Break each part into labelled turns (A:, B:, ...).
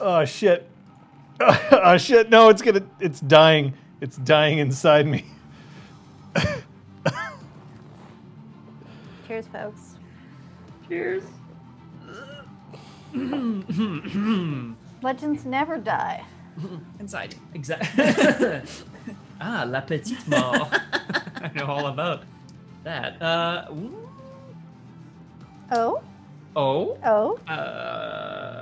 A: Oh shit. Oh shit. No, it's gonna. It's dying. It's dying inside me.
B: Cheers, folks.
C: Cheers.
B: Legends never die.
D: Inside.
C: Exactly. ah, la petite mort. I know all about that. Uh, ooh,
B: Oh,
C: oh.
B: oh.
C: Uh,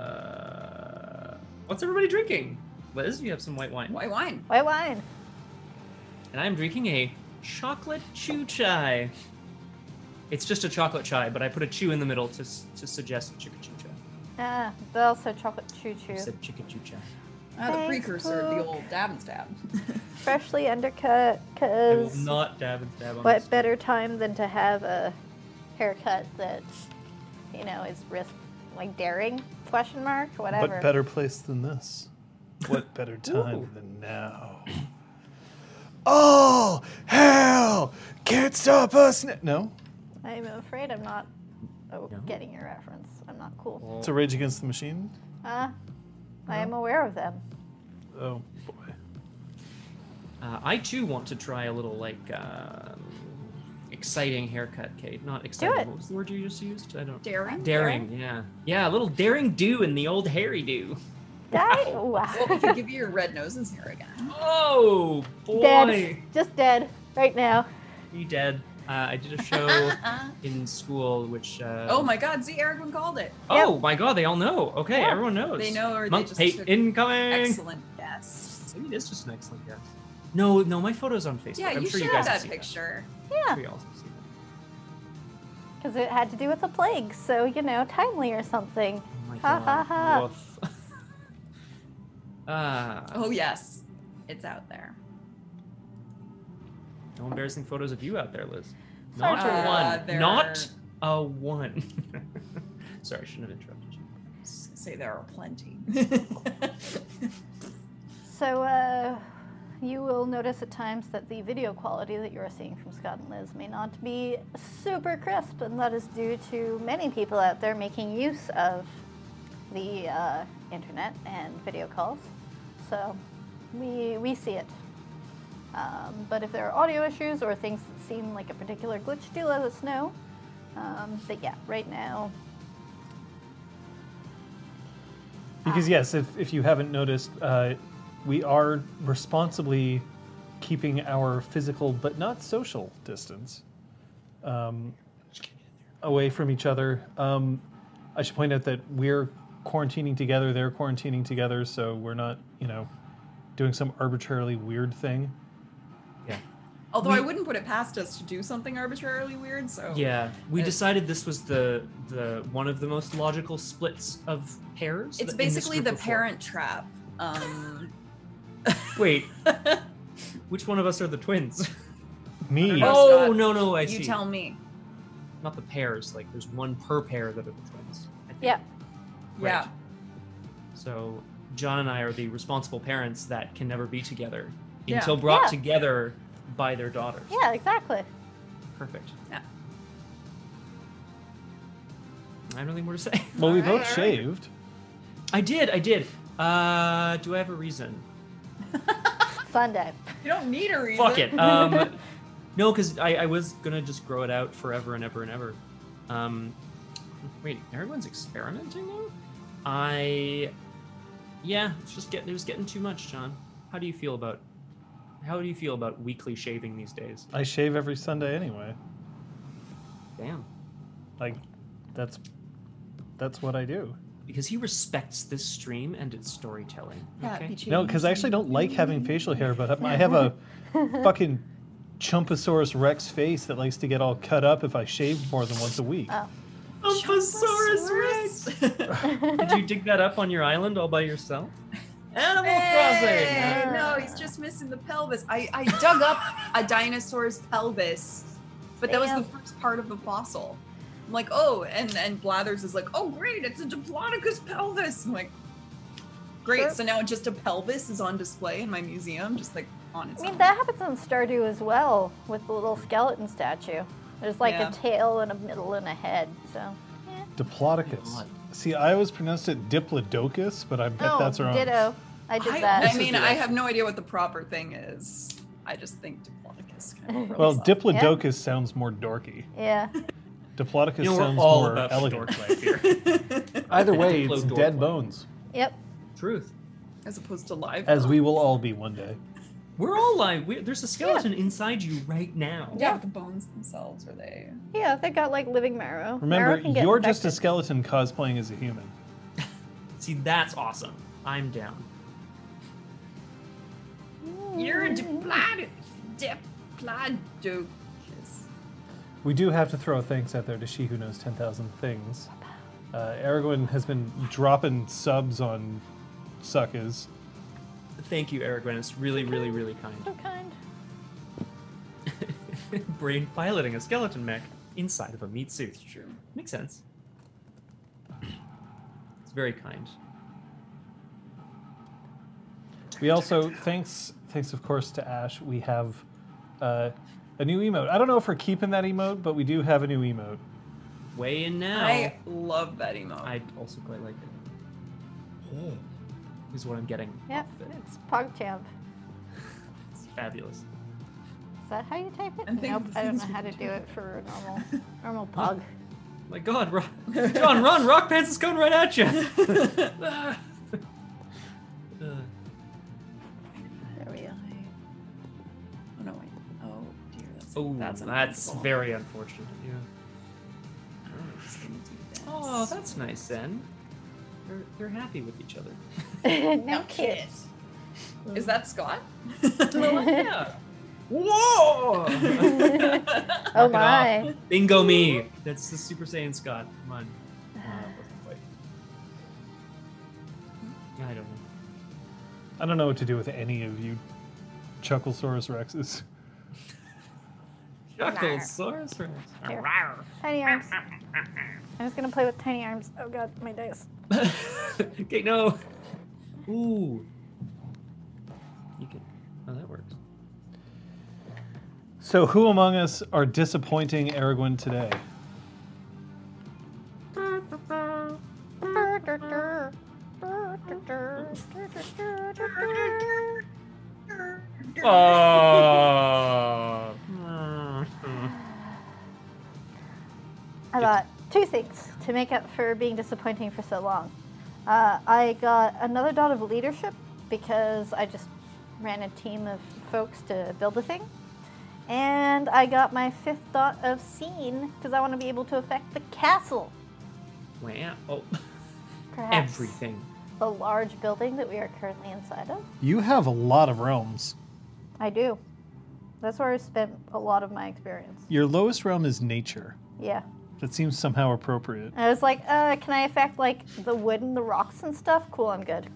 C: what's everybody drinking? Liz, you have some white wine.
D: White wine.
B: White wine.
C: And I'm drinking a chocolate chew chai. It's just a chocolate chai, but I put a chew in the middle to, to suggest chicka chew chai.
B: Ah, but also chocolate choo
C: I said chicka chew chai.
D: Ah, the
B: Thanks,
D: precursor of the old dab and stab.
B: Freshly undercut,
C: I will
B: cause
C: not dab and stab on
B: what
C: this.
B: better time than to have a haircut that, you know, is risk like daring? Question mark. Whatever.
A: What better place than this? What better time
C: Ooh.
A: than now? Oh, hell! Can't stop us now. No?
B: I'm afraid I'm not oh,
C: No?
B: getting your reference. I'm not cool.
A: It's a Rage Against the Machine?
B: Ah, I am aware of them.
A: Oh, boy.
C: Uh, I too want to try a little like um, exciting haircut, Kate. Not exciting. What was the word you just used? I don't.
D: Daring?
C: Daring. Yeah. Yeah. A little daring do in the old hairy do.
B: Die? Wow.
D: Well, we could give you your red noses here again.
C: Oh boy.
B: Dead. Just dead. Right now.
C: You dead. Uh, I did a show in school, which. Uh,
D: oh my god, see, Eric called it.
C: Oh my God! They all know. Okay,
B: Yeah.
C: everyone knows.
D: They know, or they
C: Monk
D: just
C: Pate
D: took
C: incoming.
D: Excellent guess.
C: Maybe it is just an excellent guess. No, no, my photo's on Facebook.
D: Yeah,
C: I'm
D: you
C: sure
D: should
C: you
D: have that picture.
C: I'm
B: Yeah, because it had to do with the plague, so you know, timely or something.
C: Oh my
B: Ha,
C: God.
B: ha, ha.
C: Woof. ah.
D: Oh yes, it's out there.
C: No embarrassing photos of you out there, Liz.
B: Sorry
C: Not
B: for
C: a
B: that.
D: Uh,
C: one.
D: there
C: Not a one. Sorry, I shouldn't have interrupted you.
D: Say there are plenty.
B: So, uh, you will notice at times that the video quality that you are seeing from Scott and Liz may not be super crisp, and that is due to many people out there making use of the uh, internet and video calls. So, we, we see it. Um, but if there are audio issues or things that seem like a particular glitch, do let us know. Um, but yeah, right now,
A: Because, yes, if, if you haven't noticed, uh, we are responsibly keeping our physical but not social distance um, away from each other. Um, I should point out that we're quarantining together, they're quarantining together, so we're not, you know, doing some arbitrarily weird thing.
C: Yeah.
D: Although I wouldn't put it past us to do something arbitrarily weird. So
C: Yeah, we decided this was the the one of the most logical splits of pairs.
D: it's basically the
C: of
D: parent trap. Um,
C: Wait, which one of us are the twins?
A: Me,
D: I
C: oh
D: Scott,
C: no, no, I see.
D: you
C: see.
D: tell me.
C: Not the pairs. Like there's one per pair that are the twins. I think.
B: yeah.
D: Yeah.
C: So John and I are the responsible parents that can never be together
D: Yeah.
C: until brought
B: Yeah.
C: together by their daughters.
B: Yeah, exactly.
C: Perfect.
D: Yeah.
C: I have nothing more to say.
A: well, we both
D: alright.
A: shaved.
C: I did. I did. Uh, do I have a reason?
B: Sunday.
D: You don't need a reason.
C: Fuck it. Um, no, because I, I was gonna just grow it out forever and ever and ever. Um, wait, everyone's experimenting now. I, yeah, it's just getting it was getting too much, John. How do you feel about? How do you feel about weekly shaving these days?
A: I shave every Sunday anyway.
C: Damn,
A: Like, that's that's what I do.
C: Because he respects this stream and its storytelling.
D: Yeah,
C: Okay.
D: Peachy.
A: No, because I actually don't like having facial hair, but I have a fucking Chumpasaurus Rex face that likes to get all cut up if I shave more than once a week.
B: Oh.
C: Chumpasaurus Rex. Did you dig that up on your island all by yourself? Animal
D: Hey,
C: Crossing.
D: no, he's just missing the pelvis. I, I dug up a dinosaur's pelvis, but that was the first part of the fossil. I'm like, oh, and and Blathers is like, oh, great, it's a Diplodocus pelvis. I'm like, great.
B: Sure.
D: So now just a pelvis is on display in my museum, just like on its
B: I mean,
D: own.
B: that happens in Stardew as well with the little skeleton statue. There's like
D: Yeah.
B: a tail and a middle and a head. So, yeah.
A: Diplodocus. See, I always pronounced it Diplodocus, but I bet
B: oh,
A: that's wrong.
B: ditto. I did
D: I,
B: that.
D: I mean, I have no idea what the proper thing is. I just think Diplodocus kind of rolls
A: Well,
D: off.
A: Diplodocus sounds more dorky.
B: yeah.
A: Diplodocus
C: You know,
A: sounds
C: all
A: more
C: about
A: elegant.
C: dork here.
A: Either way, it's dead
C: life.
A: bones,
B: Yep.
C: Truth.
D: As opposed to live.
A: as we will all be one day.
C: We're all live. We, there's a skeleton inside you right now.
D: Yeah, but the bones themselves are they?
B: Yeah, they got like living marrow.
A: Remember,
B: Marrow
A: you're just a
B: infected.
A: skeleton cosplaying as a human.
C: See, that's awesome. I'm down. Mm.
D: You're a Diplod- Diplodocus.
A: We do have to throw a thanks out there to She Who Knows 10,000 Things. Uh, Aragorn has been dropping subs on suckers.
C: Thank you, Aragorn. It's really, really, really kind.
B: So kind.
C: Brain piloting a skeleton mech inside of a meat suit.
D: True.
C: Makes sense. It's very kind.
A: We also, thanks, thanks of course to Ash, we have uh, a new emote. I don't know if we're keeping that emote, but we do have a new emote.
C: Way in now.
D: I love that emote.
C: I also quite like it. Oh, is what I'm getting.
B: Yep.
C: off of it.
B: It's PogChamp.
C: It's fabulous.
B: Is that how you type it?
D: I'm thinking
B: Nope. I don't know how to
D: do.
B: do it for a normal normal pug.
C: My God, Ro- John, run! Rock Pants is coming right at you.
D: Oh, that's that's,
C: very unfortunate. Yeah.
D: I'm just gonna do this.
C: Oh, that's nice then. They're, they're happy with each other.
B: no kids.
D: Is that Scott?
C: yeah. Whoa!
B: Oh
C: Knock
B: my.
C: Bingo me. That's the Super Saiyan Scott. Come on. That wasn't quite. I don't know.
A: I don't know what to do with any of you Chucklesaurus Rexes.
C: Chucklesaurus Rex.
B: Tiny arms. I'm just gonna play with tiny arms. Oh god, my dice.
C: okay, no. Ooh. You can. Oh, that works.
A: So, who among us are disappointing Aragorn today?
C: Oh.
B: I got two things to make up for being disappointing for so long. Uh, I got another dot of leadership because I just ran a team of folks to build a thing. And I got my fifth dot of scene because I want to be able to affect the castle.
C: wow. Oh,
B: Perhaps
C: everything.
B: the large building that we are currently inside of.
A: You have a lot of realms.
B: I do. That's where I spent a lot of my experience.
A: Your lowest realm is nature.
B: Yeah.
A: That seems somehow appropriate.
B: I was like, uh, can I affect like the wood and the rocks and stuff? Cool, I'm good.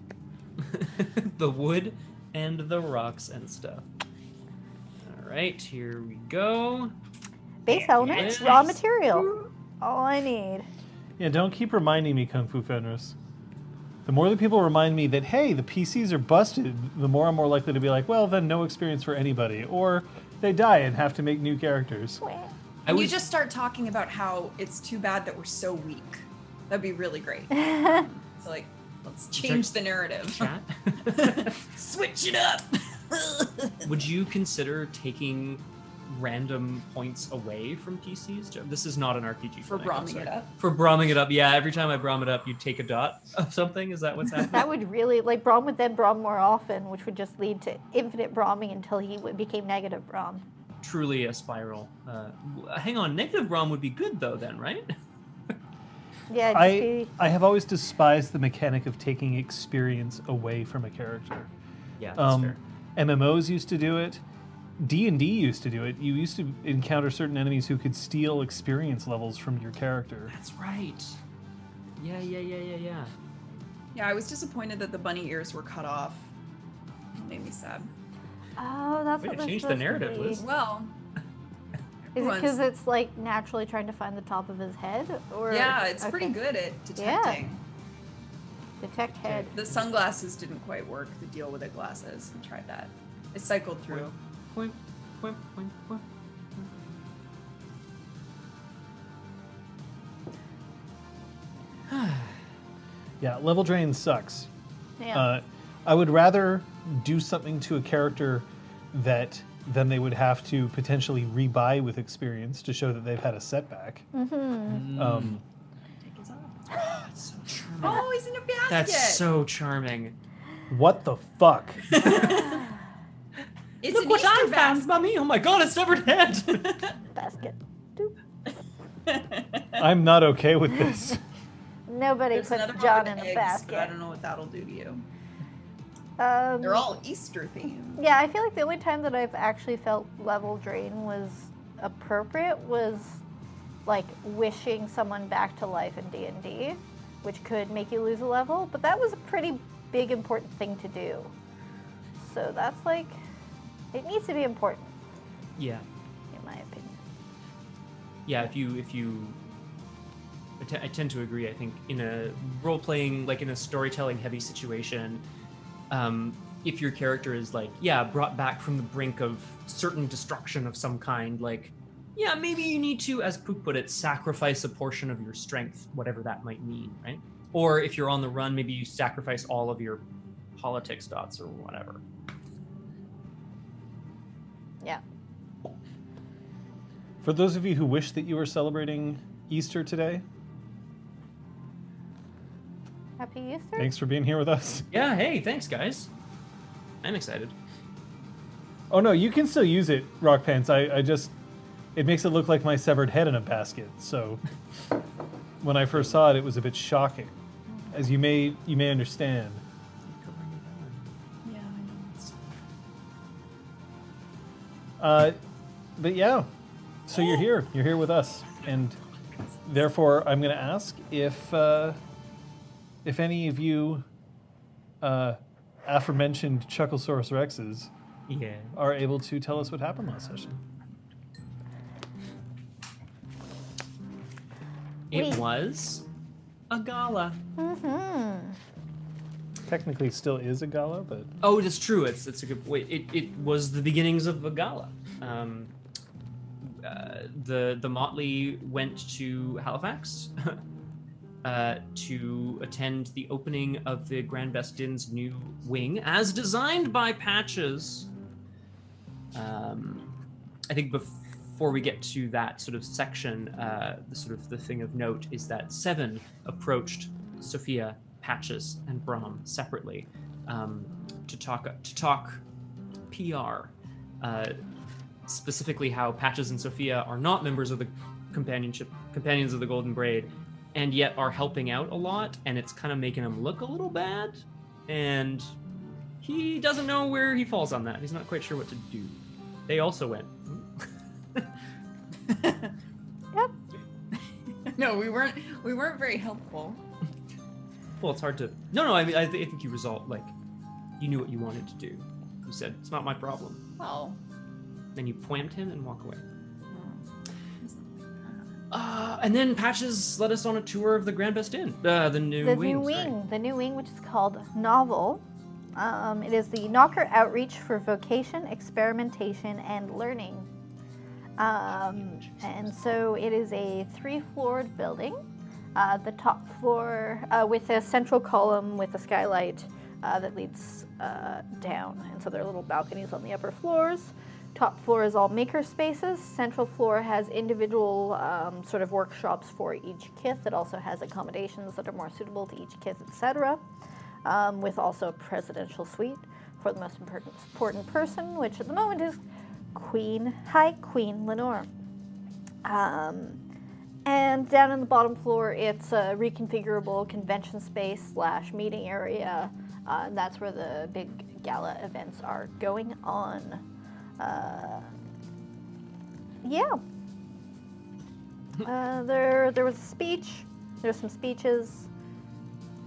C: the wood and the rocks and stuff. All right, here we go.
B: Base elements, raw material. All I need.
A: Yeah, don't keep reminding me, Kung Fu Fenris. The more that people remind me that, hey, the PCs are busted, the more I'm more likely to be like, well, then no experience for anybody. Or they die and have to make new characters.
C: I
D: And you
C: was
D: just start talking about how it's too bad that we're so weak. That'd be really great. So like, let's change the narrative.
C: chat.
D: Switch it up.
C: Would you consider taking random points away from PCs? This is not an RPG
D: For
C: thing,
D: bromming it up.
C: For bromming it up, yeah. Every time I brom it up, you take a dot of something. Is that what's happening?
B: That would really like Brom would then Brom more often, which would just lead to infinite Bromming until he became negative Brom.
C: Truly a spiral. Uh, hang on, negative brom would be good though, then, right?
B: Yeah,
A: I,
B: be,
A: I have always despised the mechanic of taking experience away from a character.
C: Yeah, that's
A: Um,
C: fair.
A: MMOs used to do it. D and D used to do it. You used to encounter certain enemies who could steal experience levels from your character.
C: That's right. Yeah, yeah, yeah, yeah, yeah.
D: Yeah, I was disappointed that the bunny ears were cut off. It made me sad.
B: Oh, that's
C: Way
B: what
C: to change the
B: supposed to
C: narrative,
B: be.
C: Liz.
D: Well,
B: Is it because it's like naturally trying to find the top of his head, or
D: yeah, it's pretty good at detecting.
B: Detect head.
D: The sunglasses didn't quite work. The deal with the glasses. I tried that. It cycled through.
C: Point, point, point, point.
A: Yeah, level drain sucks.
B: Yeah.
A: Uh, I would rather do something to a character that then they would have to potentially rebuy with experience to show that they've had a setback.
B: Mm-hmm.
A: Um,
D: Take his arm.
C: That's so charming.
D: Oh, he's in a basket.
C: That's so charming.
A: what the fuck?
D: It's
C: Look
D: an
C: what
D: Easter
C: I found,
D: basket.
C: mummy! Oh my god, it's never dead.
B: Basket.
A: I'm not okay with this.
B: Nobody
D: There's
B: puts John in a
D: basket. but I don't know what that'll do to you.
B: Um,
D: They're all Easter themed.
B: Yeah, I feel like the only time that I've actually felt level drain was appropriate was like wishing someone back to life in D&D, which could make you lose a level, but that was a pretty big important thing to do. So that's like it needs to be important
C: yeah,
B: in my opinion.
C: yeah. If you if you, I te- I tend to agree. I think in a role playing, like in a storytelling heavy situation, um, if your character is like, yeah, brought back from the brink of certain destruction of some kind, like, yeah, maybe you need to, as Pook put it, sacrifice a portion of your strength, whatever that might mean, right? Or if you're on the run, maybe you sacrifice all of your politics dots or whatever.
B: Yeah.
A: For those of you who wish that you were celebrating Easter today,
B: Happy Easter?
A: thanks for being here with us.
C: Yeah, hey, thanks, guys. I'm excited.
A: Oh no, you can still use it, Rock Pants. I, I just it makes it look like my severed head in a basket. So when I first saw it, it was a bit shocking, as you may you may understand.
D: Yeah, I know.
A: Uh, but yeah, so you're here. You're here with us, and therefore I'm going to ask if uh, if any of you uh, aforementioned Chucklesaurus Rexes
C: Yeah.
A: are able to tell us what happened last session.
C: It
B: We-
C: was a gala.
B: Mm-hmm.
A: Technically, still is a gala, but
C: Oh, it is true. It's it's a good wait. It, it was the beginnings of a gala. Um, uh, the the Motley went to Halifax uh, to attend the opening of the Grand Best Inn's new wing, as designed by Patches. Um, I think before we get to that sort of section, uh, the sort of the thing of note is that Seven approached Sophia, Patches, and Brom separately um, to talk to talk PR, uh, specifically how Patches and Sophia are not members of the companionship companions of the Golden Braid, and yet are helping out a lot, and it's kind of making him look a little bad, and he doesn't know where he falls on that. He's not quite sure what to do. They also went.
B: Yep. Hmm.
D: No, we weren't. We weren't very helpful.
C: Well, it's hard to. No, no. I mean, I, th- I think you resolved. Like, you knew what you wanted to do. You said it's not my problem.
D: Well,
C: Then you point him and walk away. Uh, and then Patches led us on a tour of the Grand Best Inn, uh, the new
B: the
C: wing.
B: new
C: sorry.
B: wing, the new wing, which is called Novel. Um, it is the Knocker Outreach for Vocation, Experimentation, and Learning. Um, and so it is a three-floored building. Uh, the top floor uh, with a central column with a skylight uh, that leads uh, down, and so there are little balconies on the upper floors. Top floor is all maker spaces. Central floor has individual um, sort of workshops for each kith. It also has accommodations that are more suitable to each kith, etc. Um, with also a presidential suite for the most important, person, which at the moment is Queen, High Queen Lenore. Um, and down in the bottom floor, it's a reconfigurable convention space slash meeting area. Uh, and that's where the big gala events are going on. Uh, yeah. Uh, there, there was a speech. There were some speeches,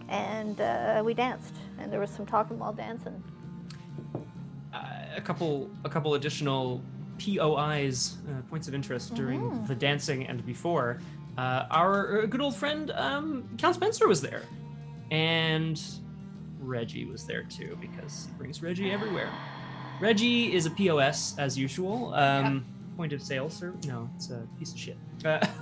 B: and uh, we danced. And there was some talking while dancing.
C: Uh, a couple, a couple additional POIs, uh, points of interest during
B: Mhm.
C: the dancing and before. Uh, our good old friend um, Count Spencer was there, and Reggie was there too because he brings Reggie everywhere. Reggie is a POS as usual. Um, Point of sale, sir? No, it's a piece of shit. Uh,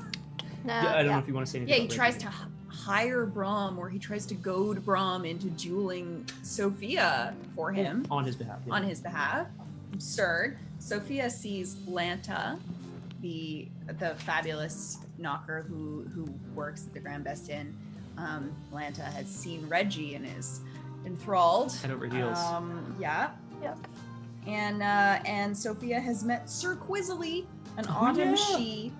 B: No,
C: I don't
B: yeah.
C: know if you want to say anything.
D: yeah, he tries
C: Reggie.
D: to h- hire Brom, or he tries to goad Brom into dueling Sophia for him
C: on his behalf. yeah.
D: on his behalf. Absurd. Sophia sees Lanta, the the fabulous knocker who who works at the Grand Best Inn. Um, Lanta has seen Reggie and is enthralled.
C: Head over heels.
D: Um, yeah,
B: Yep.
D: And uh, and Sophia has met Sir Quizzly, an
C: Oh,
D: autumn
C: yeah.
D: she,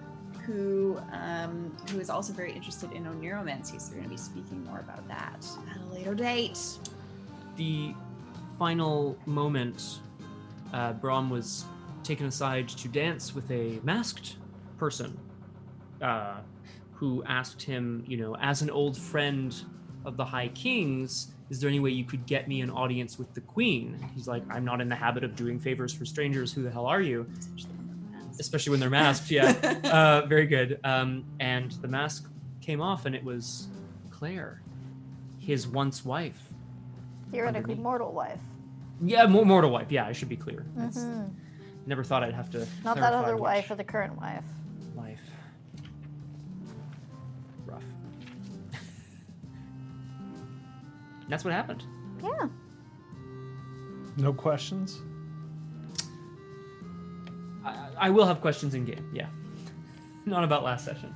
D: who um, who is also very interested in oneiromancy. So we're going to be speaking more about that at a later date.
C: the final moment, uh, Brom was taken aside to dance with a masked person uh, who asked him, you know, as an old friend of the High Kings, is there any way you could get me an audience with the Queen? He's like, I'm not in the habit of doing favors for strangers. Who the hell are you? Especially when they're masked. Yeah. uh, very good. Um, and the mask came off, and it was Claire, his once wife.
B: Theoretically,
C: Underneath.
B: mortal wife.
C: Yeah, more mortal wife. Yeah, I should be clear. That's,
B: Mhm.
C: Never thought I'd have to.
B: Not that
C: clarify
B: other
C: which
B: wife or the current wife.
C: That's what happened.
B: Yeah.
A: No questions?
C: I, I will have questions in game. Yeah, not about last session.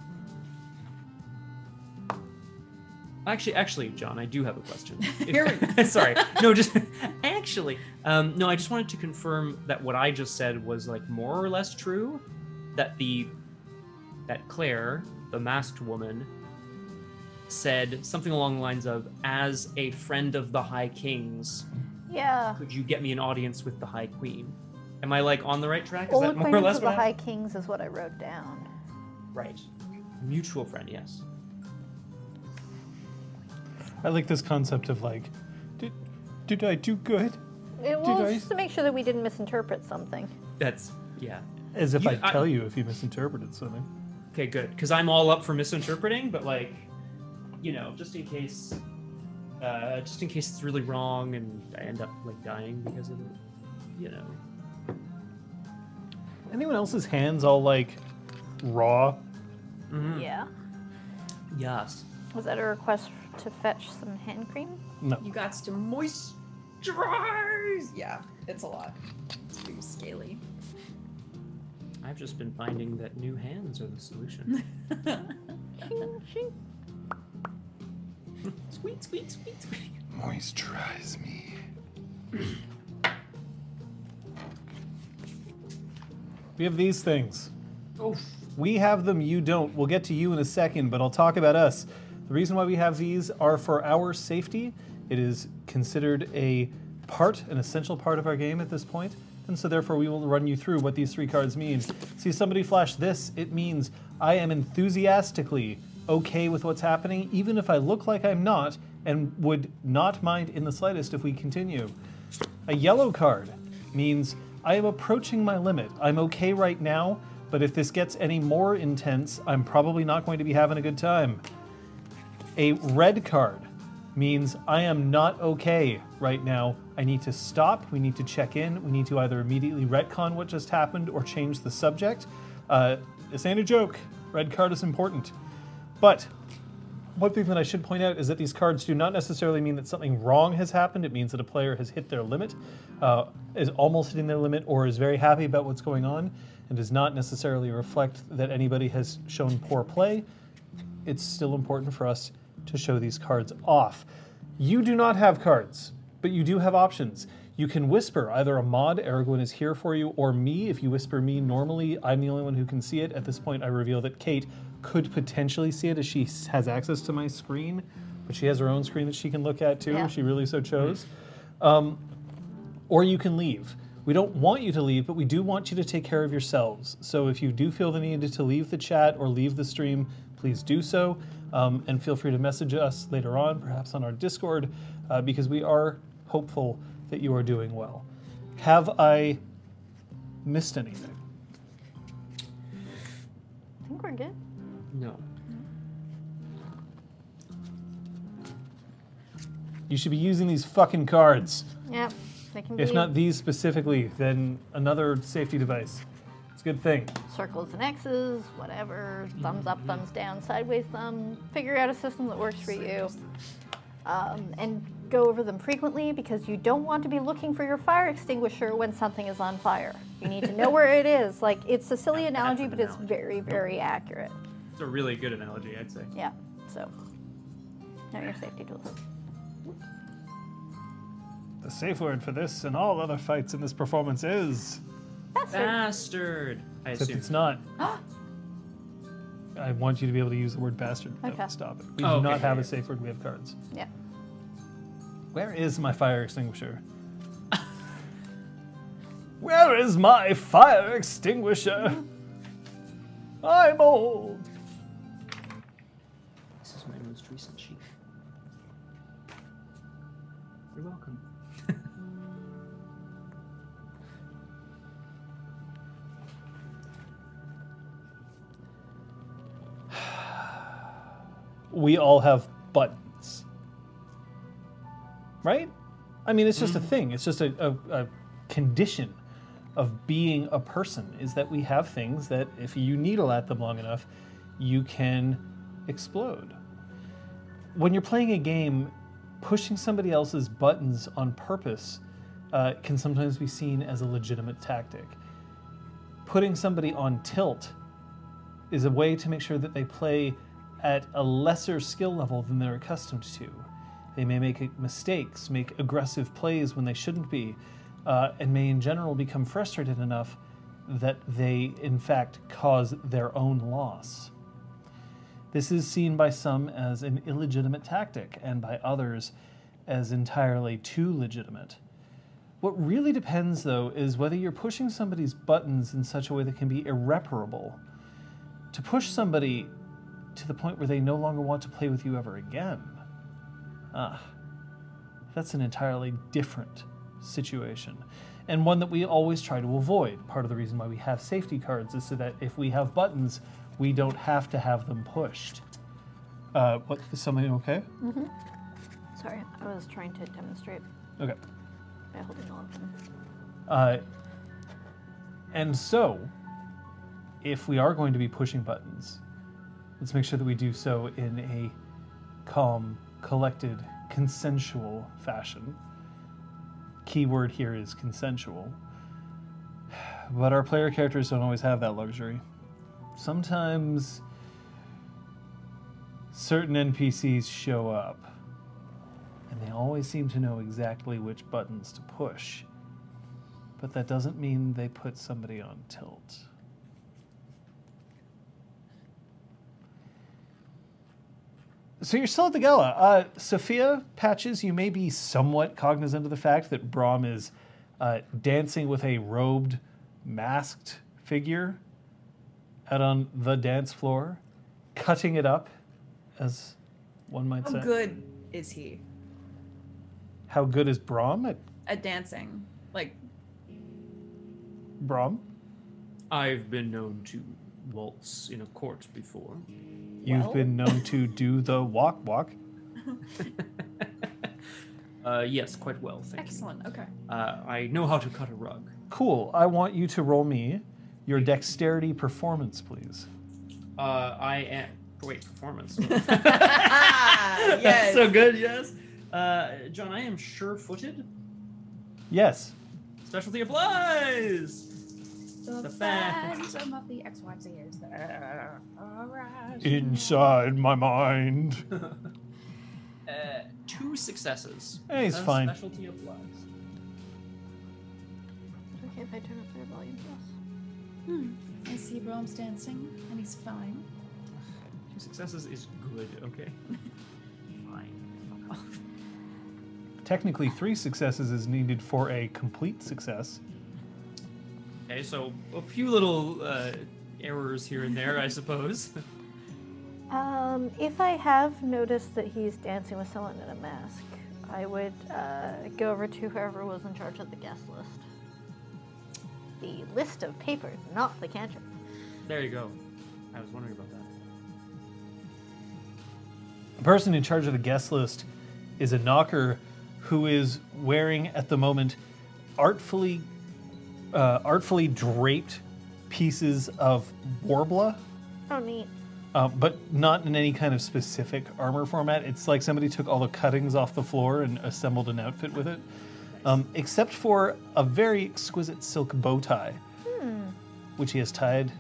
C: Actually, actually, John, I do have a question.
D: Here
C: Sorry, no, just actually, um, no. I just wanted to confirm that what I just said was like more or less true. That the that Claire, the masked woman, said something along the lines of, "As a friend of the High Kings,
B: Yeah.
C: could you get me an audience with the High Queen?" Am I like on the right track? Is
B: Old
C: that more or
B: acquaintance
C: less
B: of the
C: what happened?
B: High Kings is what I wrote down.
C: Right. Mutual friend, yes.
A: I like this concept of like, did, did I do good?
B: It was
A: I-
B: just to make sure that we didn't misinterpret something.
C: That's yeah.
A: As if
C: You-
A: I'd
C: I-
A: tell you if you misinterpreted something.
C: Okay, good. Because I'm all up for misinterpreting, but like, you know, just in case, uh, just in case it's really wrong and I end up like dying because of it, you know.
A: Anyone else's hands all like raw?
C: Mhm.
B: Yeah.
C: Yes.
B: Was that a request to fetch some hand cream?
A: No.
D: You got to moisturize. Yeah, it's a lot. It's pretty scaly.
C: I've just been finding that new hands are the solution.
B: Shing, shing.
C: squeak, squeak, squeak, squeak.
E: Moisturize me.
A: We have these things.
C: Oh,
A: We have them, you don't. We'll get to you in a second, but I'll talk about us. The reason why we have these are for our safety. It is considered a part, an essential part of our game at this point, and so therefore we will run you through what these three cards mean. See somebody flash this, it means I am enthusiastically okay with what's happening, even if I look like I'm not, and would not mind in the slightest if we continue. A yellow card means I am approaching my limit. I'm okay right now, but if this gets any more intense, I'm probably not going to be having a good time. A red card means I am not okay right now. I need to stop. We need to check in. We need to either immediately retcon what just happened or change the subject. Uh, this ain't a joke. Red card is important. But one thing that I should point out is that these cards do not necessarily mean that something wrong has happened. It means that a player has hit their limit, uh, is almost hitting their limit, or is very happy about what's going on, and does not necessarily reflect that anybody has shown poor play. It's still important for us to show these cards off. You do not have cards, but you do have options. You can whisper either a mod, Aragorn is here for you, or me. If you whisper me normally, I'm the only one who can see it. At this point, I reveal that Kate could potentially see it as she has access to my screen, but she has her own screen that she can look at too,
B: Yeah.
A: if she really so chose. Um, or you can leave. We don't want you to leave, but we do want you to take care of yourselves. So if you do feel the need to leave the chat or leave the stream, please do so. Um, and feel free to message us later on, perhaps on our Discord, uh, because we are hopeful that you are doing well. Have I missed anything?
B: I think we're good.
C: No.
A: You should be using these fucking cards.
B: Yep. They can
A: If
B: be
A: not these specifically, then another safety device. It's a good thing.
B: circles and X's, whatever, thumbs up, thumbs down, sideways thumb. Figure out a system that works for you. Um, and go over them frequently because you don't want to be looking for your fire extinguisher when something is on fire. You need to know where it is. Like, it's a silly analogy, but it's very, very accurate.
C: It's a really good analogy, I'd say.
B: Yeah, so know your safety tools.
A: The safe word for this and all other fights in this performance is.
B: Bastard.
C: Bastard. I
A: Except
C: assume.
A: it's not. I want you to be able to use the word bastard. Don't
B: Okay.
A: stop it. We
C: Oh,
A: do
C: okay,
A: not have
C: yeah,
A: a
C: yeah.
A: safe word. We have cards.
B: Yeah.
A: Where is my fire extinguisher? Where is my fire extinguisher? I'm old. We all have buttons. Right? I mean, it's just a thing. It's just a, a, a condition of being a person is that we have things that if you needle at them long enough, you can explode. When you're playing a game, pushing somebody else's buttons on purpose uh, can sometimes be seen as a legitimate tactic. Putting somebody on tilt is a way to make sure that they play at a lesser skill level than they're accustomed to. They may make mistakes, make aggressive plays when they shouldn't be, uh, and may in general become frustrated enough that they, in fact, cause their own loss. This is seen by some as an illegitimate tactic, and by others as entirely too legitimate. What really depends, though, is whether you're pushing somebody's buttons in such a way that can be irreparable. To push somebody to the point where they no longer want to play with you ever again. Ah, that's an entirely different situation. And one that we always try to avoid. Part of the reason why we have safety cards is so that if we have buttons, we don't have to have them pushed. Uh, what, is something okay? Mm-hmm.
B: Sorry, I was trying to demonstrate
A: Okay.
B: by holding the button.
A: Uh, and so, if we are going to be pushing buttons, let's make sure that we do so in a calm, collected, consensual fashion. Key word here is consensual. But our player characters don't always have that luxury. Sometimes certain NPCs show up, and they always seem to know exactly which buttons to push but that doesn't mean they put somebody on tilt. So you're still at the gala. Uh, Sophia Patches, you may be somewhat cognizant of the fact that Brom is uh, dancing with a robed, masked figure out on the dance floor, cutting it up, as one might
D: How
A: say.
D: How good is he
A: How good is Brom at
D: at dancing? Like,
A: Brom?
C: I've been known to waltz in a court before.
A: You've
D: Well?
A: been known to do the walk walk.
C: Uh, yes, quite well, thank
D: excellent. Okay.
C: Uh, I know how to cut a rug.
A: Cool. I want you to roll me your dexterity performance, please.
C: Uh, I am. Wait, performance.
D: Ah, yes.
C: so good, yes. Uh, John, I am sure-footed.
A: Yes.
C: Specialty applies.
D: The,
C: The fact-
D: phantom of the XYZ is there. All right.
A: Inside my mind.
C: Uh, two successes.
A: Hey, he's
C: Because
A: fine.
C: Specialty applies.
B: Is okay if I turn up their volume plus?
D: Hmm. I see Rome's dancing, and he's fine.
C: Two successes is good. Okay. Fine. Fuck off.
A: Technically, three successes is needed for a complete success.
C: Okay, so a few little uh, errors here and there, I suppose.
B: Um, if I have noticed that he's dancing with someone in a mask, I would uh, go over to whoever was in charge of the guest list. The list of papers, not the cantrip.
C: there you go. I was wondering about that.
A: The person in charge of the guest list is a knocker who is wearing at the moment artfully, uh, artfully draped pieces of warbler,
B: Oh, neat.
A: uh, but not in any kind of specific armor format. It's like somebody took all the cuttings off the floor and assembled an outfit with it, um, except for a very exquisite silk bow tie, which he has tied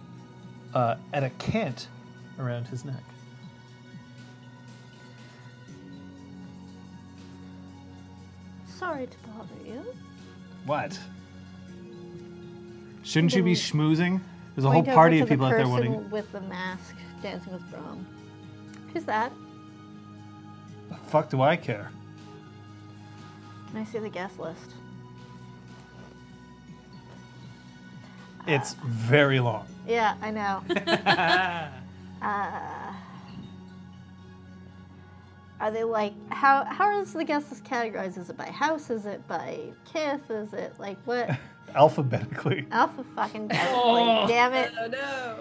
A: uh, at a cant around his neck.
B: Sorry to bother you.
A: What? Shouldn't you be schmoozing? There's a
B: Point
A: whole party
B: over
A: of
B: to
A: people
B: the
A: out there
B: person
A: wanting.
B: with the mask dancing with Brom. Who's that?
A: The fuck do I care?
B: Can I see the guest list?
A: It's very long.
B: Yeah, I know. uh, are they like how? How is the guest list categorized? Is it by house? Is it by kith? Is it like what?
A: Alphabetically.
B: Alpha fucking
C: Oh.
B: damn it!
D: Oh no.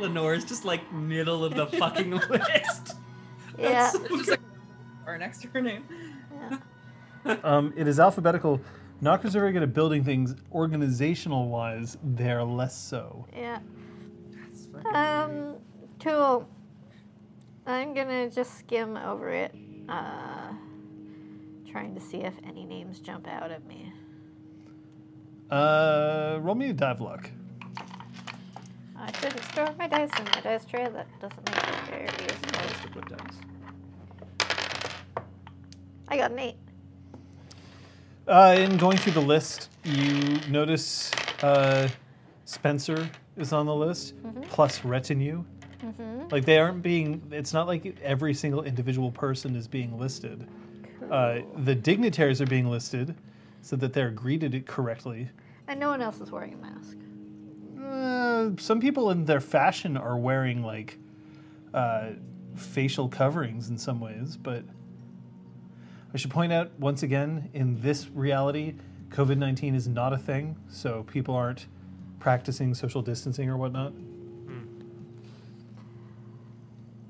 C: Lenore's just like middle of the fucking list.
B: Yeah,
D: It's just like or next to her name.
A: Um, it is alphabetical. Knockers are very good at building things. Organizational wise, they're less so.
B: yeah.
C: That's
B: Um, cool. I'm gonna just skim over it, uh, trying to see if any names jump out at me.
A: Uh, roll me a dive luck.
B: I shouldn't store my dice in my dice tray. That doesn't make it very useful.
C: place to put dice.
B: I got an eight.
A: Uh, in going through the list, you notice uh, Spencer is on the list, plus retinue. Like they aren't being. It's not like every single individual person is being listed. Uh, the dignitaries are being listed, so that they're greeted correctly.
B: And no one else is wearing a mask.
A: Uh, some people in their fashion are wearing like uh, facial coverings in some ways, but I should point out once again in this reality, COVID 19 is not a thing, so people aren't practicing social distancing or whatnot.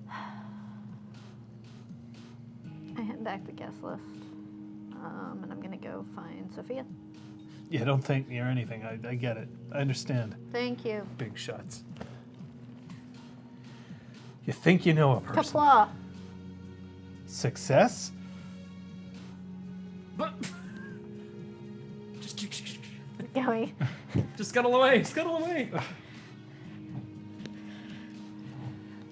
B: I hand back the guest list. Um, and I'm gonna go find Sophia.
A: Yeah, don't thank me or anything. I, I get it. I understand.
B: Thank you.
A: Big shots. You think you know a person.
B: Kapla.
A: Success?
C: But just,
B: Going.
C: just scuttle away, scuttle away.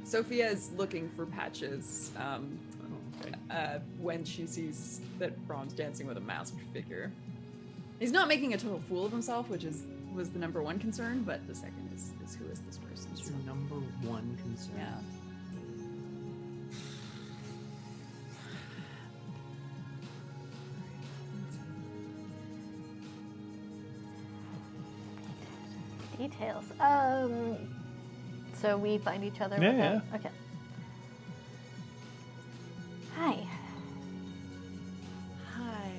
D: Sophia is looking for patches um,
C: okay.
D: Uh, when she sees that Brom's dancing with a masked figure. He's not making a total fool of himself, which is was the number one concern, but the second is, is who is this person?
C: It's your number one concern.
D: Yeah.
B: Details. Um. So we find each other.
A: Yeah,
B: without- Okay. Hi.
F: Hi.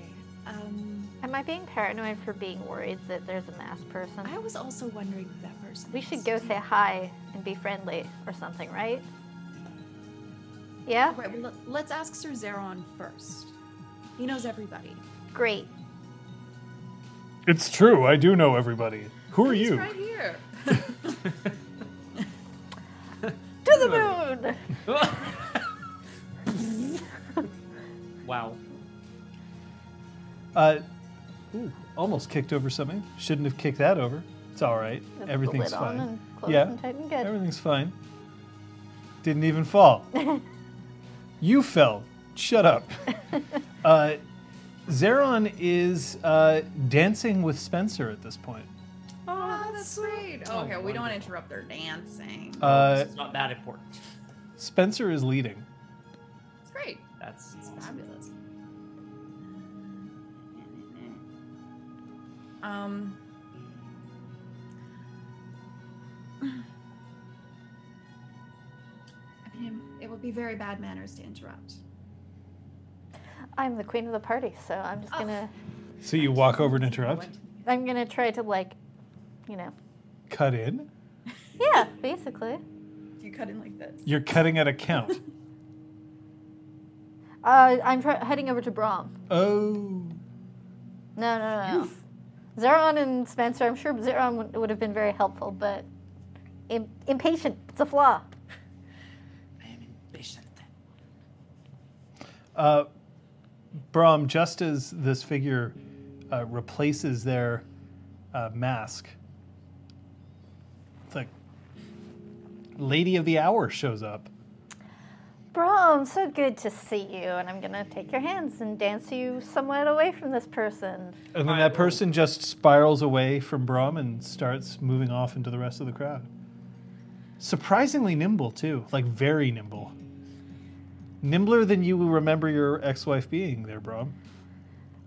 F: Um,
B: Am I being paranoid for being worried that there's a masked person?
F: I was also wondering who that person
B: we
F: is.
B: should go say hi and be friendly or something, right? Yeah?
D: Right. Well, let- let's ask Sir Zeron first. He knows everybody.
B: Great.
A: It's true. I do know everybody. Who are
D: He's
A: you?
D: right here.
B: To the moon!
C: wow.
A: Uh, ooh, almost kicked over something. Shouldn't have kicked that over. It's all right.
B: With
A: Everything's
B: the lid
A: fine.
B: On and closed
A: Yeah.
B: and tight and good.
A: Everything's fine. Didn't even fall. you fell. Shut up. uh, Zeron is uh, dancing with Spencer at this point.
D: Oh, that's great.
C: Oh,
D: okay, we don't want to interrupt their dancing.
A: Uh,
C: it's not that important.
A: Spencer is leading.
D: It's great.
C: That's
D: It's fabulous. Um. I mean, it would be very bad manners to interrupt.
B: I'm the queen of the party, so I'm just
D: Oh.
B: gonna
A: So you walk over and interrupt.
B: I'm gonna try to like, you know.
A: Cut in.
B: Yeah, basically.
D: Do you cut in like this?
A: You're cutting at a count.
B: Uh, I'm try- heading over to Brom.
A: oh.
B: No, no, no, no. Zeron and Spencer, I'm sure Zeron would, would have been very helpful, but im- impatient, it's a flaw.
C: I am impatient.
A: Uh, Brom, just as this figure uh, replaces their uh, mask, the Lady of the Hour shows up.
B: Brom, so good to see you, and I'm gonna take your hands and dance you somewhat away from this person.
A: And then that person just spirals away from Brom and starts moving off into the rest of the crowd. Surprisingly nimble, too. Like, very nimble. Nimbler than you remember your ex wife being there, Brom.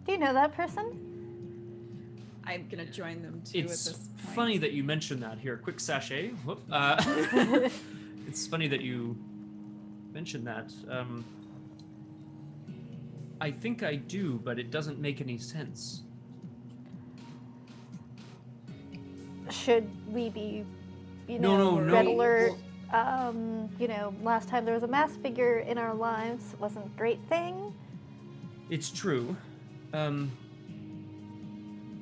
B: Do you know that person?
D: I'm gonna join them too
C: It's
D: at this point.
C: funny that you mentioned that here. Quick sachet. Whoop. Uh, it's funny that you mentioned that. Um, I think I do, but it doesn't make any sense.
B: Should we be, you
C: No,
B: know,
C: no, no.
B: red alert? Um, you know, last time there was a mass figure in our lives, it wasn't a great thing.
C: It's true. Um,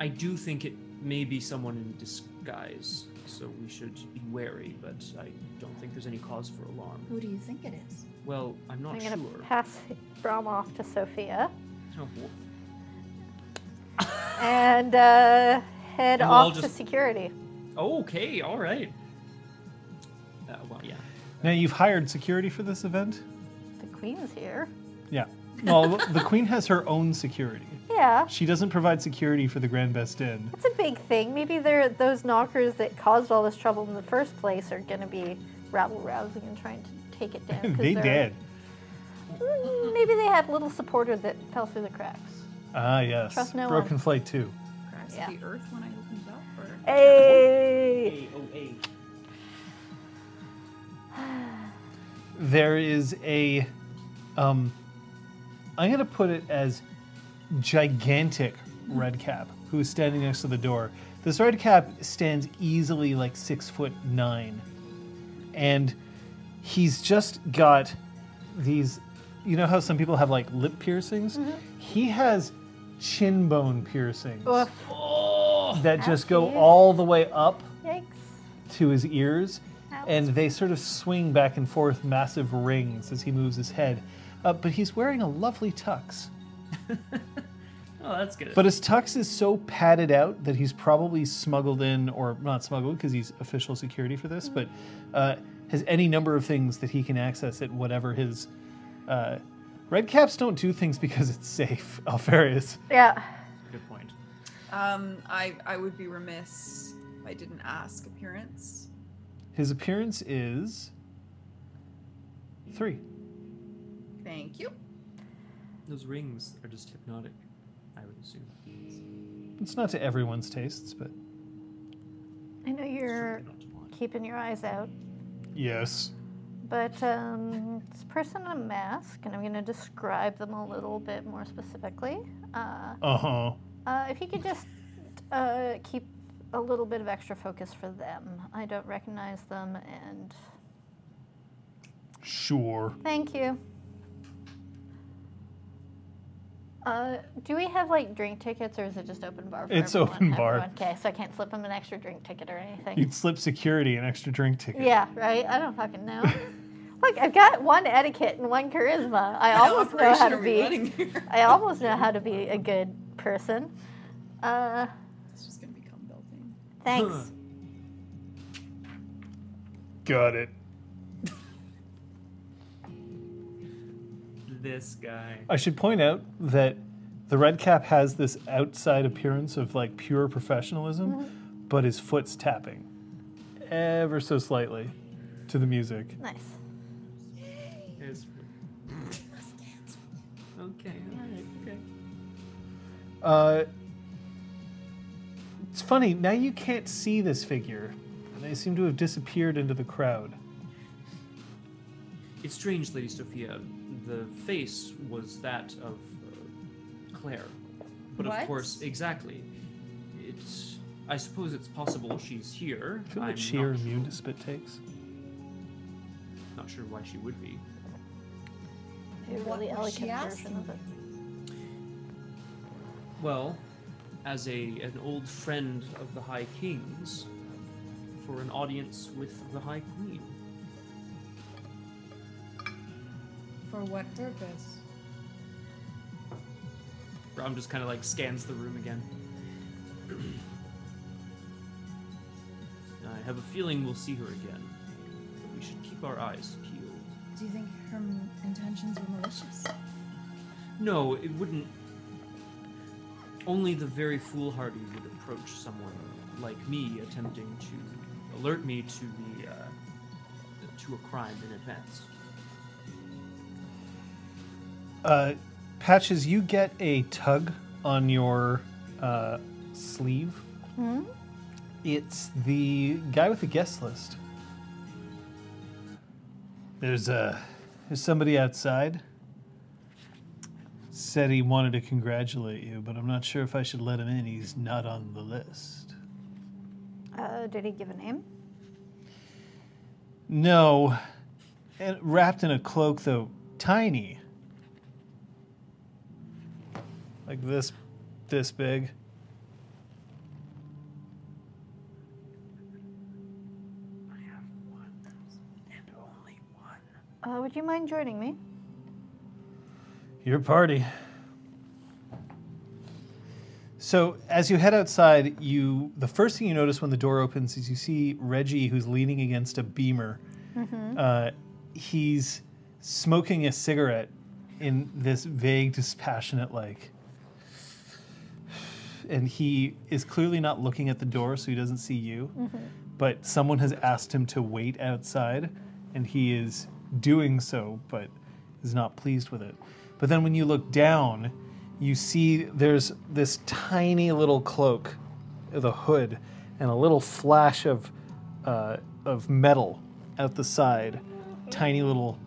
C: I do think it may be someone in disguise, so we should be wary, but I don't think there's any cause for alarm.
D: Who do you think it is?
C: Well, I'm not
B: I'm gonna pass Brom off to Sophia
C: Oh,
B: and uh, head
C: And we'll all
B: off to
C: just-
B: security.
C: Okay, all right. Uh, well, yeah.
A: Now, you've hired security for this event?
B: The queen's here.
A: Yeah. Well, the Queen has her own security.
B: Yeah,
A: She doesn't provide security for the Grand Best Inn.
B: it's a big thing. Maybe they're those knockers that caused all this trouble in the first place are going to be rabble rousing and trying to take it down.
A: they did.
B: Mm, Maybe they had a little supporter that fell through the cracks.
A: Ah, yes.
B: Trust no
A: Broken
B: one.
A: Flight 2.
D: Cracks
B: Yeah.
D: the earth when I opened it up, or
B: Hey!
C: oh, hey.
A: There is a. Um, I'm going to put it as gigantic red cap who is standing next to the door. This red cap stands easily like six foot nine. And he's just got these. You know how some people have like lip piercings? Mm-hmm. He has chin bone piercings
B: Oof.
A: that just go all the way up
B: Yikes.
A: to his ears,
B: Ouch.
A: and they sort of swing back and forth massive rings as he moves his head. Uh, but he's wearing a lovely tux.
C: Oh, that's good.
A: But his tux is so padded out that he's probably smuggled in, or not smuggled because he's official security for this, but uh, has any number of things that he can access at whatever his. Uh, red caps don't do things because it's safe, Alfarius.
B: Yeah.
C: good point.
D: um, I I would be remiss if I didn't ask appearance.
A: His appearance is. Three.
D: Thank you.
C: Those rings are just hypnotic, I would assume.
A: It's not to everyone's tastes, but.
B: I know you're
C: Certainly not to mine.
B: keeping your eyes out,
A: Yes.
B: but um, this person in a mask, and I'm going to describe them a little bit more specifically. Uh,
A: Uh huh.
B: uh, if you could just uh, keep a little bit of extra focus for them. I don't recognize them, and
A: Sure.
B: thank you. Uh, do we have like drink tickets, or is it just open bar? For
A: It's
B: everyone?
A: open bar.
B: Everyone? Okay, so I can't slip them an extra drink ticket or anything.
A: You'd slip security an extra drink ticket.
B: Yeah, right. I don't fucking know. Look, I've got one etiquette and one charisma. I almost know how to be. I almost know how to be a good person. Uh,
D: It's just gonna become building.
B: thanks.
A: Got it.
C: This guy.
A: I should point out that the red cap has this outside appearance of like pure professionalism, but his foot's tapping ever so slightly to the music.
B: Nice.
C: Is... okay, alright, okay.
A: Uh, it's funny, now you can't see this figure. They seem to have disappeared into the crowd.
C: It's strange, Lady Sophia. The face was that of uh, Claire. But
D: What?
C: of course, exactly. It's. I suppose it's possible she's here.
A: I feel
C: I'm
A: like she are
C: not,
A: immune to spit takes.
C: not sure why she would be.
B: A
D: What
B: really
D: was she
B: elegant version
D: asking?
B: of it.
C: Well, as a an old friend of the High King's for an audience with the High Queen.
F: For what purpose?
C: Rom just kind of like scans the room again. I have a feeling we'll see her again, but we should keep our eyes peeled.
F: Do you think her m- intentions were malicious?
C: No, it wouldn't. Only the very foolhardy would approach someone like me attempting to alert me to the uh, to a crime in advance.
A: Uh, Patches, you get a tug on your uh, sleeve. It's the guy with the guest list. There's uh, there's somebody outside. Said he wanted to congratulate you, but I'm not sure if I should let him in. He's not on the list.
B: Uh, did he give a name?
A: No, and wrapped in a cloak though, tiny, like this, this big.
B: Uh, would you mind joining me?
A: Your party. So as you head outside, you the first thing you notice when the door opens is you see Reggie, who's leaning against a beamer. Uh, he's smoking a cigarette in this vague, dispassionate like. And he is clearly not looking at the door, so he doesn't see you. But someone has asked him to wait outside, and he is doing so, but is not pleased with it. But then when you look down, you see there's this tiny little cloak, the hood, and a little flash of uh, of metal out the side. Tiny little,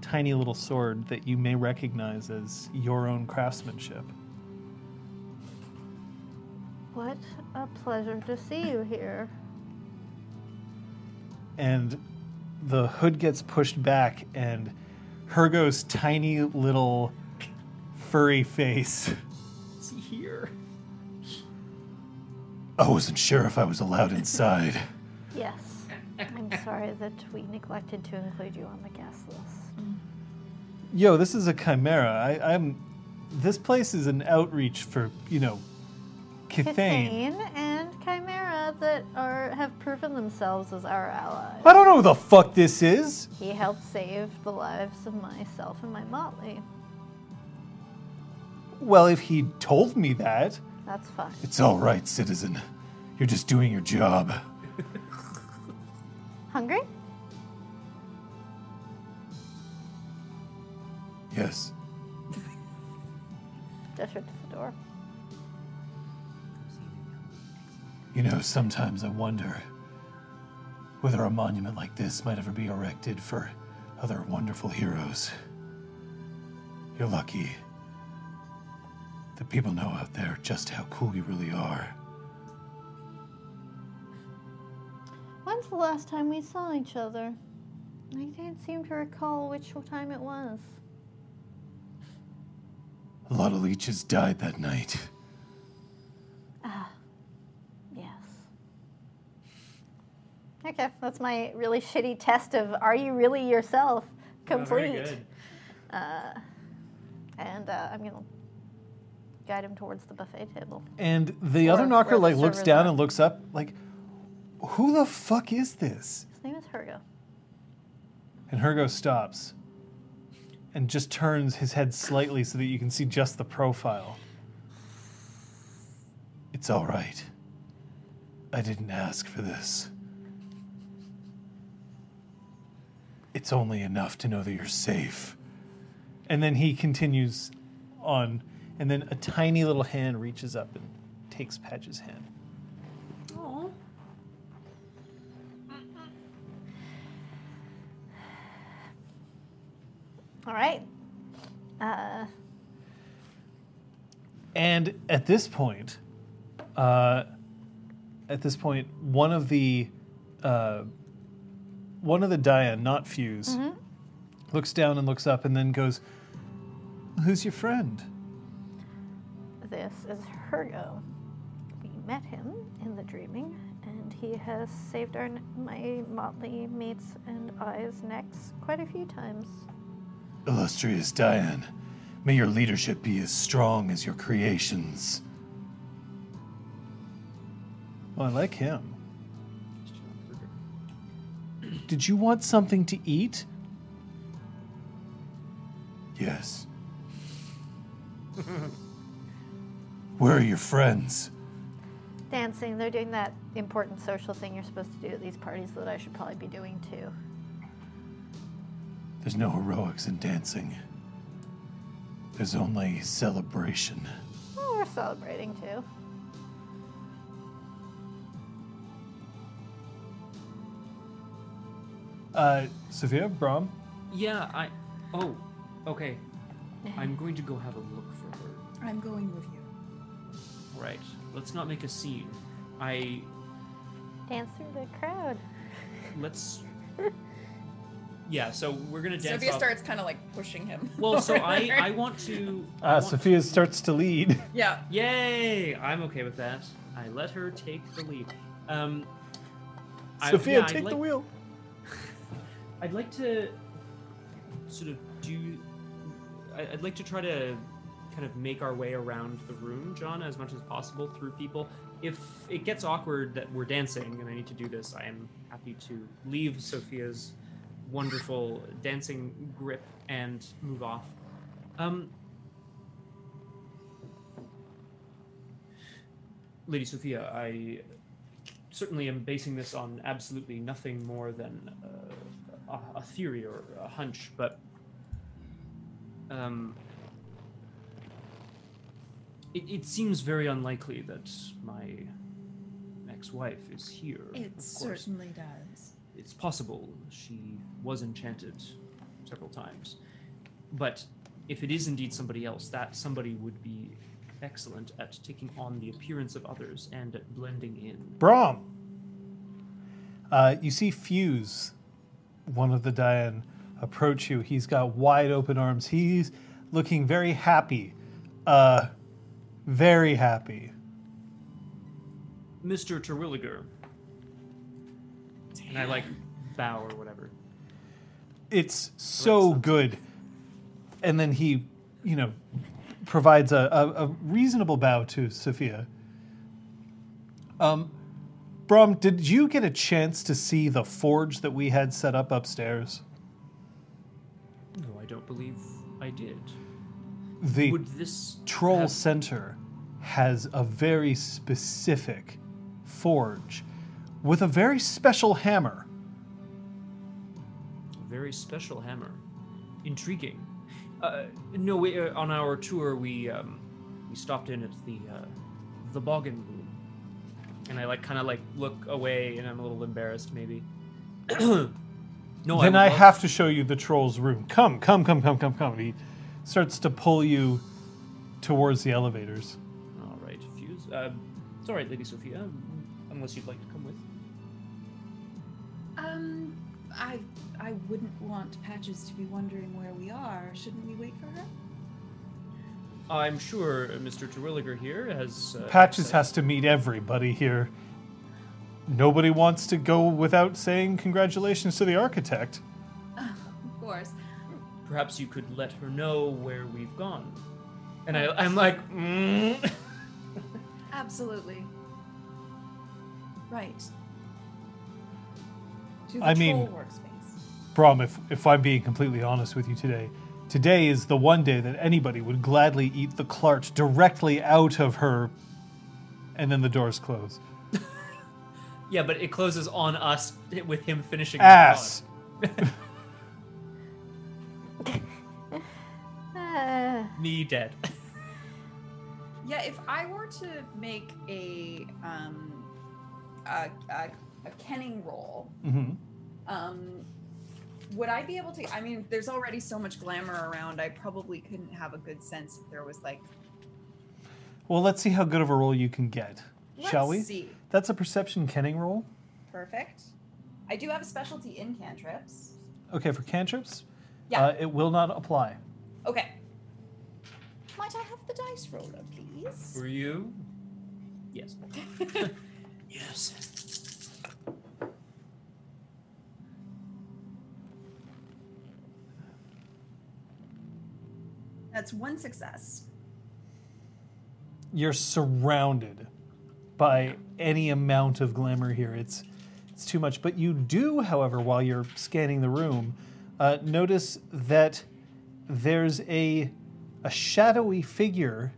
A: tiny little sword that you may recognize as your own craftsmanship.
B: What a pleasure to see you here.
A: and the hood gets pushed back and Hergo's tiny little furry face.
C: Is he here?
E: I wasn't sure if I was allowed inside.
B: Yes. I'm sorry that we neglected to include you on the guest list.
A: Yo, this is a chimera. I, I'm. This place is an outreach for you know,
B: Kithain. And Chimera that are have proven themselves as our allies.
A: I don't know who the fuck this is.
B: He helped save the lives of myself and my motley.
A: Well, if he told me that,
B: That's fine.
E: It's all right, citizen. You're just doing your job.
B: Hungry?
E: Yes.
B: Gesture to the door.
E: You know, sometimes I wonder whether a monument like this might ever be erected for other wonderful heroes. You're lucky. The people know out there just how cool you really are.
B: When's the last time we saw each other? I can't seem to recall which time it was.
E: A lot of leeches died that night.
B: Yes. Okay, that's my really shitty test of are you really yourself complete?
C: Oh, very.
B: And uh, I'm gonna guide him towards the buffet table.
A: and the
B: Or
A: other knocker like looks down
B: are.
A: and looks up, like, who the fuck is this?
B: His name is Hergo.
A: And Hergo stops and just turns his head slightly so that you can see just the profile.
E: It's all right. I didn't ask for this. It's only enough to know that you're safe.
A: And then he continues on, and then a tiny little hand reaches up and takes Patch's hand.
C: Aw.
B: All right. Uh,
A: And at this point, uh, at this point, one of the uh, one of the Dia, not Fuse, mm-hmm. looks down and looks up, and then goes, "Who's your friend?"
B: this is Hergo. We met him in the dreaming, and he has saved our my motley mates and I's necks quite a few times.
E: Illustrious Diane, may your leadership be as strong as your creations.
A: Well, I like him. Did you want something to eat?
E: Yes. Where are your friends?
B: Dancing, they're doing that important social thing you're supposed to do at these parties that I should probably be doing too.
E: There's no heroics in dancing. There's only celebration.
B: Oh, we're celebrating too.
A: Uh, Sophia, Brom,
C: Yeah, I. Oh, okay. I'm going to go have a look for her.
F: I'm going with you.
C: Right. Let's not make a scene. I.
B: Dance through the crowd.
C: Let's. Yeah, so we're gonna dance.
D: Sophia
C: off-
D: starts kind of like pushing him.
C: Well, so I. I want to. I
A: uh,
C: want-
A: Sophia starts to lead.
D: Yeah.
C: Yay! I'm okay with that. I let her take the lead. Um. I-
A: Sophia,
C: yeah, I'd
A: take the
C: like-
A: wheel.
C: I'd like to sort of do. I'd like to try to kind of make our way around the room, John, as much as possible through people. If it gets awkward that we're dancing and I need to do this, I am happy to leave Sophia's wonderful dancing grip and move off. Um, Lady Sophia, I certainly am basing this on absolutely nothing more than uh, a, a theory or a hunch, but um, it, it seems very unlikely that my ex-wife is here.
F: It certainly does.
C: It's possible she was enchanted several times, but if it is indeed somebody else, that somebody would be excellent at taking on the appearance of others and at blending in.
A: Brom. Uh, you see Fuse, one of the Diane, approach you. He's got wide open arms. He's looking very happy. Uh, very happy.
C: Mr. Terwilliger. And I like bow or whatever.
A: It's so good. And then he, you know, provides a, a, a reasonable bow to Sophia. Um, Brom, did you get a chance to see the forge that we had set up upstairs?
C: No, I don't believe I did.
A: The
C: Would this
A: Troll
C: have
A: Center has a very specific forge with a very special hammer.
C: a very special hammer? Intriguing. Uh, no, we, uh, on our tour we um, we stopped in at the uh, the Boggan and I like kind of like look away, and I'm a little embarrassed maybe. no,
A: then
C: would
A: I have to show you the troll's room. Come, come, come, come, come, come. He starts to pull you towards the elevators.
C: All right, Fuse. Uh, it's all right, Lady Sophia, unless you'd like to come with.
F: Um, I I wouldn't want Patches to be wondering where we are. Shouldn't we wait for her?
C: I'm sure Mr. Terwilliger here has. Uh,
A: Patches
C: said-
A: has to meet everybody here. Nobody wants to go without saying congratulations to the architect.
F: Of course.
C: Perhaps you could let her know where we've gone. And I, I'm like, mm.
F: Absolutely. Right. To the
A: I mean-
F: troll workspace.
A: Brom, if, if I'm being completely honest with you today, today is the one day that anybody would gladly eat the Clart directly out of her, and then the doors close.
C: yeah, but it closes on us with him finishing. the
A: Ass!
B: Uh.
C: Me dead.
D: Yeah, if I were to make a um a, a, a kenning roll,
A: hmm
D: um would I be able to I mean, there's already so much glamour around, I probably couldn't have a good sense if there was like
A: Well, let's see how good of a roll you can get. Shall we?
D: let's see.
A: That's a perception kenning roll.
D: Perfect. I do have a specialty in cantrips.
A: Okay, for cantrips,
D: Yeah.
A: uh, it will not apply.
D: Okay. Might I have the dice roller, please?
C: For you? Yes. yes.
D: That's one success.
A: You're surrounded by any amount of glamour here. It's it's too much. But you do, however, while you're scanning the room, uh, notice that there's a a shadowy figure,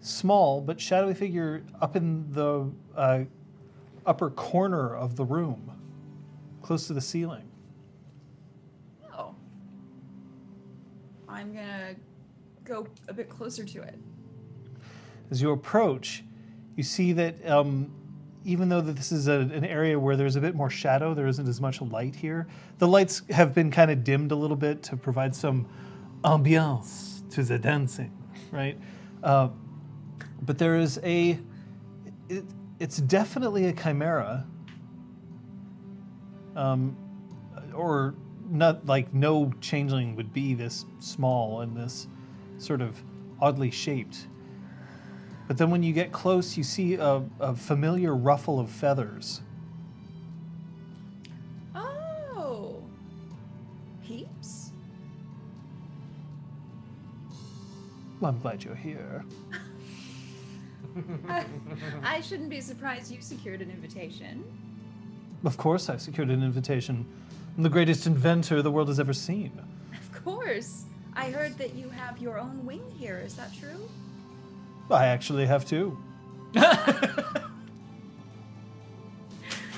A: small but shadowy figure up in the uh, upper corner of the room, close to the ceiling.
D: Oh. I'm gonna go a bit closer to it.
A: As you approach, you see that um, even though that this is a, an area where there's a bit more shadow, there isn't as much light here. The lights have been kind of dimmed a little bit to provide some ambiance to the dancing, right? Uh, but there is a. It, it's definitely a chimera. Um, or not like no changeling would be this small and this sort of oddly shaped. But then when you get close, you see a, a familiar ruffle of feathers.
D: Oh. Peeps?
A: Well, I'm glad you're here.
D: I shouldn't be surprised you secured an invitation.
A: Of course, I secured an invitation. I'm the greatest inventor the world has ever seen.
D: Of course. I heard that you have your own wing here. Is that true?
A: I actually have two.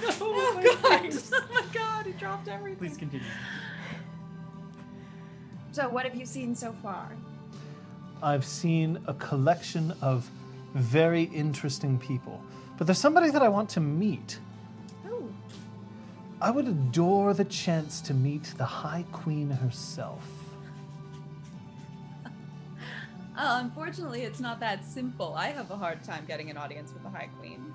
D: Oh, oh, oh, my God! oh my God! He dropped everything.
C: Please continue.
D: So, what have you seen so far?
A: I've seen a collection of very interesting people. But there's somebody that I want to meet.
D: Oh,
A: I would adore the chance to meet the High Queen herself.
D: Uh, unfortunately, it's not that simple. I have a hard time getting an audience with the High Queen.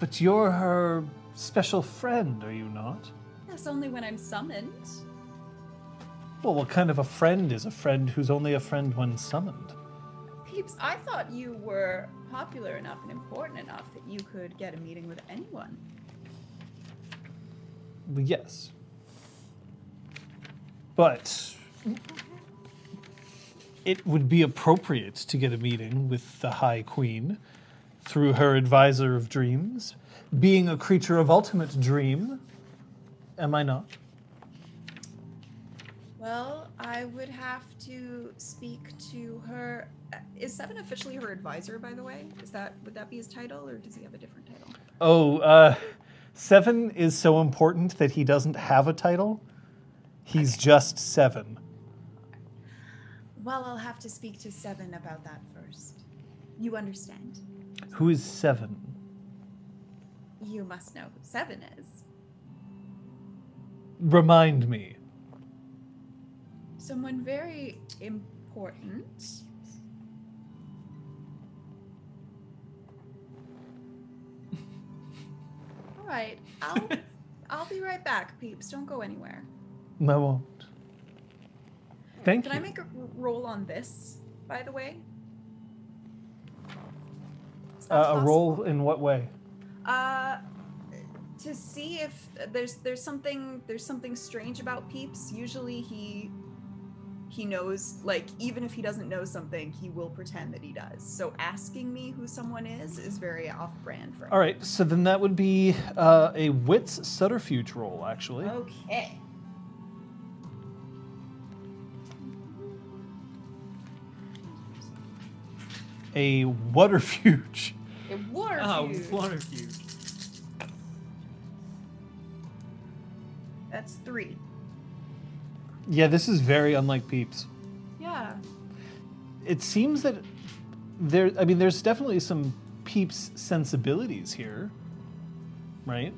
A: But you're her special friend, are you not?
D: That's only when I'm summoned.
A: Well, what kind of a friend is a friend who's only a friend when summoned?
D: Peeps, I thought you were popular enough and important enough that you could get a meeting with anyone.
A: Yes. But it would be appropriate to get a meeting with the High Queen through her advisor of dreams, being a creature of ultimate dream. Am I not?
D: Well, I would have to speak to her. uh, Is Seven officially her advisor, by the way? Is that would that be his title, or does he have a different title?
A: Oh, uh, Seven is so important that he doesn't have a title. He's just Seven.
D: Well, I'll have to speak to Seven about that first. You understand?
A: Who is Seven?
D: You must know who Seven is.
A: Remind me.
D: Someone very important. All right, I'll I'll be right back, peeps. Don't go anywhere.
A: I won't. Thank
D: Can
A: you.
D: I make a roll on this, by the way?
A: Uh, a roll in what way?
D: Uh, to see if there's there's something there's something strange about Peeps. Usually he he knows like even if he doesn't know something, he will pretend that he does. So asking me who someone is is very off-brand for him.
A: All right, so then that would be uh, a wits subterfuge roll, actually.
D: Okay.
A: A waterfuge.
D: A water
C: Oh,
D: fuse.
C: water feud.
D: That's three.
A: Yeah, this is very unlike Peeps.
D: Yeah.
A: It seems that there. I mean, there's definitely some Peeps sensibilities here, right?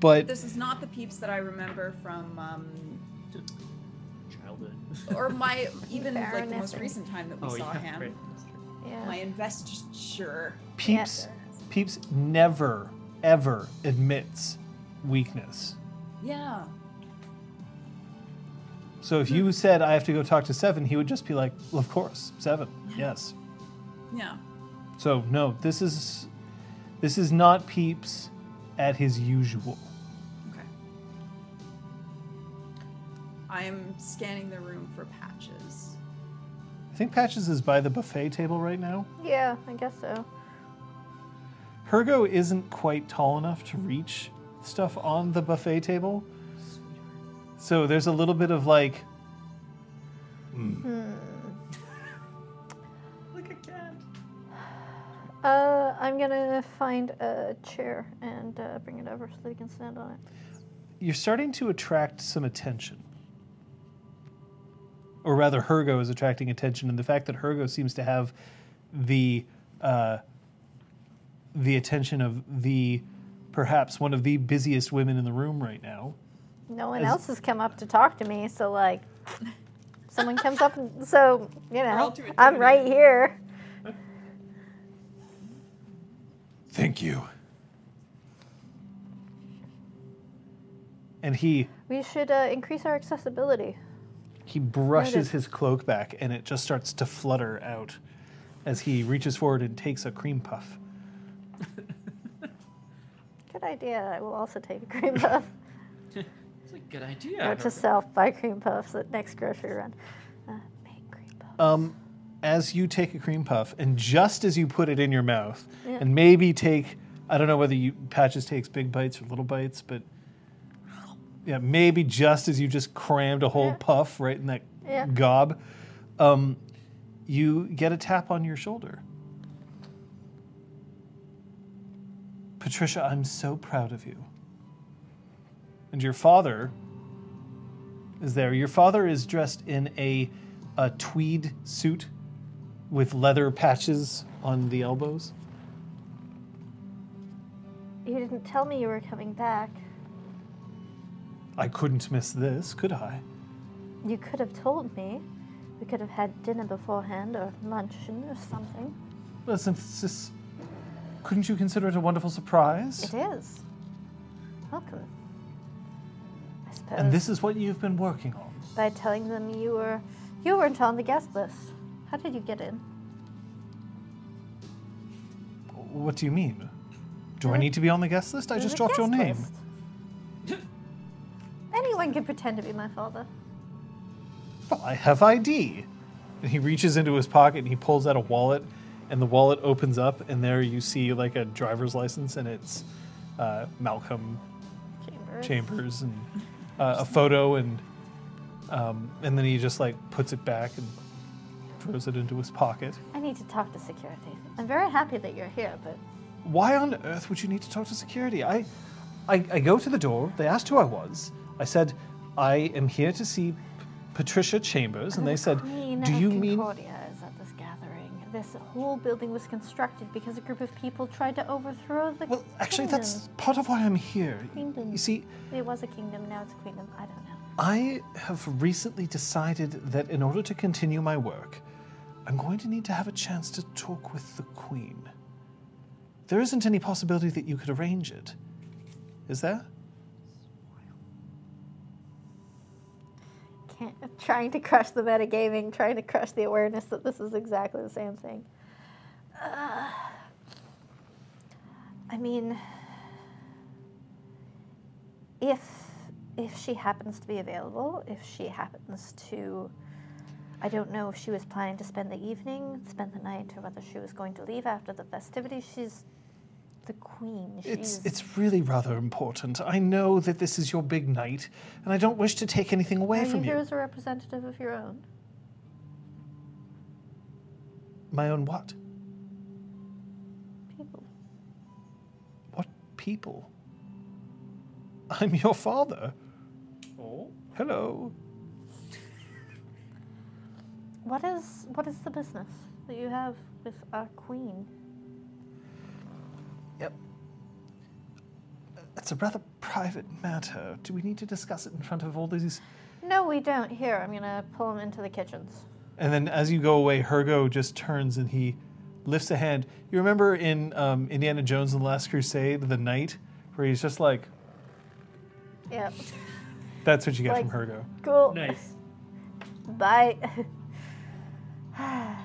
A: But
D: This is not the Peeps that I remember from um,
C: Childhood.
D: or my even like the most recent time that we
C: oh
D: saw
C: yeah,
D: him.
C: right. That's true.
B: Yeah.
D: My investiture.
A: Peeps, Peeps never ever admits weakness.
D: Yeah.
A: So if you said I have to go talk to Seven, he would just be like, well, "Of course, Seven, yes."
D: Yeah.
A: So no, this is this is not Peeps at his usual.
F: Okay. I'm scanning the room for patches.
A: I think Patches is by the buffet table right now.
B: Yeah, I guess so.
A: Hergo isn't quite tall enough to reach stuff on the buffet table. So there's a little bit of like,
C: Like a cat.
B: Uh, I'm gonna find a chair and uh, bring it over so that he can stand on it.
A: you're starting to attract some attention. Or rather, Hergo is attracting attention, and the fact that Hergo seems to have the uh, the attention of the perhaps one of the busiest women in the room right now.
B: No one
A: As-
B: else has come up to talk to me, so like, someone comes up, and so you know, I'm right here.
E: Thank you.
A: And he
B: We should uh, increase our accessibility.
A: He brushes his cloak back, and it just starts to flutter out as he reaches forward and takes a cream puff.
B: Good idea. I will also take a cream puff.
C: It's a good idea.
B: Go to
C: Herbert.
B: self, buy cream puffs at next grocery run. Uh, make cream puffs.
A: Um, as you take a cream puff, and just as you put it in your mouth,
B: Yeah.
A: and maybe take, I don't know whether you Patches takes big bites or little bites, but yeah, maybe just as you just crammed a whole
B: Yeah.
A: puff right in that
B: Yeah.
A: gob, um, you get a tap on your shoulder. Patricia, I'm so proud of you. And your father is there. Your father is dressed in a, a tweed suit with leather patches on the elbows.
B: You didn't tell me you were coming back.
A: I couldn't miss this, could I?
B: You could have told me. We could have had dinner beforehand or luncheon or something.
A: Well, since this, couldn't you consider it a wonderful surprise?
B: It is. Welcome. I suppose.
A: And this is what you've been working on.
B: by telling them you were you weren't on the guest list. How did you get in?
A: What do you mean? Do I need to be on the guest list? I
B: There's
A: just
B: a
A: dropped your
B: guest
A: name.
B: list. Anyone can pretend to be my father.
A: Well, I have ID. And he reaches into his pocket and he pulls out a wallet, and the wallet opens up, and there you see like a driver's license, and it's uh, Malcolm
B: Chambers.
A: Chambers and uh, a photo, and um, and then he just like puts it back and throws it into his pocket.
B: I need to talk to security. I'm very happy that you're here, but
A: Why on earth would you need to talk to security? I, I, I go to the door. They asked who I was. I said, I am here to see P- Patricia Chambers, and
B: the
A: they oh, said,
B: Queen
A: Do you mean?
B: Concordia is at this gathering. This whole building was constructed because a group of people tried to overthrow the
A: Well, actually,
B: kingdom.
A: that's part of why I'm here.
B: Queendom.
A: You see,
B: It was a kingdom, now it's a queendom. I don't know.
A: I have recently decided that in order to continue my work, I'm going to need to have a chance to talk with the Queen. There isn't any possibility that you could arrange it, is there?
B: trying to crush the metagaming, trying to crush the awareness that this is exactly the same thing. Uh, I mean, if if she happens to be available, if she happens to, I don't know if she was planning to spend the evening, spend the night, or whether she was going to leave after the festivities. She's the queen. She's
A: It's it's really rather important. I know that this is your big night, and I don't wish to take anything away
B: Are you
A: from
B: here
A: you.
B: as a representative of your own?
A: My own what?
B: People.
A: What people? I'm your father.
C: Oh.
A: Hello.
B: What is what is the business that you have with our queen?
A: It's a rather private matter. Do we need to discuss it in front of all these?
B: No, we don't. Here, I'm gonna pull him into the kitchens.
A: And then as you go away, Hergo just turns and he lifts a hand. You remember in um, Indiana Jones and the Last Crusade, the knight, where he's just like,
B: Yep.
A: that's what you get
B: Like-
A: from Hergo.
B: Cool.
C: Nice.
B: Bye.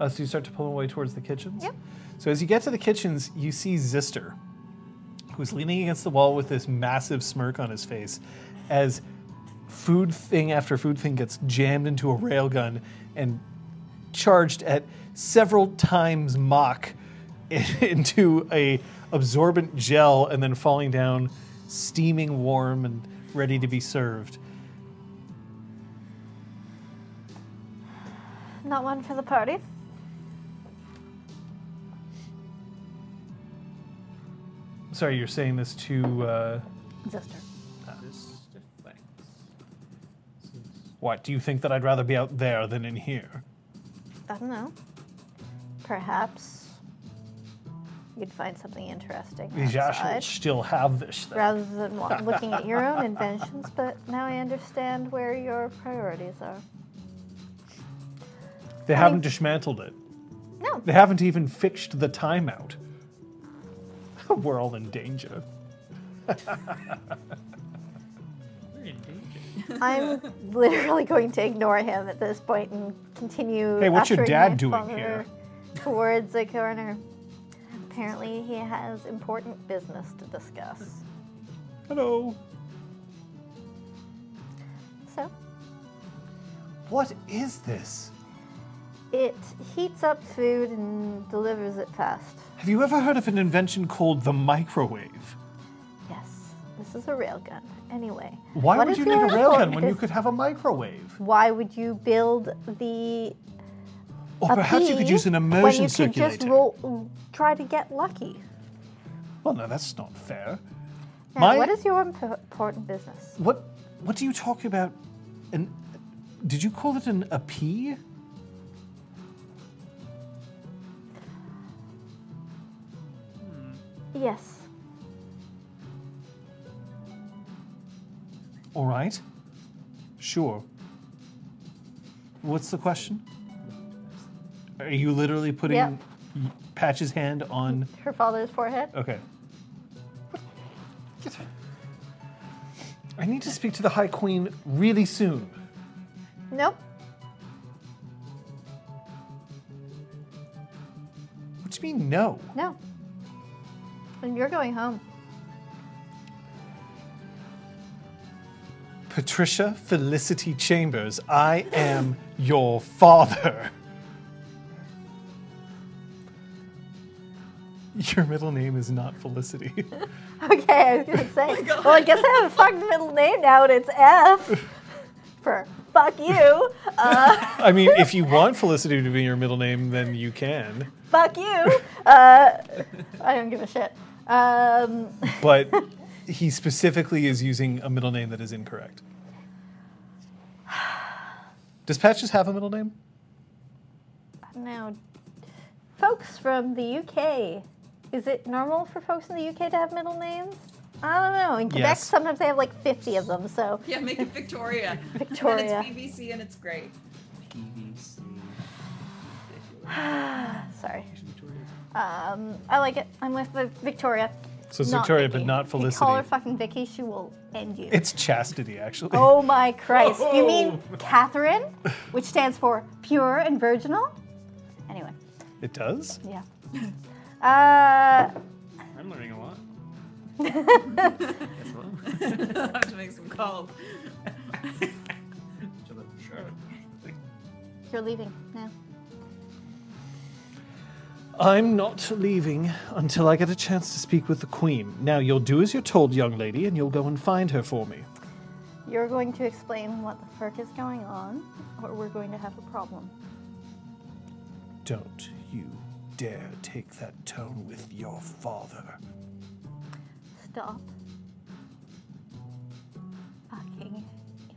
A: Uh, so you start to pull away towards the kitchens.
B: Yep.
A: So as you get to the kitchens, you see Zister, who's leaning against the wall with this massive smirk on his face, as food thing after food thing gets jammed into a railgun and charged at several times Mach into a absorbent gel and then falling down, steaming warm and ready to be served.
B: Not one for the party.
A: Sorry, you're saying this to uh. What? Do you think that I'd rather be out there than in here?
B: I don't know. Perhaps you'd find something interesting outside,
A: shall still have this. Then.
B: rather than wa- looking at your own inventions. But now I understand where your priorities are.
A: They haven't dismantled it.
B: No,
A: They haven't even fixed the timeout. We're all in danger.
C: We're in danger.
B: I'm literally going to ignore him at this point and continue.
A: Hey, what's your
B: ushering
A: dad doing
B: father
A: here?
B: Towards the corner. Apparently, he has important business to discuss.
A: Hello.
B: So,
E: What is this?
B: It heats up food and delivers it fast.
A: Have you ever heard of an invention called the microwave?
B: Yes, this is a railgun. Anyway,
A: Why
B: what
A: would you need a
B: your
A: railgun when you could have a microwave?
B: Why would you build the?
A: Or
B: a
A: perhaps you could
B: pea
A: use an
B: when
A: immersion
B: you could
A: circulator.
B: just roll, try to get lucky.
A: Well, no, that's not fair.
B: Now,
A: My-
B: what is your imp- important business?
A: What What do you talk about? An Did you call it an a pea?
B: Yes.
A: All right. Sure. What's the question? Are you literally putting
B: Yep.
A: Patch's hand on?
B: Her father's forehead.
A: Okay. I need to speak to the High Queen really soon.
B: Nope.
A: What do you mean, no?
B: No. And you're going home.
A: Patricia Felicity Chambers, I am your father. Your middle name is not Felicity.
B: Okay, I was gonna say. well, I guess I have a fucking middle name now, and it's F for fuck you. Uh,
A: I mean, if you want Felicity to be your middle name, then you can.
B: fuck you. Uh, I don't give a shit. Um,
A: But he specifically is using a middle name that is incorrect. Does Patches have a middle name?
B: No. folks from the UK, is it normal for folks in the UK to have middle names? I don't know. In Quebec,
A: Yes.
B: sometimes they have like 50 of them, so
D: Yeah, make it Victoria.
B: Victoria.
D: And it's BBC and it's great.
C: PVC.
B: sorry. Um, I like it. I'm with the Victoria.
A: So it's
B: not
A: Victoria,
B: Vicky.
A: but not
B: If you call her fucking Vicky, she will end you.
A: It's Chastity, actually.
B: Oh my Christ. You mean Catherine, which stands for pure and virginal? Anyway,
A: It does?
B: yeah. Uh,
C: I'm learning a lot.
D: I have to make some calls.
B: You're leaving now.
A: I'm not leaving until I get a chance to speak with the Queen. Now, you'll do as you're told, young lady, and you'll go and find her for me.
B: You're going to explain what the frick is going on, or we're going to have a problem.
A: Don't you dare take that tone with your father.
B: Stop fucking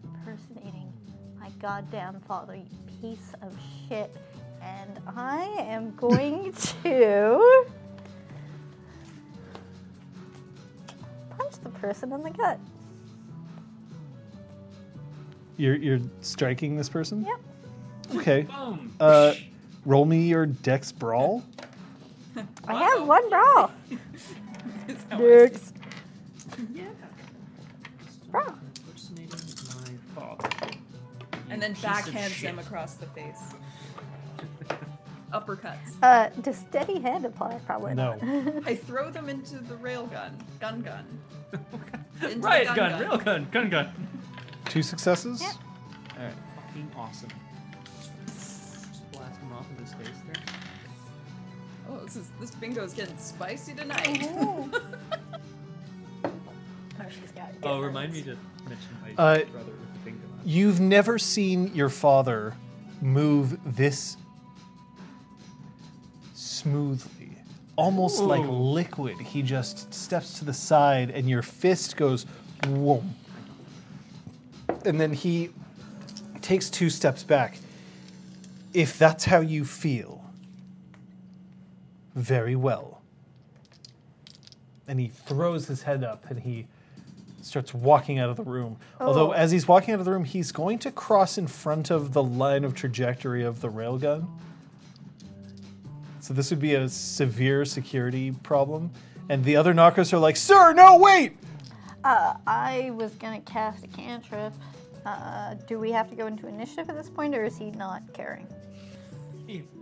B: impersonating my goddamn father, you piece of shit. And I am going to punch the person in the gut.
A: You're, you're striking this person?
B: Yep.
A: Okay.
C: Boom.
A: Uh, roll me your dex brawl.
B: I have one brawl.
D: That's how I see
C: Yeah.
B: Brawl.
C: Impersonating my father.
D: And then
C: You piece
D: backhands
C: shit.
D: him across the face. Uppercuts.
B: Uh, does steady hand apply? Probably
A: No.
B: not.
D: I throw them into the rail gun. Gun gun. Into the
C: Riot
D: gun
C: gun,
D: gun.
C: real gun, gun gun.
A: Two successes.
B: Yep.
C: Alright, fucking awesome. Just blast him off into space there.
D: Oh, this is this bingo's getting spicy tonight.
B: Oh, she's got
C: Oh, remind me to mention my
A: Uh,
C: brother with the bingo.
A: You've never seen your father move this smoothly, almost like liquid. He just steps to the side, and your fist goes whoom. And then he takes two steps back. If that's how you feel, very well. And he throws his head up and he starts walking out of the room. Oh. Although,
B: Oh.
A: as he's walking out of the room, he's going to cross in front of the line of trajectory of the railgun. So, this would be a severe security problem. And the other knockers are like, Sir, no, wait!
B: Uh, I was gonna cast a cantrip. Uh, do we have to go into initiative at this point, or is he not caring?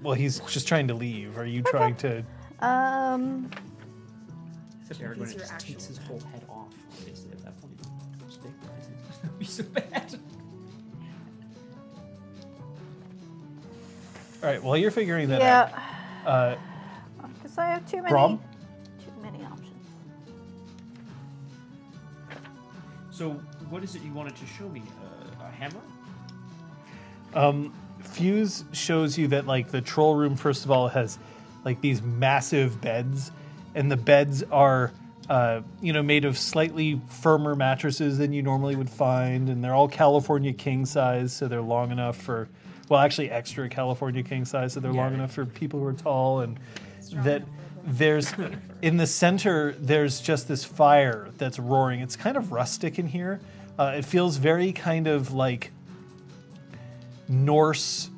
A: Well, he's just trying to leave. Are you trying to.
B: Um,
C: Except Aragorn just takes his whole head off, basically, at that point. Just vaporizes. That'd be so bad.
A: All right, while you're figuring that
B: yeah,
A: out, uh,
B: because I have too many,
A: Brom?
B: too many options.
C: So, what is it you wanted to show me? Uh, a hammer?
A: Um, Fuse shows you that like the troll room first of all has like these massive beds, and the beds are uh, you know made of slightly firmer mattresses than you normally would find, and they're all California king size, so they're long enough for well actually extra California king size, so they're long enough for people who are tall, and that there's in the center there's just this fire that's roaring. It's kind of rustic in here. Uh, it feels very kind of like Norse,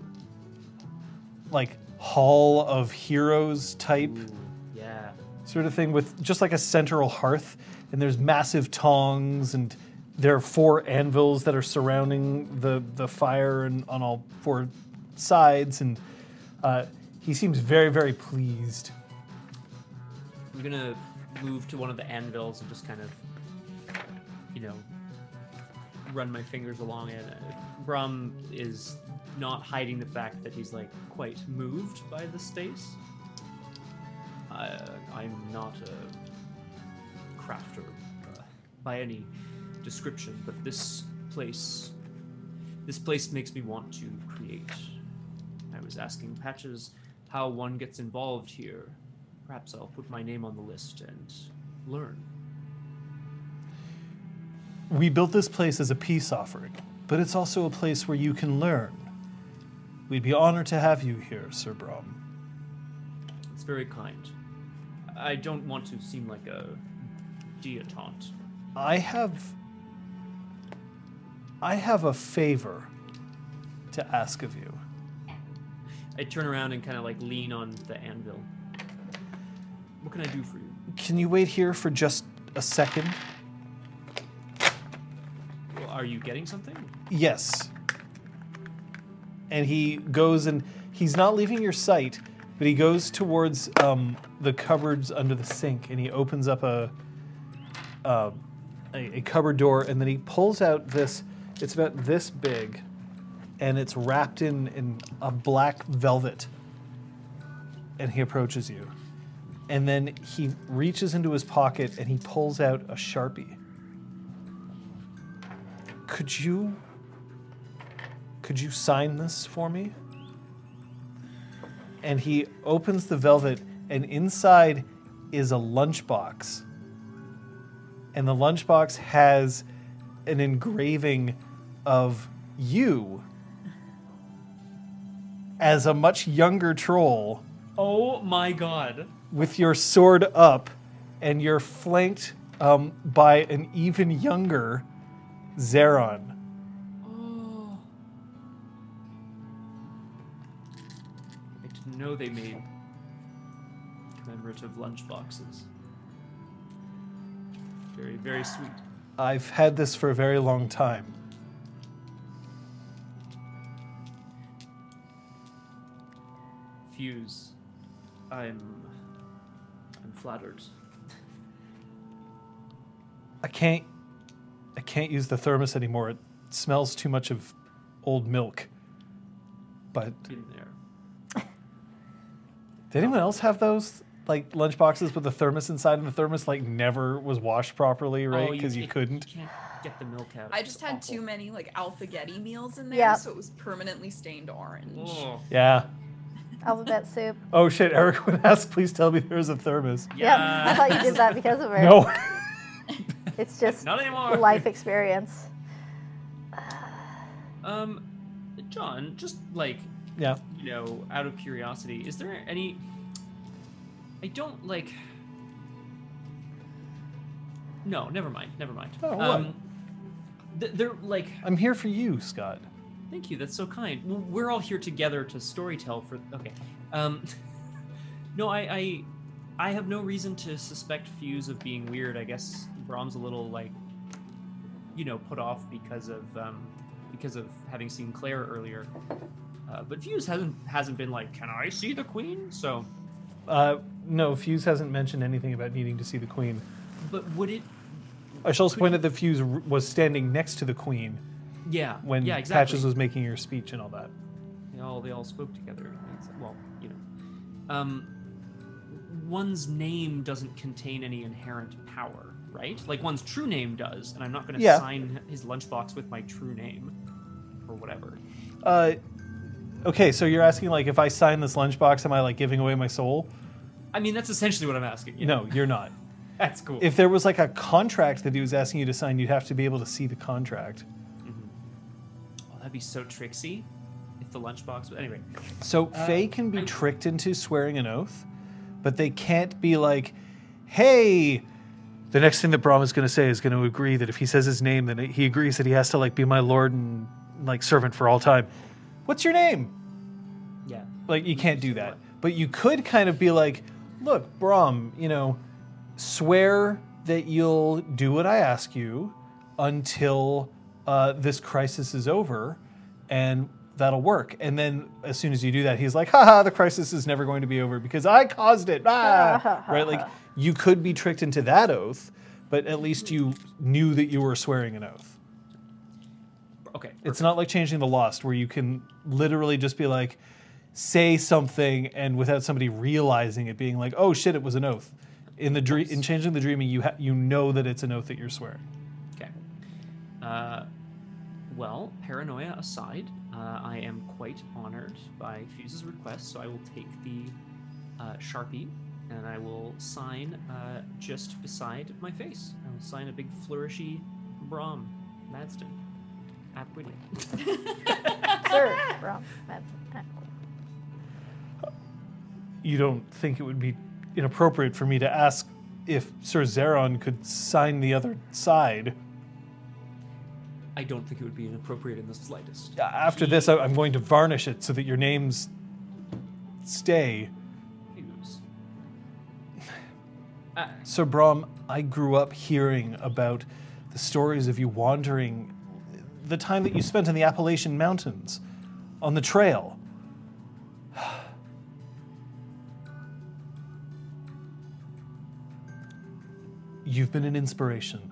A: like Hall of Heroes type
C: Ooh, yeah.
A: sort of thing with just like a central hearth, and there's massive tongs, and there are four anvils that are surrounding the the fire and on all four sides, and uh, he seems very very pleased.
C: I'm gonna move to one of the anvils and just kind of, you know, run my fingers along it. Uh, Brom is not hiding the fact that he's like quite moved by the space. Uh, I'm not a crafter uh, by any description, but this place, this place makes me want to create. I was asking Patches how one gets involved here. Perhaps I'll put my name on the list and learn.
A: We built this place as a peace offering, but it's also a place where you can learn. We'd be honored to have you here, Sir Brom.
C: It's very kind. I don't want to seem like a dilettante.
A: I have I have a favor to ask of you.
C: I turn around and kind of like lean on the anvil. What can I do for you?
A: Can you wait here for just a second?
C: Well, Are you getting something?
A: Yes. And he goes and he's not leaving your sight, but he goes towards um, the cupboards under the sink and he opens up a, uh, a a cupboard door and then he pulls out this. It's about this big, and it's wrapped in in a black velvet. And he approaches you, and then he reaches into his pocket and he pulls out a sharpie. Could you could you sign this for me? And he opens the velvet, and inside is a lunchbox. And the lunchbox has an engraving of you as a much younger troll
C: Oh my god.
A: with your sword up, and you're flanked um, by an even younger Zeron.
C: Oh. I didn't know they made commemorative lunchboxes. Very, very sweet.
A: I've had this for a very long time.
C: Fuse, I'm. I'm flattered.
A: I can't. I can't use the thermos anymore. It smells too much of old milk. But
C: In there.
A: did anyone else have those like lunch boxes with the thermos inside, and the thermos like never was washed properly, oh, right?
C: Oh,
A: Because you, couldn't.
C: You can't get the milk out.
D: I just had
C: awful.
D: too many like alphagetti meals in there,
B: Yeah.
D: so it was permanently stained orange.
C: Ugh.
A: Yeah.
B: Alphabet soup.
A: Oh shit! Eric would ask, please tell me there is a thermos.
B: Yeah. I thought you did that because of her.
A: No.
B: It's just
C: Not anymore.
B: life experience.
C: Um, John, just like
A: yeah.
C: you know, out of curiosity, is there any? I don't like. No, never mind. Never mind.
A: Oh, what?
C: um, th- they're like.
A: I'm here for you, Scott.
C: Thank you. That's so kind. Well, we're all here together to storytell for. Okay. Um. no, I, I, I have no reason to suspect Fuse of being weird. I guess Brom's a little like, you know, put off because of um, because of having seen Claire earlier. Uh, but Fuse hasn't hasn't been like, can I see the Queen? So,
A: Uh, no, Fuse hasn't mentioned anything about needing to see the Queen.
C: but would it?
A: I also point out that Fuse was standing next to the Queen
C: Yeah.
A: when
C: yeah, exactly.
A: Patches was making your speech and all that.
C: They all they all spoke together. Well, you know, um, one's name doesn't contain any inherent power, right? Like one's true name does, and I'm not going to
A: Yeah.
C: sign his lunchbox with my true name or whatever.
A: Uh, okay, so you're asking like if I sign this lunchbox, am I like giving away my soul?
C: I mean, that's essentially what I'm asking. Yeah.
A: No, you're not.
C: that's cool.
A: If there was like a contract that he was asking you to sign, you'd have to be able to see the contract.
C: Be so tricksy. If the lunchbox, But anyway,
A: So Fae can be tricked into swearing an oath, but they can't be like, "Hey." The next thing that Brom is going to say is going to agree that if he says his name, then he agrees that he has to like be my lord and like servant for all time. What's your name?
C: yeah,
A: Like you can't do that. But you could kind of be like, look, Brom, you know, swear that you'll do what I ask you until uh, this crisis is over, and that'll work. And then as soon as you do that, he's like, haha, the crisis is never going to be over because I caused it. Ah! right? Like you could be tricked into that oath, but at least you knew that you were swearing an oath.
C: okay.
A: It's not like Changeling the Lost, where you can literally just be like, say something, and without somebody realizing it, being like, "Oh shit, it was an oath." In the dream, in Changeling the Dreaming, you ha- you know that it's an oath that you're swearing.
C: Okay. Uh, well, paranoia aside, uh, I am quite honored by Fuse's request, so I will take the uh, sharpie and I will sign uh, just beside my face. I will sign a big flourishy Brom Madston. Apquidia.
B: Sir, Brom. That's
A: You don't think it would be inappropriate for me to ask if Sir Zeron could sign the other side?
C: I don't think it would be inappropriate in the slightest.
A: After this, I- I'm going to varnish it so that your names stay.
C: Fuse. Uh,
A: So, Brom, I grew up hearing about the stories of you wandering, the time that you spent in the Appalachian Mountains, on the trail. You've been an inspiration.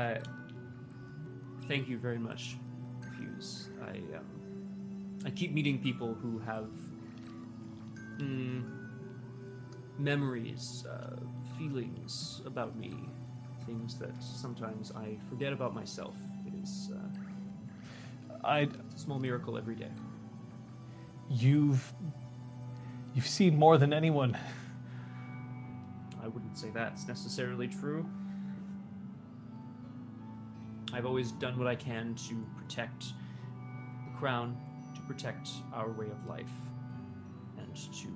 C: Uh, thank you very much, Fuse. I um, I keep meeting people who have mm, memories, uh, feelings about me, things that sometimes I forget about myself. It is uh,
A: I,
C: a small miracle every day.
A: you've, you've seen more than anyone.
C: I wouldn't say that's necessarily true. I've always done what I can to protect the crown, to protect our way of life, and to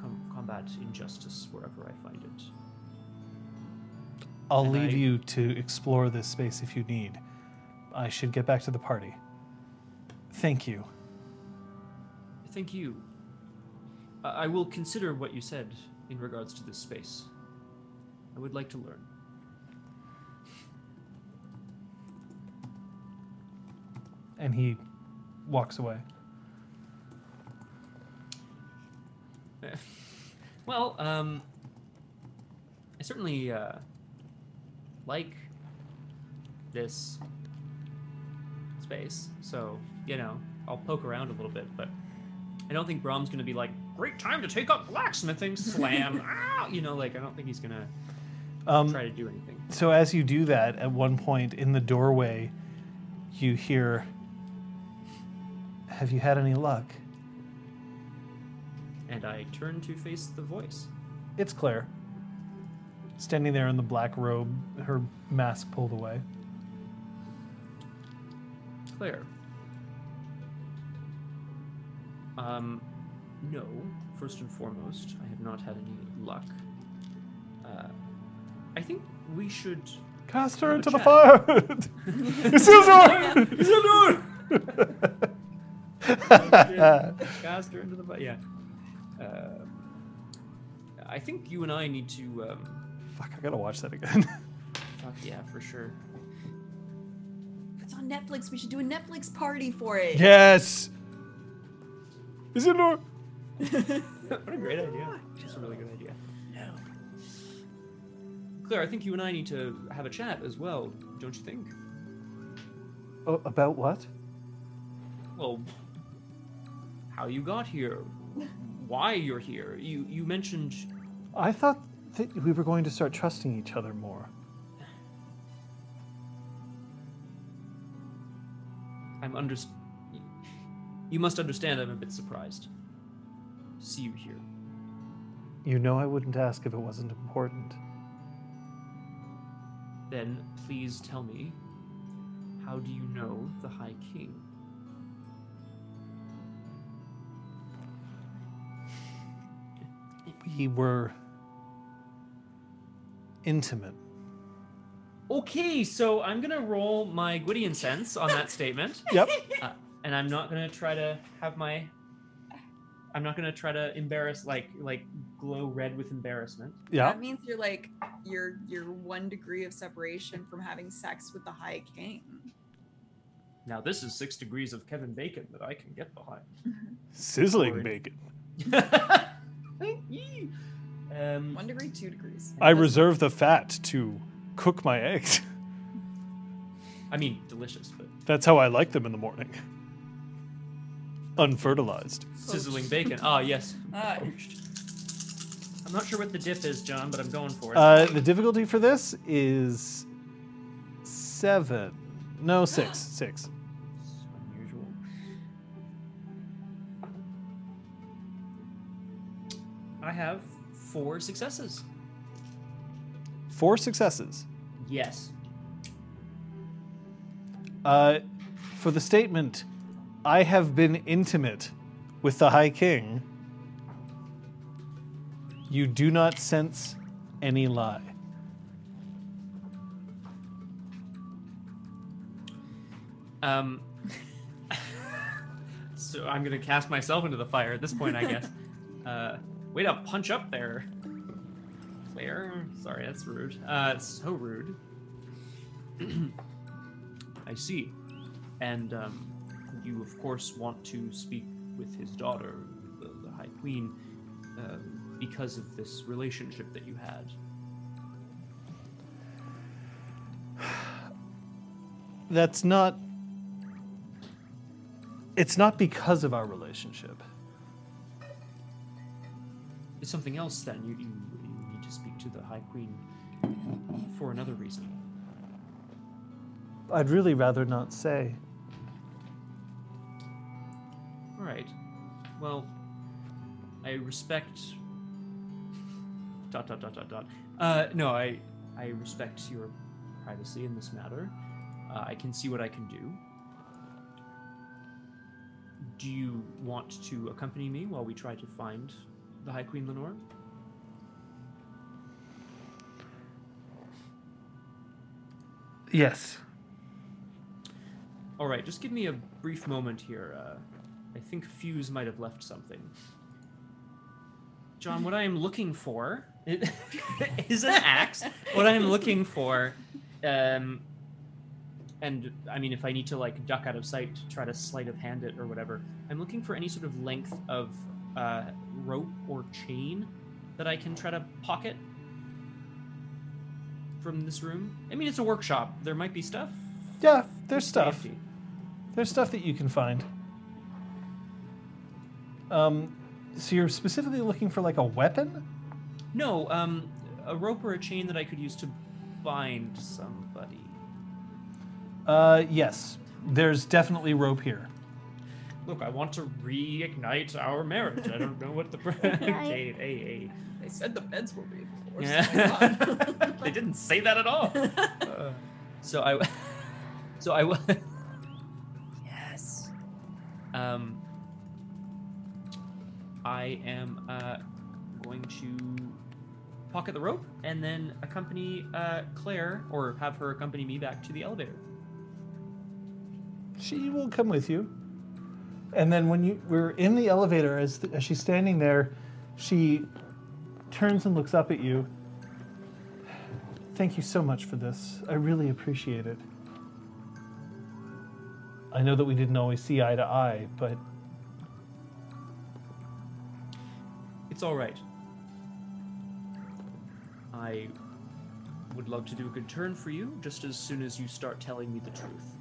C: com- combat injustice wherever I find it.
A: I'll
C: And
A: leave
C: I-
A: you to explore this space if you need. I should get back to the party. Thank you.
C: Thank you. I I will consider what you said in regards to this space. I would like to learn.
A: And he walks away.
C: Well, um, I certainly uh, like this space, so you know I'll poke around a little bit, but I don't think Brom's gonna be like, "Great time to take up blacksmithing!" Slam, ah! you know, like I don't think he's gonna
A: Um,
C: try to do anything.
A: So as you do that, at one point in the doorway, you hear, "Have you had any luck?"
C: And I turn to face the voice.
A: It's Claire, standing there in the black robe, her mask pulled away.
C: Claire. Um, no. First and foremost, I have not had any luck. Uh, I think we should.
A: Cast her into the fire! Isildur!
C: Cast her into the fi- yeah. Uh, I think you and I need to. Um,
A: Fuck, I gotta watch that again.
C: fuck yeah, for sure.
D: If it's on Netflix, we should do a Netflix party for it.
A: yes! Isildur!
C: what a great idea. That's a really good idea. No. Claire, I think you and I need to have a chat as well, don't you think?
A: Oh, about what?
C: Well, how you got here, why you're here. You you mentioned
A: I thought that we were going to start trusting each other more.
C: I'm under. You must understand. I'm a bit surprised to see you here.
A: You know I wouldn't ask if it wasn't important.
C: Then please tell me, how do you know the High King?
A: We were intimate.
C: Okay, so I'm gonna roll my Gwydion sense on that statement,
A: Yep.
C: uh, and I'm not gonna try to have my. I'm not gonna try to embarrass like like glow red with embarrassment.
A: Yeah.
D: That means you're like you're you're one degree of separation from having sex with the High King.
C: Now this is six degrees of Kevin Bacon that I can get behind.
A: Sizzling
C: Sorry.
A: bacon.
C: Yee. um,
D: One degree, two degrees.
A: I reserve the fat to cook my eggs.
C: I mean, delicious, but
A: That's how I like them in the morning. Unfertilized.
C: sizzling bacon. Ah, yes.
D: Ah.
C: I'm not sure what the dip is, John, but I'm going for it.
A: Uh, the difficulty for this is seven. No, six. Six.
C: I have four successes.
A: Four successes.
C: Yes.
A: Uh, for the statement, I have been intimate with the High King, you do not sense any lie.
C: Um. so I'm gonna cast myself into the fire at this point, I guess. uh, way to punch up there, Claire. Sorry, that's rude. Uh, it's so rude. I see. And um, you, of course, want to speak with his daughter, the, the High Queen, uh, because of this relationship that you had.
A: That's not. It's not because of our relationship.
C: It's something else. Then you, you, you need to speak to the High Queen for another reason.
A: I'd really rather not say.
C: All right. Well, I respect. Dot dot dot dot dot. Uh, no, I I respect your privacy in this matter. Uh, I can see what I can do. Do you want to accompany me while we try to find the High Queen Lenore?
A: Yes.
C: All right, just give me a brief moment here. Uh, I think Fuse might have left something. John, what I am looking for is an axe. What I am looking for um, and I mean, if I need to like duck out of sight to try to sleight of hand it or whatever, I'm looking for any sort of length of uh, rope or chain that I can try to pocket from this room. I mean, it's a workshop. There might be stuff.
A: Yeah, there's stuff.
C: empty.
A: There's stuff that you can find. Um, so you're specifically looking for like a weapon?
C: No, um, a rope or a chain that I could use to bind somebody.
A: Uh, yes. There's definitely rope here.
C: Look, I want to reignite our marriage. I don't know what the.
B: Ignite.
C: okay, hey, hey.
F: They said the beds were reinforced.
C: Yeah. they didn't say that at all. so I, so I, yes. Um, I am uh, going to pocket the rope and then accompany uh, Claire, or have her accompany me back to the elevator.
A: She will come with you. And then when you we're in the elevator, as, as she's standing there, she turns and looks up at you. Thank you so much for this. I really appreciate it. I know that we didn't always see eye to eye, but
C: It's all right. I would love to do a good turn for you just as soon as you start telling me the truth.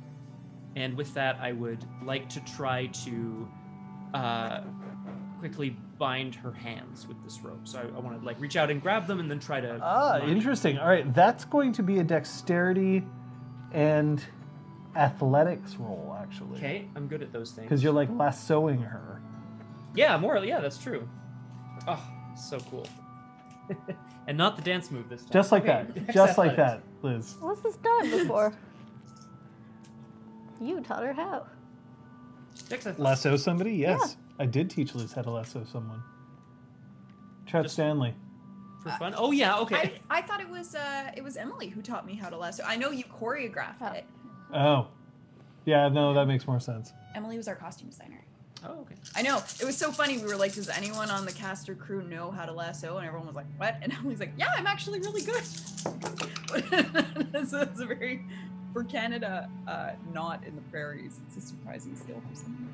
C: And with that, I would like to try to uh, quickly bind her hands with this rope. So I, I want to like reach out and grab them and then try to.
A: Ah,
C: bind-
A: interesting. All right, that's going to be a dexterity and athletics roll, actually.
C: Okay, I'm good at those things.
A: Because you're like lassoing her.
C: Yeah, more. Yeah, that's true. Oh, so cool. and not the dance move this time.
A: Just like
C: Okay,
A: that.
C: Dex
A: Just like that, Liz.
B: What's this done before? You taught her how.
C: Dex athletics.
A: Lasso somebody? Yes. I did teach Liz how to lasso someone. Chad
C: Just-
A: Stanley.
C: for fun. Oh yeah, okay.
D: I, I thought it was uh it was Emily who taught me how to lasso. I know you choreographed
B: Oh.
D: it.
A: Oh. Yeah, no, that makes more sense.
D: Emily was our costume designer.
C: oh okay.
D: I know. It was so funny. We were like, does anyone on the cast or crew know how to lasso? And everyone was like, what? And Emily's like, yeah, I'm actually really good. so it's a very, for Canada, uh, not in the prairies, it's a surprising skill for someone.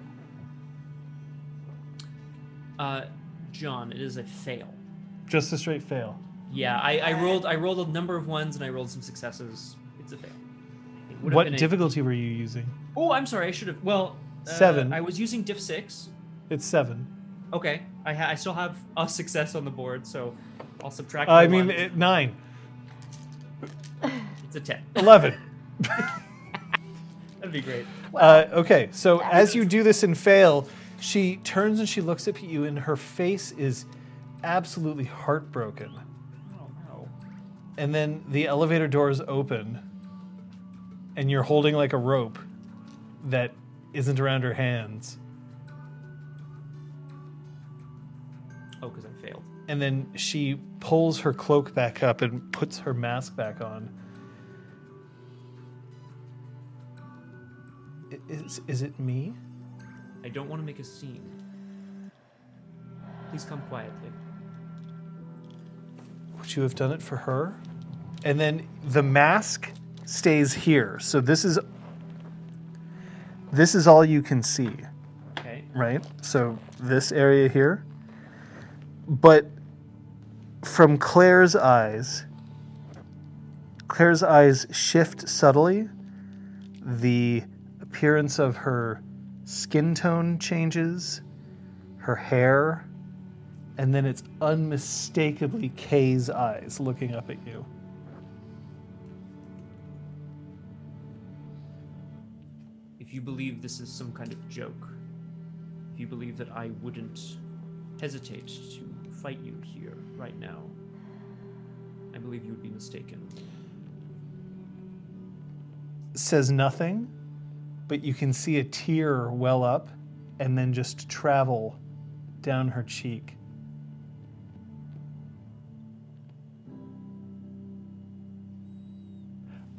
C: Uh, John, it is a fail.
A: Just a straight fail.
C: Yeah, I, I rolled I rolled a number of ones and I rolled some successes. It's a fail. It would have
A: What
C: been a-
A: difficulty were you using?
C: Oh, I'm sorry. I should have. Well, uh,
A: Seven.
C: I was using diff six.
A: It's seven.
C: Okay, I ha- I still have a success on the board, so I'll subtract.
A: I
C: my
A: mean,
C: one.
A: it, nine.
C: it's a ten.
A: Eleven.
C: That'd be great.
A: Uh, okay, so as you do this and fail, she turns and she looks up at you, and her face is absolutely heartbroken.
C: Oh no.
A: And then the elevator doors open, and you're holding like a rope that isn't around her hands.
C: Oh, because I failed.
A: And then she pulls her cloak back up and puts her mask back on. Is, is it me?
C: I don't want to make a scene. Please come quietly.
A: Would you have done it for her? And then the mask stays here. So this is this is all you can see,
C: Okay.
A: right? So this area here. But from Claire's eyes, Claire's eyes shift subtly. The appearance of her skin tone changes, her hair, and then it's unmistakably Kay's eyes looking up at you.
C: If you believe this is some kind of joke, if you believe that I wouldn't hesitate to fight you here right now, I believe you would be mistaken.
A: Says nothing, but you can see a tear well up and then just travel down her cheek.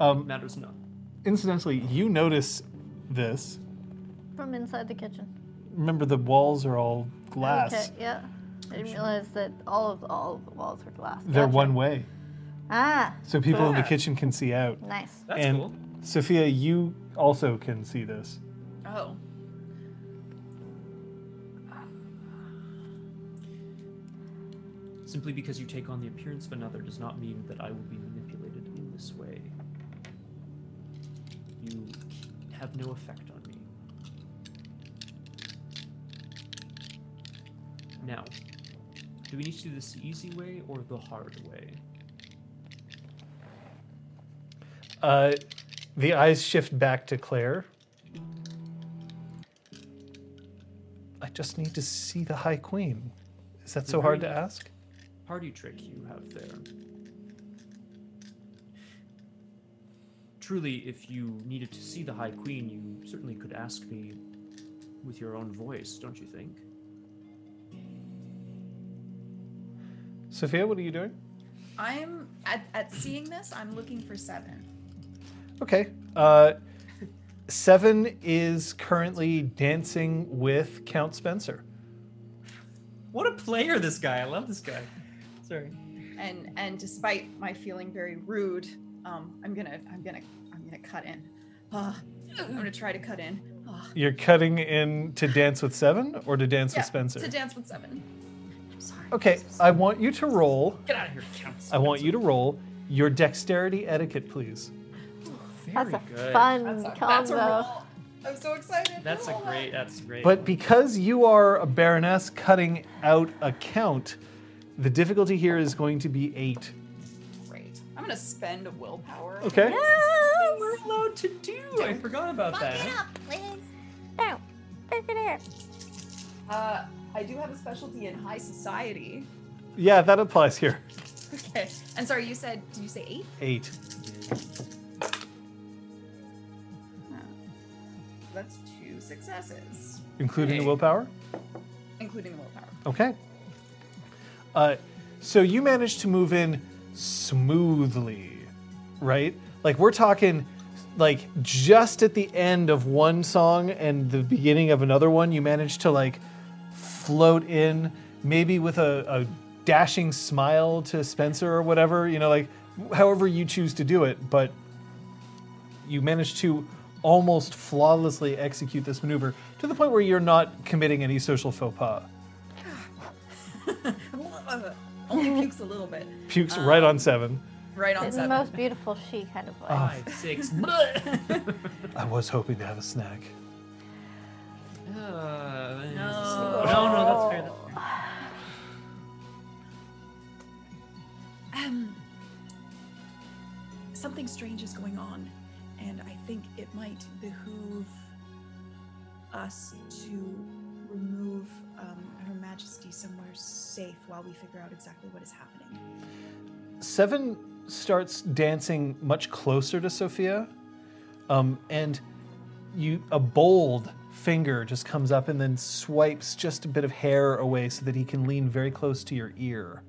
A: Um,
C: Matters not.
A: incidentally, you notice this.
B: From inside the kitchen.
A: Remember, the walls are all glass.
B: Okay, yeah. I didn't realize that all of all of the walls were glass.
A: They're
B: Gotcha.
A: one way,
B: Ah,
A: so people in the kitchen can see out.
B: nice.
C: That's
A: and
C: cool.
A: Sophia, you also can see this.
D: Oh.
C: Simply because you take on the appearance of another does not mean that I will be manipulated in this way. You have no effect on me. Now, do we need to do this the easy way or the hard way?
A: Uh, the eyes shift back to Claire. I just need to see the High Queen. Is that so hard to ask?
C: Party trick you have there. Truly, if you needed to see the High Queen, you certainly could ask me with your own voice, don't you think?
A: Sophia, what are you doing?
D: I'm at, at seeing this, I'm looking for seven.
A: Okay. Uh, Seven is currently dancing with Count Spencer.
C: What a player this guy! I love this guy. Sorry.
D: And and despite my feeling very rude, um, I'm gonna I'm gonna I'm gonna cut in. Ah, I'm gonna try to cut in. Ah,
A: You're cutting in to dance with Seven or to dance
D: yeah,
A: with Spencer?
D: to dance with seven. I'm sorry.
A: Okay, I want you to roll.
C: Get out of here, Count. Spencer.
A: I want you to roll your dexterity etiquette, please.
B: That's a
C: good.
B: fun
D: That's a,
B: combo.
D: that's a roll. I'm so excited.
C: That's a great. That's great.
A: But because you are a baroness cutting out a count, the difficulty here is going to be eight.
D: Great. I'm gonna spend a willpower.
A: Okay?
C: we're allowed to do. I forgot about that.
B: it up, please. No, pick it up.
D: Uh, I do have a specialty in high society.
A: Yeah, that applies here.
D: Okay. And sorry, you said did you say eight?
A: Eight.
D: That's two successes,
A: Including the willpower?
D: including the willpower.
A: Okay. Uh, so you managed to move in smoothly, right? Like we're talking like just at the end of one song and the beginning of another one, you managed to like float in, maybe with a, a dashing smile to Spencer or whatever, you know, like however you choose to do it, but you managed to almost flawlessly execute this maneuver to the point where you're not committing any social faux pas.
D: Only pukes a little bit.
A: Pukes right on seven.
D: Right on
B: In the most beautiful she kind of voice.
C: Five, six.
A: I was hoping to have a snack.
C: Uh,
D: No.
C: no, no, that's fair. That's fair.
F: Um, something strange is going on, and I think it might behoove us to remove um, Her Majesty somewhere safe while we figure out exactly what is happening.
A: Seven starts dancing much closer to Sophia, um, and you a bold finger just comes up and then swipes just a bit of hair away so that he can lean very close to your ear.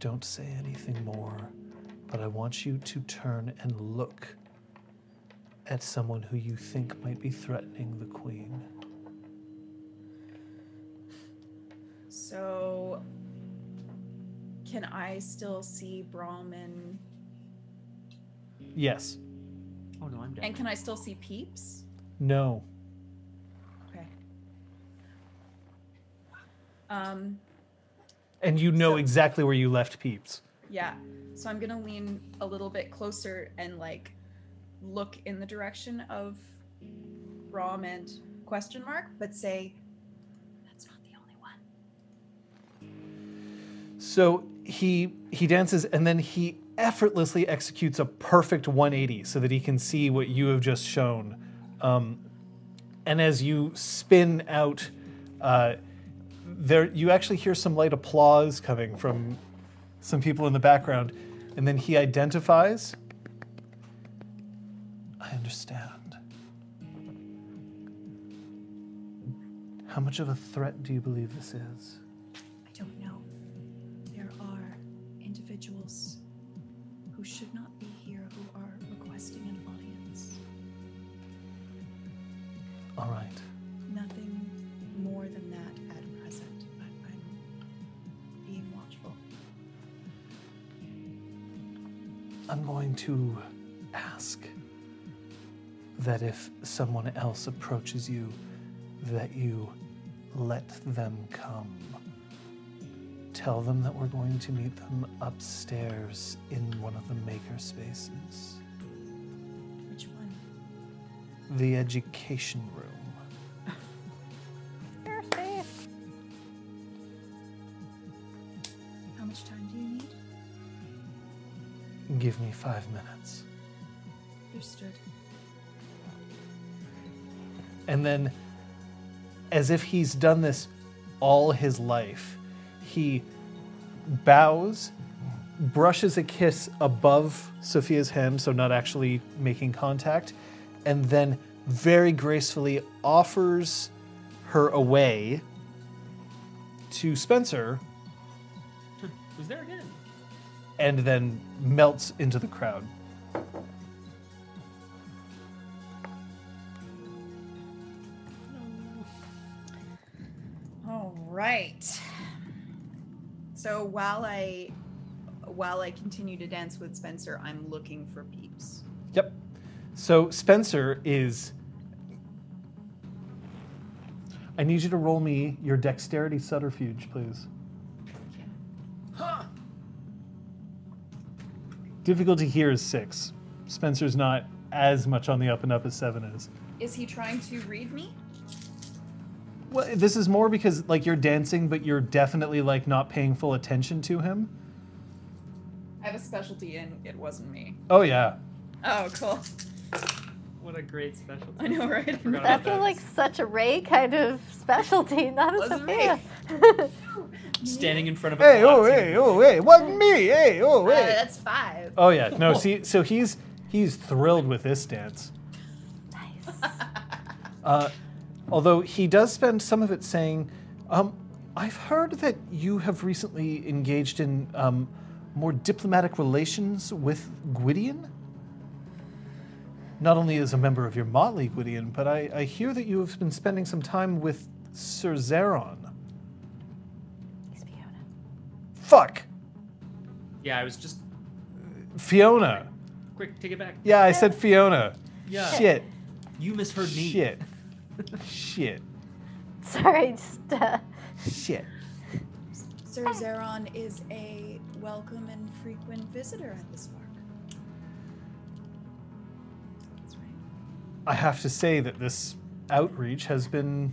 A: Don't say anything more, but I want you to turn and look at someone who you think might be threatening the queen.
D: So, can I still see Brahmin?
A: Yes.
C: Oh no, I'm dead.
D: And can I still see Peeps?
A: No.
D: Okay. Um,
A: And you know
D: So-
A: exactly where you left Peeps.
D: yeah. So I'm gonna lean a little bit closer and like look in the direction of Rom and question mark, but say that's not the only one.
A: So he he dances and then he effortlessly executes a perfect 180 so that he can see what you have just shown. Um, and as you spin out, uh, there you actually hear some light applause coming from some people in the background, and then he identifies. I understand. How much of a threat do you believe this is? To ask that if someone else approaches you, that you let them come. Tell them that we're going to meet them upstairs in one of the maker spaces,
F: Which one?
A: the education room. Give me five minutes.
F: Understood.
A: And then, as if he's done this all his life, he bows, brushes a kiss above Sophia's hand, so not actually making contact, and then very gracefully offers her away to Spencer
C: Who's there again?
A: And then melts into the crowd.
D: All right. So while I while I continue to dance with Spencer, I'm looking for peeps.
A: Yep. So Spencer is. I need you to roll me your dexterity subterfuge, please. Difficulty here is six. Spencer's not as much on the up and up as seven is.
D: Is he trying to read me?
A: Well, this is more because like you're dancing, but you're definitely like not paying full attention to him.
D: I have a specialty and it wasn't me.
A: Oh yeah.
D: Oh, cool.
C: What a great specialty.
D: I know, right?
C: Forgot
B: That feels like such a Ray kind of specialty, not a
D: Wasn't
B: Sophia.
C: Standing in front of a
A: Hey, oh,
C: clock.
A: hey, oh, hey, wasn't me. Hey, oh,
D: Uh,
A: hey.
D: that's five.
A: Oh yeah. No, see, so he's he's thrilled with this dance.
B: nice.
A: Uh, although he does spend some of it saying, um, I've heard that you have recently engaged in um, more diplomatic relations with Gwydion. Not only as a member of your motley, Gwydion, but I, I hear that you have been spending some time with Sir Zeron.
B: He's Fiona.
A: Fuck!
C: Yeah, I was just
A: Fiona.
C: quick. Take it back.
A: Yeah, I said Fiona.
C: Yeah.
A: Shit.
C: You misheard me.
A: Shit. Shit.
B: Sorry, just uh,
A: Shit.
F: Sir Zeron is a welcome and frequent visitor at this park.
D: That's right.
A: I have to say that this outreach has been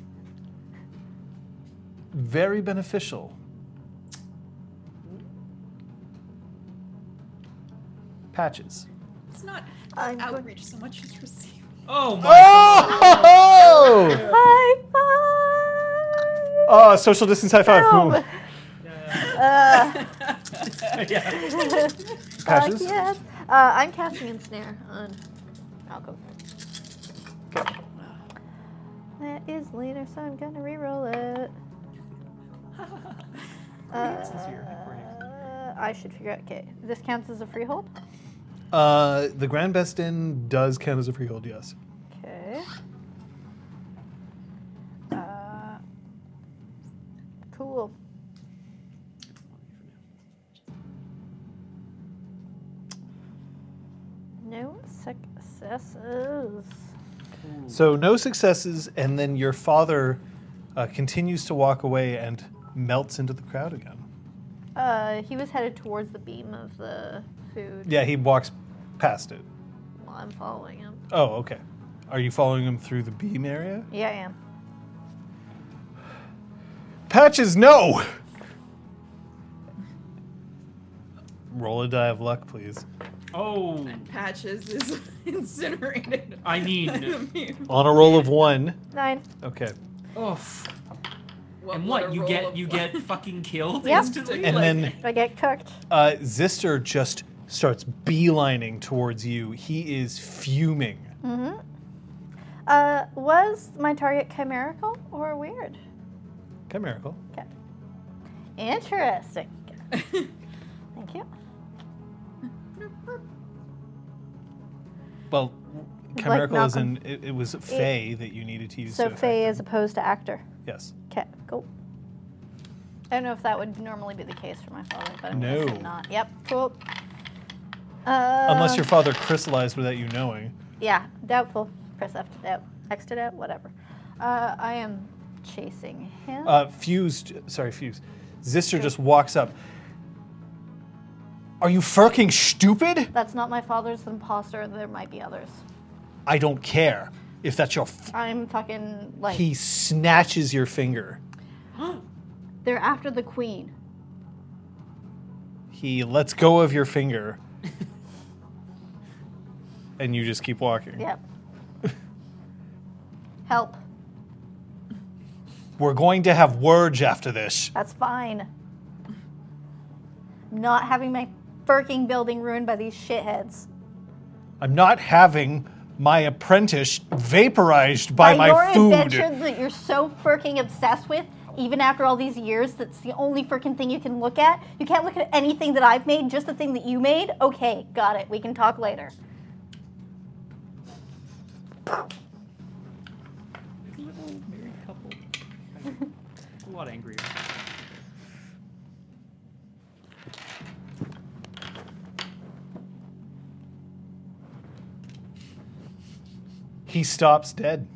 A: very beneficial. Patches.
F: It's not
B: I'm good.
F: outreach so much as receiving.
C: Oh my
A: Oh!
B: high five.
A: Oh, social distance high five. Boom.
B: uh,
C: yeah.
B: fuck
A: Patches.
B: yes. Uh, I'm casting ensnare on Malcolm. That is later, so I'm gonna re-roll it.
C: This is your recording.
B: Uh, I should figure out. Okay, this counts as a freehold.
A: Uh, the Grand Best Inn does count as a freehold, yes.
B: Okay. Uh, cool. No successes.
A: So no successes, and then your father uh, continues to walk away and melts into the crowd again.
B: Uh, he was headed towards the beam of the food.
A: Yeah, he walks past it.
B: While I'm following him.
A: Oh, okay. Are you following him through the beam area?
B: Yeah, I am.
A: Patches, no! Roll a die of luck, please.
C: Oh,
D: And Patches is incinerated.
C: I need.
A: On a roll of one.
B: Nine.
A: Okay.
C: oof.
D: What,
C: and
D: what
C: what?
D: a
C: You
D: roll
C: get
D: of
C: you
D: luck.
C: get fucking killed
B: Yep.
C: instantly.
A: And
C: Like-
A: then
B: I get cooked.
A: uh, Zister just starts beelining towards you. He is fuming.
B: Mm-hmm. Uh, was my target chimerical or weird?
A: Chimerical.
B: Okay. Interesting. Thank you.
A: Well,
B: Like
A: chimerical is
B: Malcolm.
A: in. It, it was Fey that you needed to use.
B: So
A: to Fae
B: as opposed to actor.
A: Yes.
B: Okay, cool. I don't know if that would normally be the case for my father, but I'm
A: No.
B: guessing not. Yep, cool. Uh,
A: Unless your father crystallized without you knowing.
B: Yeah, doubtful. Press F to doubt. X to doubt, whatever. Uh, I am chasing him.
A: Uh, Fused, sorry, Fuse. Zister just walks up. Are you fucking stupid?
B: That's not my father's imposter. There might be others.
A: I don't care if that's your. F-
B: I'm fucking like.
A: he snatches your finger.
B: They're after the queen.
A: He lets go of your finger. and you just keep walking.
B: Yep. Help.
A: We're going to have words after this.
B: That's fine. Not having my fucking building ruined by these shitheads.
A: I'm not having my apprentice vaporized by,
B: by
A: my
B: your
A: food.
B: invention that you're so freaking obsessed with, even after all these years, that's the only freaking thing you can look at. You can't look at anything that I've made, just the thing that you made. Okay, got it. We can talk later.
C: Little married couple. a lot angrier.
A: He stops dead.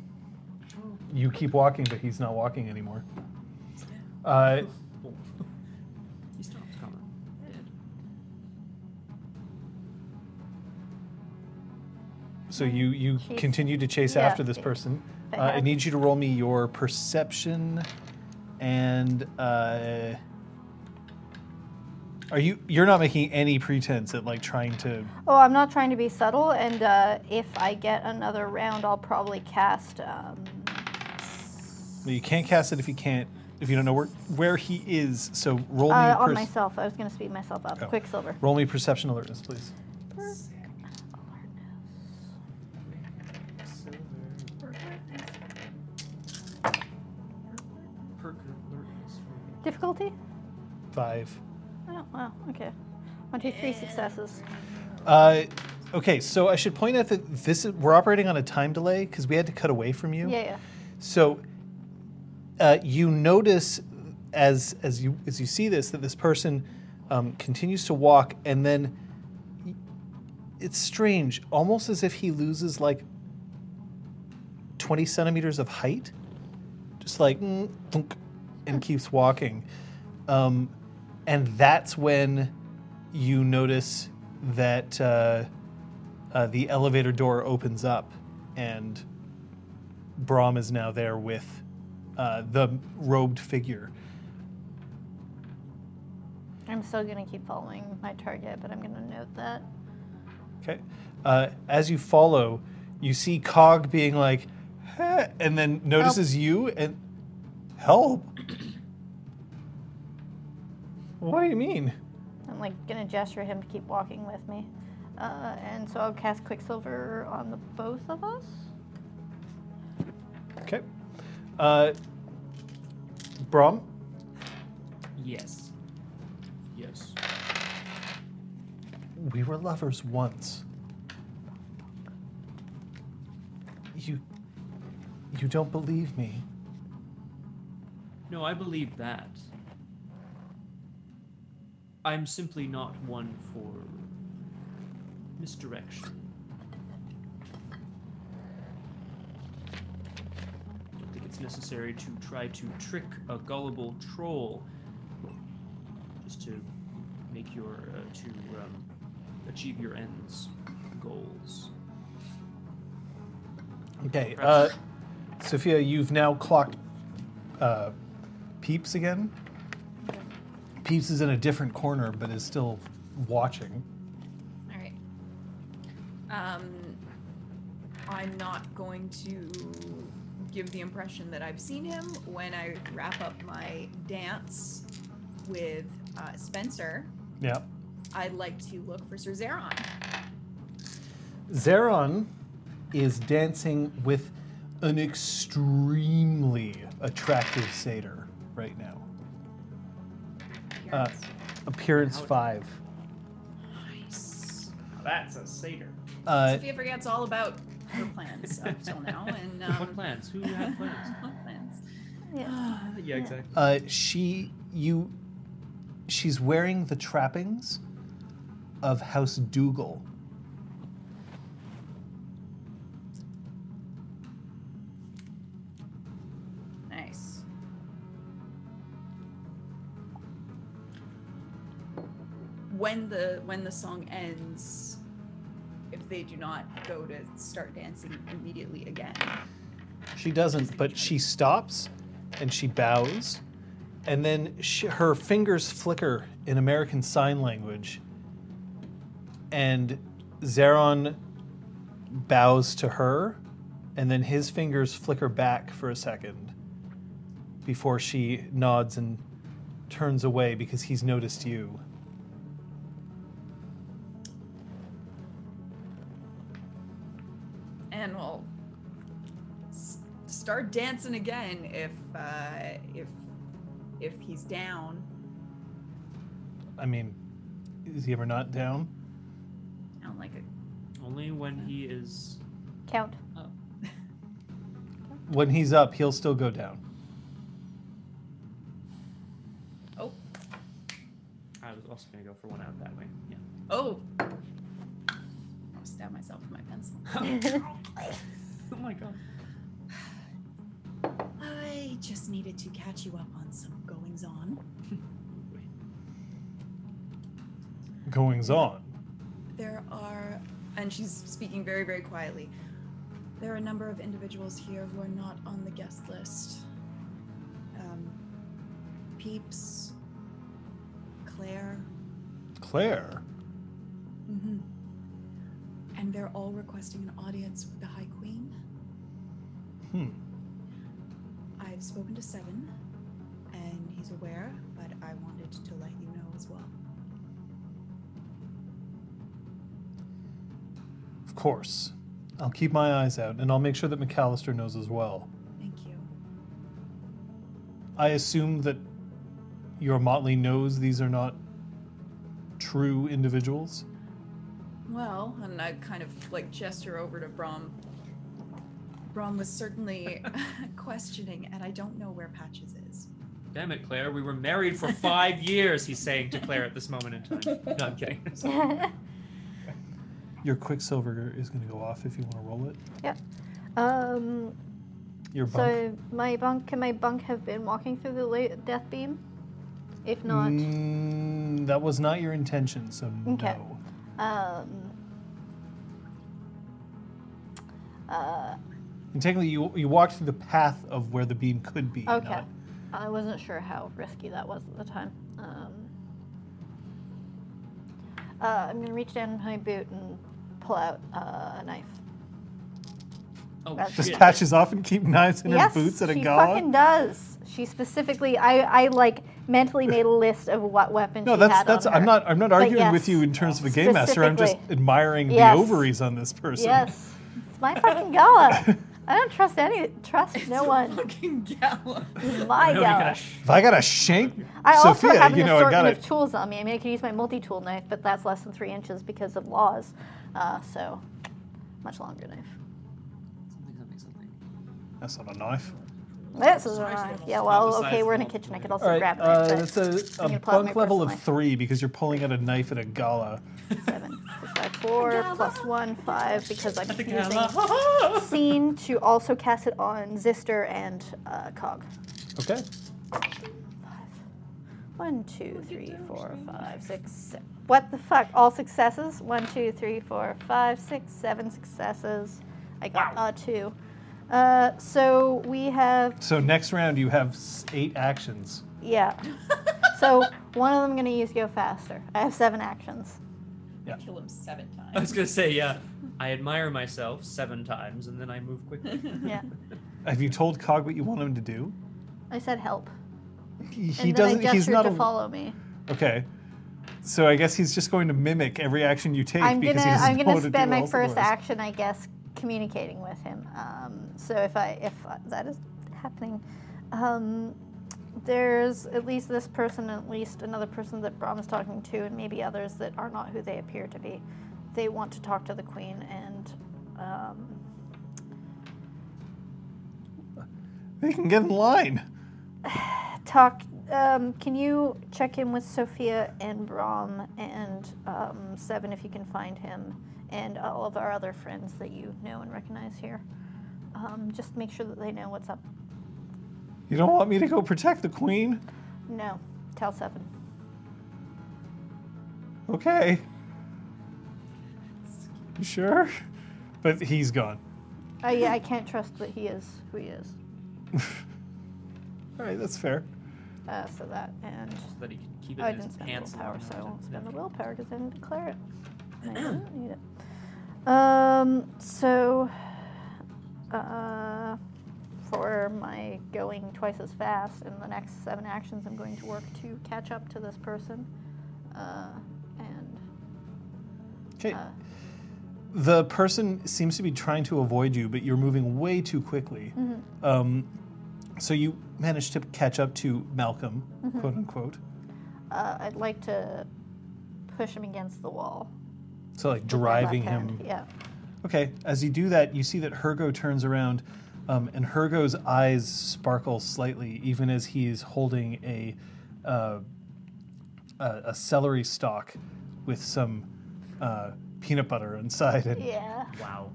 A: You keep walking, but he's not walking anymore. Uh, so you you
B: Chase-
A: continue to chase
B: yeah,
A: after this person.
B: They
A: Uh, I need you to roll me your perception and uh, are you you're not making any pretense at like trying to
B: Oh, I'm not trying to be subtle, and uh, if I get another round, I'll probably cast. Um,
A: well, you can't cast it if you can't if you don't know where where he is. So roll me
B: uh, on
A: pers-
B: myself. I was going to speed myself up.
A: Oh.
B: Quicksilver.
A: roll me perception alertness, please.
B: Difficulty?
A: Five.
B: Oh, wow. Okay. One, two, three successes.
A: Uh, okay, so I should point out that this is, we're operating on a time delay because we had to cut away from you.
B: Yeah, yeah.
A: So uh, you notice as as you as you see this that this person um, continues to walk, and then it's strange, almost as if he loses like twenty centimeters of height, just like mm, thunk, and keeps walking. Um, and that's when you notice that uh, uh, the elevator door opens up, and Brom is now there with uh, the robed figure.
B: I'm still going to keep following my target, but I'm going to note that.
A: Okay. Uh, as you follow, you see Cog being like, "Huh," and then notices you and help. what do you mean?
B: I'm like going to gesture him to keep walking with me. Uh, and so I'll cast Quicksilver on the both of us.
A: Okay. Uh, Brom,
C: Yes. Yes.
A: we were lovers once. You, you don't believe me.
C: No, I believe that. I'm simply not one for misdirection. I don't think it's necessary to try to trick a gullible troll just to make your uh, to um, achieve your ends, goals.
A: Okay. Uh, Sophia, you've now clocked uh, Peeps again. Peeps is in a different corner, but is still watching.
D: All right. Um, I'm not going to give the impression that I've seen him when I wrap up my dance with uh, Spencer.
A: Yeah.
D: I'd like to look for Sir Zeron.
A: Zeron is dancing with an extremely attractive satyr right now. Uh,
D: Appearance.
A: appearance five.
D: nice.
C: That's a satyr.
A: Uh,
D: Sophia forgets all about her plans up till now, and um,
C: what plans? Who had plans?
D: what plans?
B: Yeah.
C: yeah, exactly.
A: uh, she, you, she's wearing the trappings of House Dougal.
D: When the when the song ends, if they do not go to start dancing immediately again,
A: She doesn't, but she stops and she bows, and then she, her fingers flicker in American Sign Language, and Zeron bows to her, and then his fingers flicker back for a second before she nods and turns away because he's noticed you.
D: Start dancing again if uh, if if he's down.
A: I mean, is he ever not down?
D: Sound like a
C: Only when he is.
B: Count.
C: up.
A: When he's up, he'll still go down.
D: oh
C: I was also gonna go for one out that way. Yeah.
D: oh. I'll stab myself with my pencil.
C: Oh my god.
F: Just needed to catch you up on some goings on.
A: Goings on.
F: There are, and she's speaking very, very quietly. There are a number of individuals here who are not on the guest list. Um, Peeps, Claire,
A: Claire.
F: Mm-hmm. and they're all requesting an audience with the High Queen.
A: Hmm.
F: I've spoken to Seven, and he's aware, but I wanted to let you know as well.
A: Of course. I'll keep my eyes out, and I'll make sure that McAllister knows as well.
F: Thank you.
A: I assume that your Motley knows these are not true individuals.
D: Well, and I kind of like gesture over to Brom.
F: Brom was certainly questioning, and I don't know where Patches is.
C: Damn it, Claire. We were married for five years, he's saying to Claire at this moment in time. No, I'm kidding.
A: Your Quicksilver is going to go off if you want to roll it.
B: um,
A: Your bunk.
B: so my bunk, can my bunk have been walking through the la- death beam? If not,
A: Mm, that was not your intention, so
B: Okay.
A: no.
B: um, uh,
A: And technically, you you walked through the path of where the beam could be.
B: okay.
A: not-
B: I wasn't sure how risky that was at the time. Um, uh, I'm gonna reach down in my boot and pull out uh, a knife.
C: Oh,
B: That's-
A: Does
C: shit.
A: Patches often keep knives in
B: yes,
A: her boots at a
B: she
A: gala?
B: fucking does. She specifically, I, I like mentally made a list of what weapons
A: No,
B: she
A: that's
B: had
A: that's.
B: on her.
A: I'm not. I'm not arguing
B: yes,
A: with you in terms of a game master. I'm just
B: specifically.
A: admiring
B: Yes.
A: the ovaries on this person.
B: Yes, it's my fucking gala. I don't trust any, trust no one.
D: Fucking gala.
B: It's my
C: No, you
B: gala.
A: If I got a shank,
B: I also
A: Sophia,
B: have an
A: you know, I
B: assortment
A: got
B: of tools on me. I mean, I could use my multi-tool knife, but that's less than three inches because of laws. Uh, so, much longer knife.
C: Something, something, something.
A: That's not a knife.
B: This is a
C: Size
B: Yeah, well, okay, we're in a
C: a
B: kitchen. I could also
A: All right,
B: grab a
A: uh,
B: knife.
A: that's
B: but
A: a
B: gonna pull out
A: bunk level of three because you're pulling out a knife at a gala.
B: Seven, six, five, four, plus one, five, because I'm
C: At the
B: using scene to also cast it on Zister and uh, Cog.
A: Okay.
B: One, two, three, four, five, six, seven. What the fuck? All successes? One, two, three, four, five, six, seven successes. I got uh, two. Uh, so we have,
A: So next round you have s- eight actions.
B: yeah. so one of them I'm going to use go faster. I have seven actions.
D: Kill him seven times.
C: I was gonna say, yeah. I admire myself seven times and then I move quickly.
B: Yeah.
A: Have you told Cog what you want him to do?
B: I said help.
A: He,
B: And
A: he
B: then I
A: doesn't.
B: gestured
A: He's not
B: to
A: a.
B: follow me.
A: Okay. So I guess he's just going to mimic every action you take
B: I'm
A: because
B: gonna
A: he doesn't
B: I'm
A: know
B: gonna
A: what to
B: spend my first
A: otherwise.
B: action, I guess, communicating with him. Um, so if I if that is happening, um, there's at least this person, at least another person that Brom is talking to, and maybe others that are not who they appear to be. They want to talk to the queen and. Um,
A: They can get in line.
B: talk Um, can you check in with Sophia and Brom and um, Seven if you can find him and all of our other friends that you know and recognize here? Um, just make sure that they know what's up.
A: You don't want me to go protect the queen?
B: No, tell Seven.
A: Okay. You sure? But he's gone.
B: Uh, yeah, I can't trust that he is who he is.
A: All right, that's fair.
B: Uh, so that and
C: so that he can keep it
B: I
C: in
B: didn't
C: his
B: spend
C: pants.
B: willpower, so I won't spend the willpower because I didn't declare it. I don't need it. Um, so, uh, for my going twice as fast in the next seven actions, I'm going to work to catch up to this person. Uh, and,
A: Okay.
B: uh,
A: the person seems to be trying to avoid you, but you're moving way too quickly. Um, so you managed to catch up to Malcolm, quote unquote.
B: uh, I'd like to push him against the wall.
A: So like driving him.
B: Yeah.
A: Okay, as you do that, you see that Hergo turns around, um, and Hergo's eyes sparkle slightly, even as he is holding a uh, a, a celery stalk with some uh, peanut butter inside. And
B: Yeah.
C: Wow.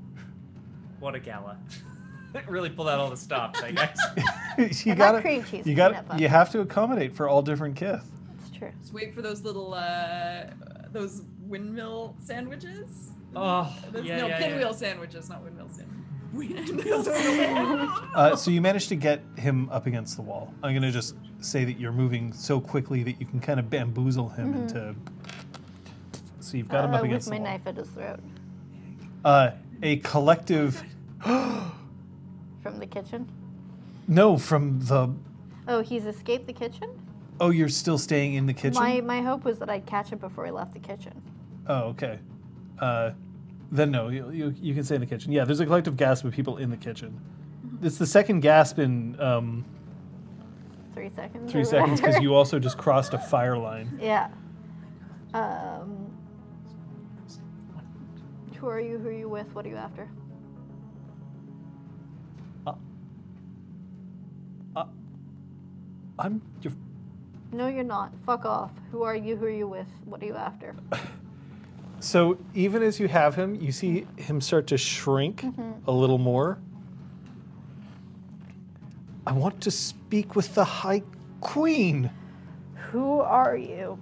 C: What a gala. really pulled out all the stops, I guess.
A: you
B: And not
A: got
B: cream cheese,
A: You got
B: peanut.
A: You have to accommodate for all different kith.
B: That's true.
D: Just wait for those little uh, those windmill sandwiches.
C: Oh,
D: Those,
C: yeah,
D: no,
C: yeah,
D: pinwheel
C: yeah.
D: sandwiches, not windmill sandwiches. Windmill sandwiches.
A: Uh, so you managed to get him up against the wall. I'm going to just say that you're moving so quickly that you can kind of bamboozle him into. So you've got him
B: Uh,
A: up
B: with
A: against
B: my
A: the wall.
B: knife at his throat
A: Uh, a collective.
B: from the kitchen.
A: No, from the.
B: Oh, he's escaped the kitchen?
A: Oh, you're still staying in the kitchen?
B: My my hope was that I'd catch him before he left the kitchen.
A: Oh, okay. Uh, then no, you, you, you can stay in the kitchen. Yeah, there's a collective gasp of people in the kitchen. It's the second gasp in um,
B: Three seconds.
A: three seconds because you also just crossed a fire line.
B: Yeah. Um. Who are you? Who are you with? What are you after?
A: I'm. You're,
B: No, you're not. Fuck off. Who are you? Who are you with? What are you after?
A: so even as you have him, you see him start to shrink a little more. I want to speak with the High Queen.
B: Who are you,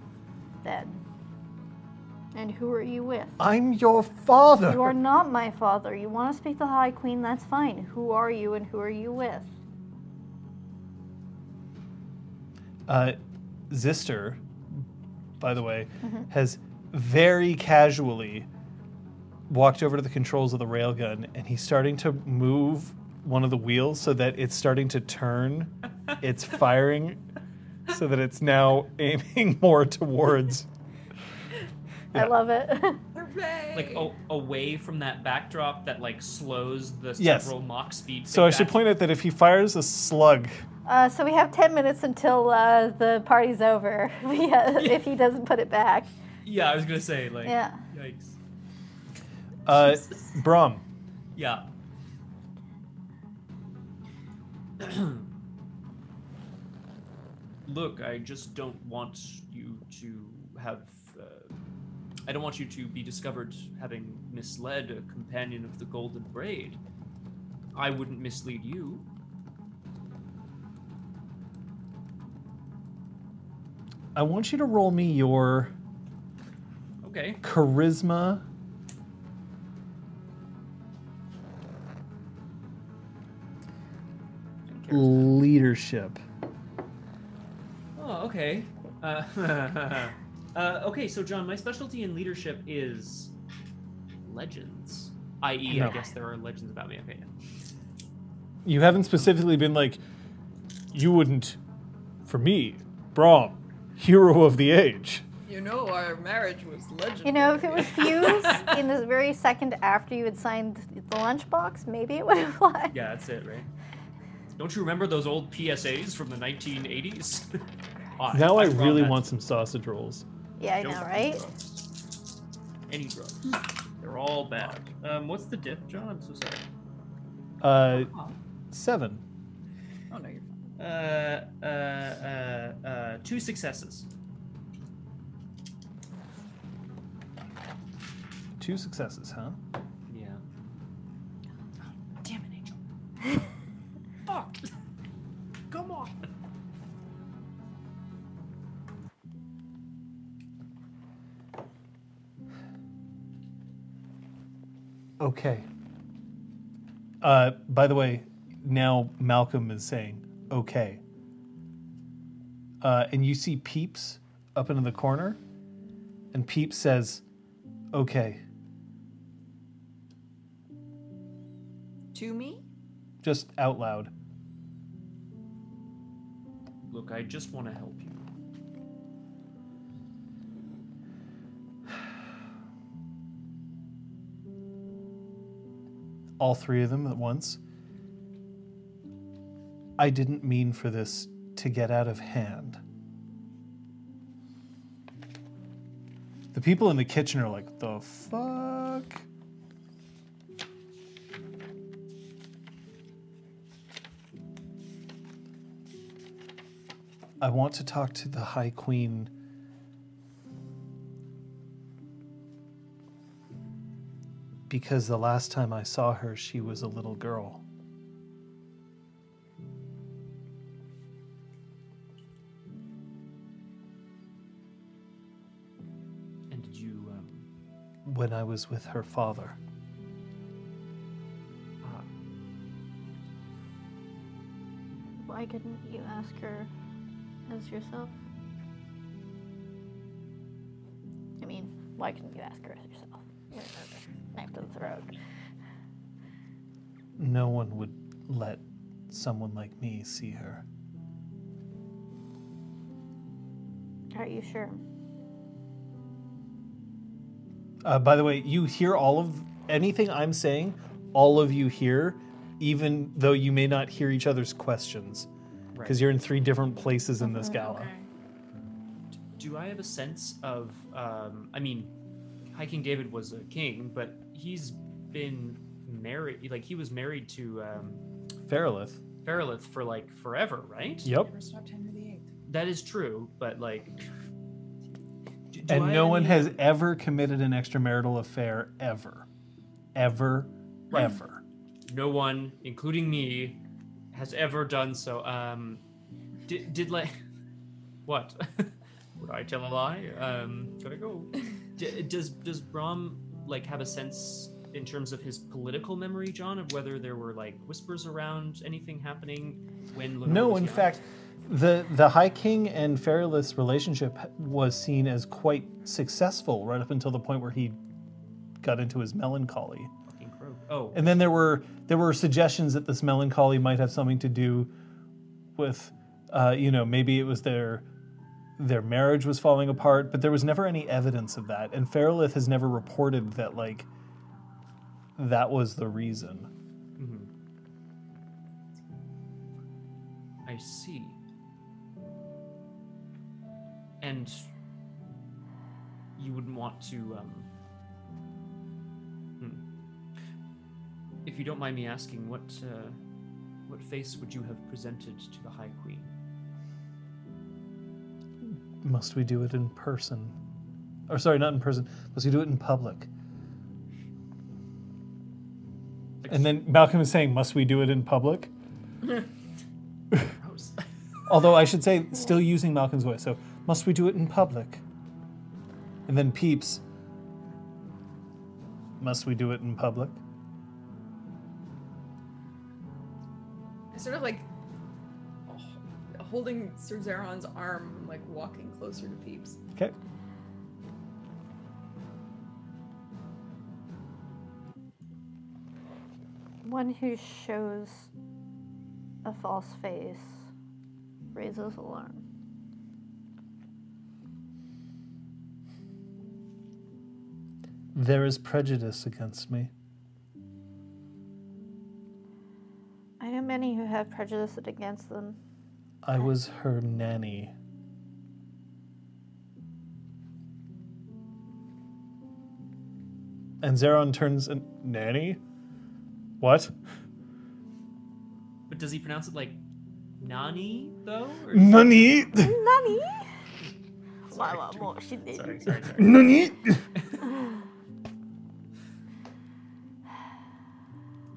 B: then? And who are you with?
A: I'm your father.
B: You are not my father. You want to speak to the High Queen? That's fine. Who are you and who are you with?
A: Uh, Zister, by the way, has very casually walked over to the controls of the railgun and he's starting to move one of the wheels so that it's starting to turn its firing so that it's now aiming more towards.
B: I love it.
D: Hooray!
C: like a- away from that backdrop that like slows the
A: Yes.
C: several Mach speed.
A: So I
C: thing
A: should point out that if he fires a slug,
B: uh, so we have 10 minutes until uh, the party's over yeah, if he doesn't put it back.
C: Yeah, I was gonna say like.
B: Yeah.
C: Yikes.
A: uh, Brom,
C: Yeah. Look, I just don't want you to have. Uh, I don't want you to be discovered having misled a companion of the Golden Braid. I wouldn't mislead you.
A: I want you to roll me your
C: Okay.
A: charisma. Leadership.
C: Oh, okay. Uh, uh, okay, so John, my specialty in leadership is legends. I.e.,
A: No.
C: I guess there are legends about me. Okay.
A: You haven't specifically been like, you wouldn't, for me, Brom, hero of the age.
D: You know our marriage was legendary.
B: You know, if it was fused in the very second after you had signed the lunchbox, maybe it would have fly.
C: Yeah, that's it, right? Don't you remember those old PSAs from the 1980s? Hi,
A: Now I
C: I'm
A: really
C: Matson.
A: want some sausage rolls.
B: Yeah, I
C: No
B: know, right?
C: drugs. Any drugs. They're all bad. Um, what's the diff, John? I'm so sorry.
A: Uh, seven.
D: Oh no, you're
C: Uh, uh, uh, uh, two successes.
A: Two successes, huh?
C: Yeah. Damn it, Angel. Fuck. Come on.
A: Okay. Uh, by the way, now Malcolm is saying, okay. Uh, and you see Peeps up into the corner, and Peeps says, okay,
F: To me?
A: just out loud.
C: Look, I just want to help you.
A: all three of them at once. I didn't mean for this to get out of hand. The people in the kitchen are like, the fuck? I want to talk to the High Queen. because the last time I saw her, she was a little girl.
C: And did you, um,
A: when I was with her father.
C: ah,
B: Why couldn't you ask her as yourself? I mean, why couldn't you ask her as yourself? Knife to the throat.
A: No one would let someone like me see her.
B: Are you sure?
A: Uh, by the way, you hear all of anything I'm saying, all of you hear, even though you may not hear each other's questions. Because
C: right.
A: you're in three different places in this gala.
C: do I have a sense of? Um, I mean, High King David was a king, but he's been married. Like he was married to um,
A: Fairlith.
C: Fairlith for like forever, right?
A: Yep.
F: Never stopped Henry VIII.
C: That is true, but like. do- do
A: And
C: have
A: no one
C: any-
A: has ever committed an extramarital affair, ever. Ever.
C: Right.
A: Ever.
C: No one, including me, has ever done so. Um, did did like what? Would I tell a lie? Um, gotta go. D- does does Brom like have a sense in terms of his political memory, John, of whether there were like whispers around anything happening when? Lenore
A: No,
C: was
A: in
C: young?
A: fact, the the High King and Fairlith's relationship was seen as quite successful right up until the point where he got into his melancholy.
C: Oh,
A: And then there were there were suggestions that this melancholy might have something to do with, uh, you know, maybe it was their their marriage was falling apart, but there was never any evidence of that. And Fairlith has never reported that like that was the reason.
C: mhm. I see. And you wouldn't want to. Um, If you don't mind me asking, what uh, what face would you have presented to the High Queen?
A: Must we do it in person? Or sorry, not in person. Must we do it in public? And then Malcolm is saying, "Must we do it in public?" Although I should say, still using Malcolm's voice. So, must we do it in public? And then Peeps, must we do it in public?
F: Sort of like holding Sir Zeron's arm, like walking closer to Peeps.
A: Okay.
B: One who shows a false face raises alarm.
A: There is prejudice against me.
B: Know many who have prejudice against them.
A: I was her nanny. And Zeron turns and nanny? What?
C: But does he pronounce it like Nani though? Or-
E: Nani?
B: Nani? Why, what more she did.
C: sorry, sorry, sorry.
E: Nani?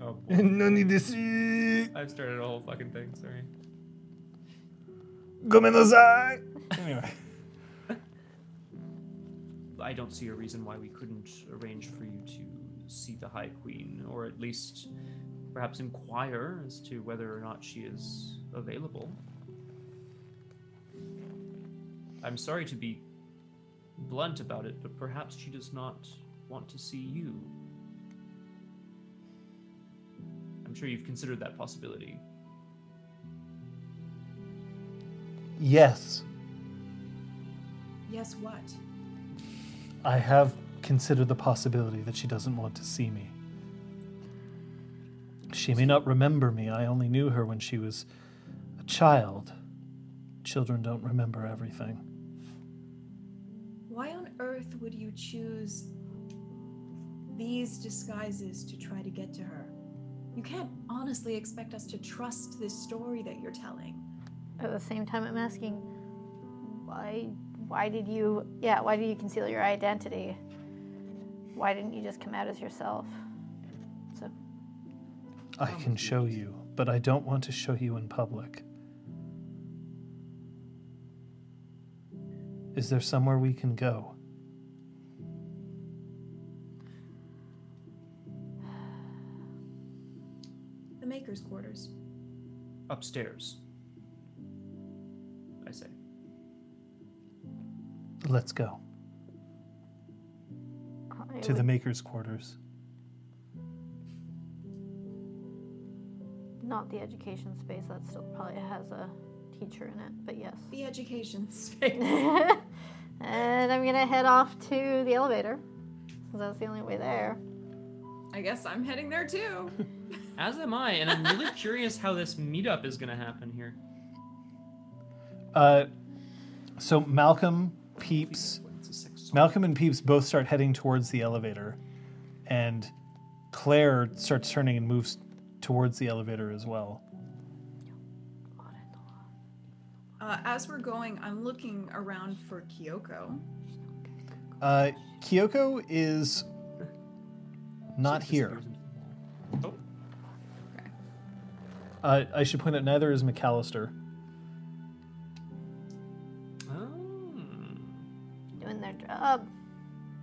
C: Oh, boy.
E: Nani desu.
C: I've started a whole fucking thing. Sorry.
E: Gomenasai. Anyway.
C: I don't see a reason why we couldn't arrange for you to see the High Queen, or at least perhaps inquire as to whether or not she is available. I'm sorry to be blunt about it, but perhaps she does not want to see you. I'm sure you've considered that possibility.
A: Yes,
F: Yes, what?
A: I have considered the possibility that she doesn't want to see me. She may not remember me. I only knew her when she was a child. Children don't remember everything.
F: Why on earth would you choose these disguises to try to get to her? You can't honestly expect us to trust this story that you're telling.
B: At the same time, I'm asking, why, why did you, yeah, why did you conceal your identity? Why didn't you just come out as yourself? So,
A: I um, can show you, but I don't want to show you in public. Is there somewhere we can go?
F: The quarters.
C: Upstairs. I say.
A: Let's go
B: I
A: to the maker's quarters.
B: not the education space, that still probably has a teacher in it, but yes.
F: The education space.
B: and I'm gonna head off to the elevator, since that's the only way there.
F: I guess I'm heading there too.
C: As am I, and I'm really curious how this meetup is going to happen here.
A: Uh, so Malcolm, Peeps,
C: It's a sex song.
A: Malcolm and Peeps both start heading towards the elevator, and Claire starts turning and moves towards the elevator as well.
F: Uh, as we're going, I'm looking around for Kyoko.
A: Uh, Kyoko is not here.
C: disappears into the wall. Oh,
A: Uh, I should point out neither is McAllister.
C: Oh.
B: Doing their job.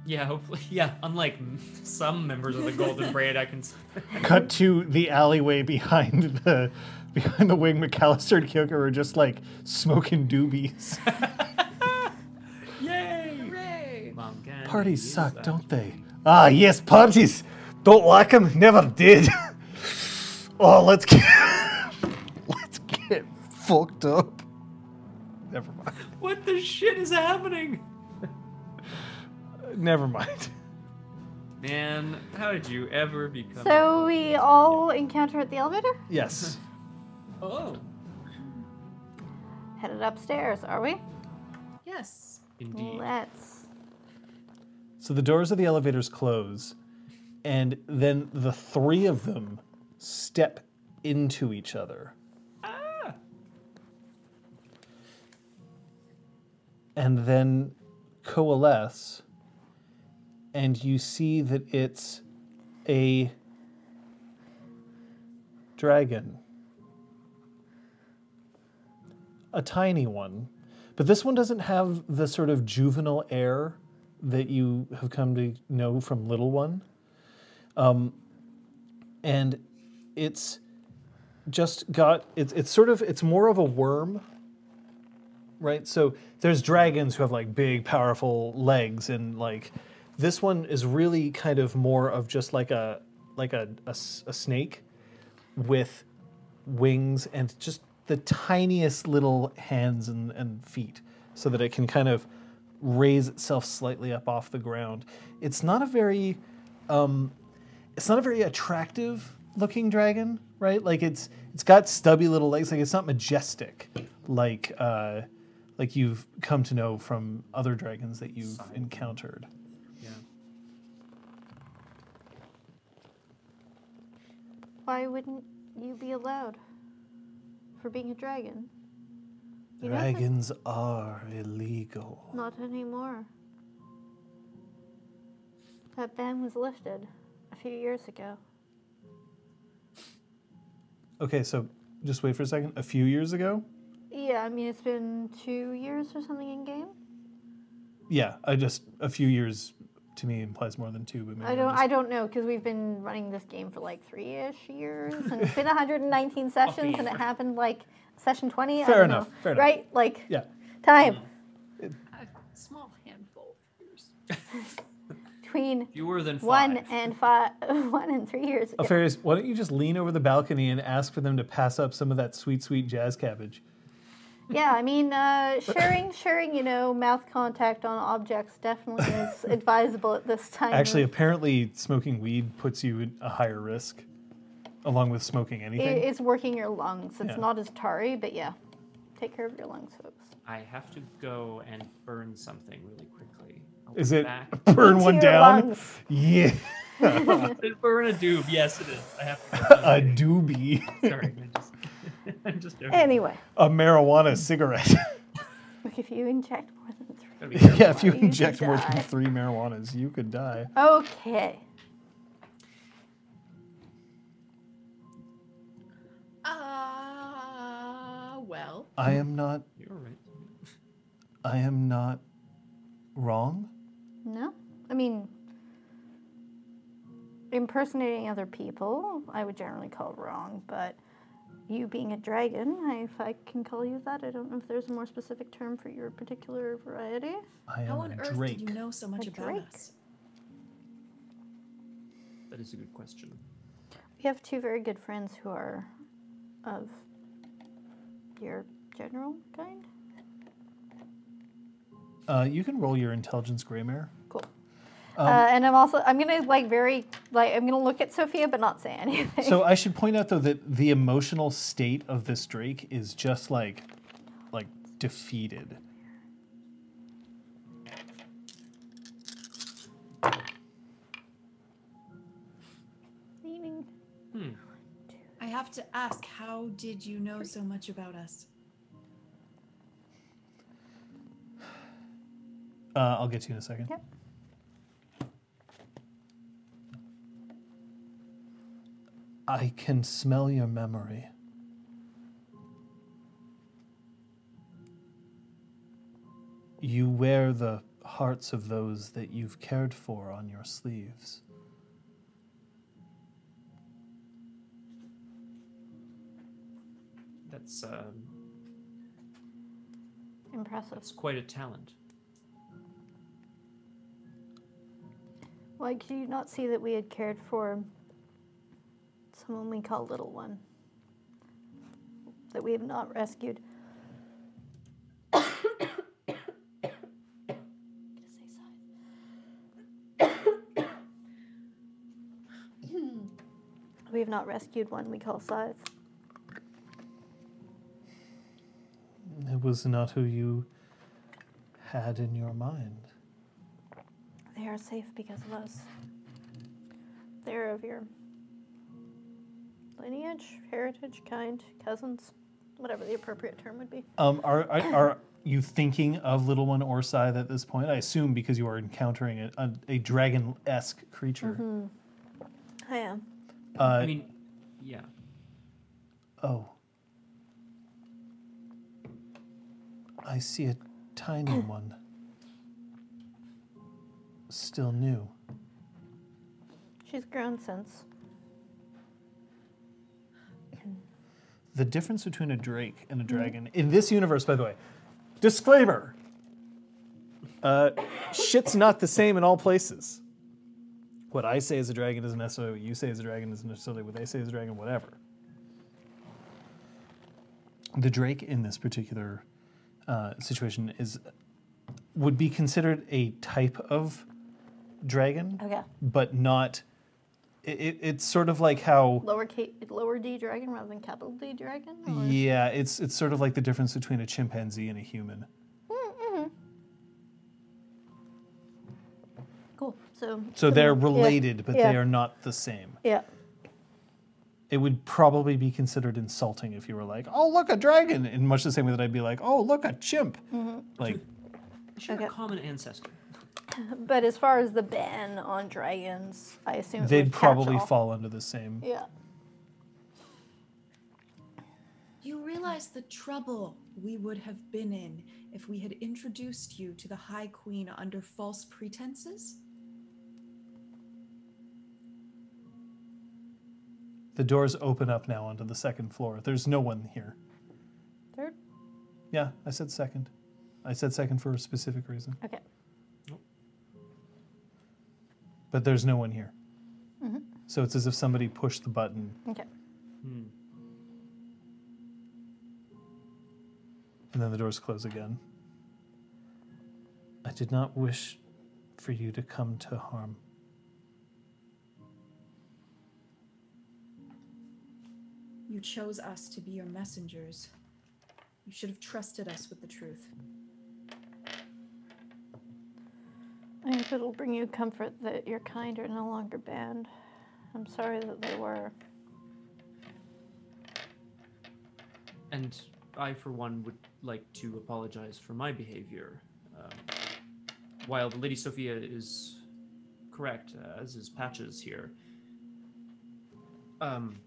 C: Yeah, hopefully. Yeah, unlike some members of the Golden Braid, I can.
A: Cut to the alleyway behind the behind the wing. McAllister and Kyoko are just like smoking doobies.
C: Yay!
F: Hooray!
C: Mom
A: Parties suck,
C: that.
A: don't they? Ah, yes, parties. Don't like them. Never did. oh, let's get let's get fucked up. Never mind.
C: What the shit is happening?
A: Never mind.
C: Man, how did you ever become?
B: So we all encounter at the elevator?
A: Yes.
C: Oh,
B: Headed upstairs, are we?
F: Yes.
C: indeed.
B: Let's.
A: So the doors of the elevators close, and then the three of them step into each other. And then coalesce, and you see that it's a dragon. A tiny one. But this one doesn't have the sort of juvenile air that you have come to know from Little One. Um, and it's just got it's it's sort of it's more of a worm right? So there's dragons who have like big, powerful legs, and like this one is really kind of more of just like a like a a snake with wings and just the tiniest little hands and, and feet, so that it can kind of raise itself slightly up off the ground. It's not a very um, it's not a very attractive looking dragon, right? Like it's it's got stubby little legs. Like it's not majestic, like uh, like you've come to know from other dragons that you've encountered.
C: Yeah.
B: Why wouldn't you be allowed? for being a dragon. You
E: Dragons are illegal.
B: Not anymore. That ban was lifted a few years ago.
A: Okay, so just wait for a second. A few years ago,
B: Yeah, I mean it's been two years or something in game.
A: yeah, I just a few years to me implies more than two, but maybe
B: I don't.
A: just-
B: I don't know because we've been running this game for like three-ish years, and it's been 119 sessions, and it happened like session 20. I
A: Fair
B: don't
A: enough,
B: know.
A: fair enough.
B: right? Like
A: yeah.
B: time
D: A small handful. Of years.
B: Between
C: Fewer than five.
B: one and five, one and three years. Yeah.
A: Alfarius, why don't you just lean over the balcony and ask for them to pass up some of that sweet, sweet jazz cabbage?
B: Yeah, I mean, uh, sharing, sharing, you know, mouth contact on objects definitely is advisable at this time.
A: Actually, apparently, smoking weed puts you at a higher risk, along with smoking
B: it,
A: anything.
B: it's working your lungs. It's
A: Yeah.
B: not as tarry, but yeah, take care of your lungs, folks.
C: I have to go and burn something really quickly. I'll
A: Is
C: be
A: it
C: back.
A: burn
B: Into
A: one
B: your
A: down?
B: lungs.
A: Yeah,
C: burn a doob. Yes, it is. I have to. Go.
A: a doobie,
C: Sorry, I'm just. I'm just joking.
B: Anyway,
A: a marijuana cigarette.
B: look, if you inject more than three.
C: Gotta be careful.
A: yeah, if you
B: You
A: inject more than three marijuanas, you could die.
B: Okay.
D: Uh, well,
A: I am not.
C: You're right.
A: I am not wrong.
B: No, I mean, impersonating other people, I would generally call wrong, but you being a dragon, if I can call you that, I don't know if there's a more specific term for your particular variety.
A: I am
F: How on
A: a
F: earth
A: drake.
F: did you know so much
B: A
F: about
B: drake?
F: us?
C: That is a good question.
B: We have two very good friends who are of your general kind.
A: Uh, you can roll your intelligence, Greymare.
B: Cool.
A: Um,
B: uh, and I'm also I'm gonna like very like I'm gonna look at Sophia but not say anything.
A: So I should point out though that the emotional state of this Drake is just like like defeated.
B: Meaning-
C: Hmm.
F: I have to ask, how did you know so much about us?
A: Uh, I'll get to you in a second.
B: Yep.
E: I can smell your memory. You wear the hearts of those that you've cared for on your sleeves.
C: That's um,
B: Impressive.
C: that's quite a talent.
B: Why do you not see that we had cared for we call Little One? That we have not rescued. Gonna say Scythe. we have not rescued one we call Scythe.
E: It was not who you had in your mind.
B: They are safe because of us. They're of your lineage, heritage, kind, cousins, whatever the appropriate term would be.
A: Um, are, are are you thinking of Little One or Scythe at this point? I assume because you are encountering a, a, a dragon-esque creature.
B: I am.
A: Uh,
C: I mean, yeah.
E: Oh. I see a tiny one. Still new.
B: She's grown since.
A: The difference between a drake and a dragon in this universe, by the way. Disclaimer: uh, shit's not the same in all places. What I say is a dragon isn't necessarily what you say is a dragon isn't necessarily what they say is a dragon. Whatever. The drake in this particular uh, situation is would be considered a type of dragon,
B: Okay.
A: but not. It, it, it's sort of like how
B: Lower K, lower D dragon rather than capital D dragon? or-
A: Yeah, it's it's sort of like the difference between a chimpanzee and a human. Mm-hmm.
B: Cool. So.
A: So they're
B: similar- yeah,
A: related, but
B: yeah.
A: they are not the same.
B: Yeah.
A: it would probably be considered insulting if you were like, "Oh, look a dragon," in much the same way that I'd be like, "Oh, look a chimp." Like,
C: share
B: Okay.
C: a common ancestor.
B: But as far as the ban on dragons, I assume it
A: they'd
B: would catch
A: probably
B: all.
A: fall under the same.
B: Yeah.
F: You realize the trouble we would have been in if we had introduced you to the High Queen under false pretenses?
A: The doors open up now onto the second floor. There's no one here.
B: Third.
A: Yeah, I said second. I said second for a specific reason.
B: Okay.
A: But there's no one here.
B: Mm-hmm.
A: So it's as if somebody pushed the button
B: Okay.
C: Hmm.
A: and then the doors close again. I did not wish for you to come to harm.
F: You chose us to be your messengers. You should have trusted us with the truth.
B: I hope it'll bring you comfort that your kind are no longer banned. I'm sorry that they were.
C: And I, for one, would like to apologize for my behavior. Um, while the Lady Sophia is correct, uh, as is Patches here, um,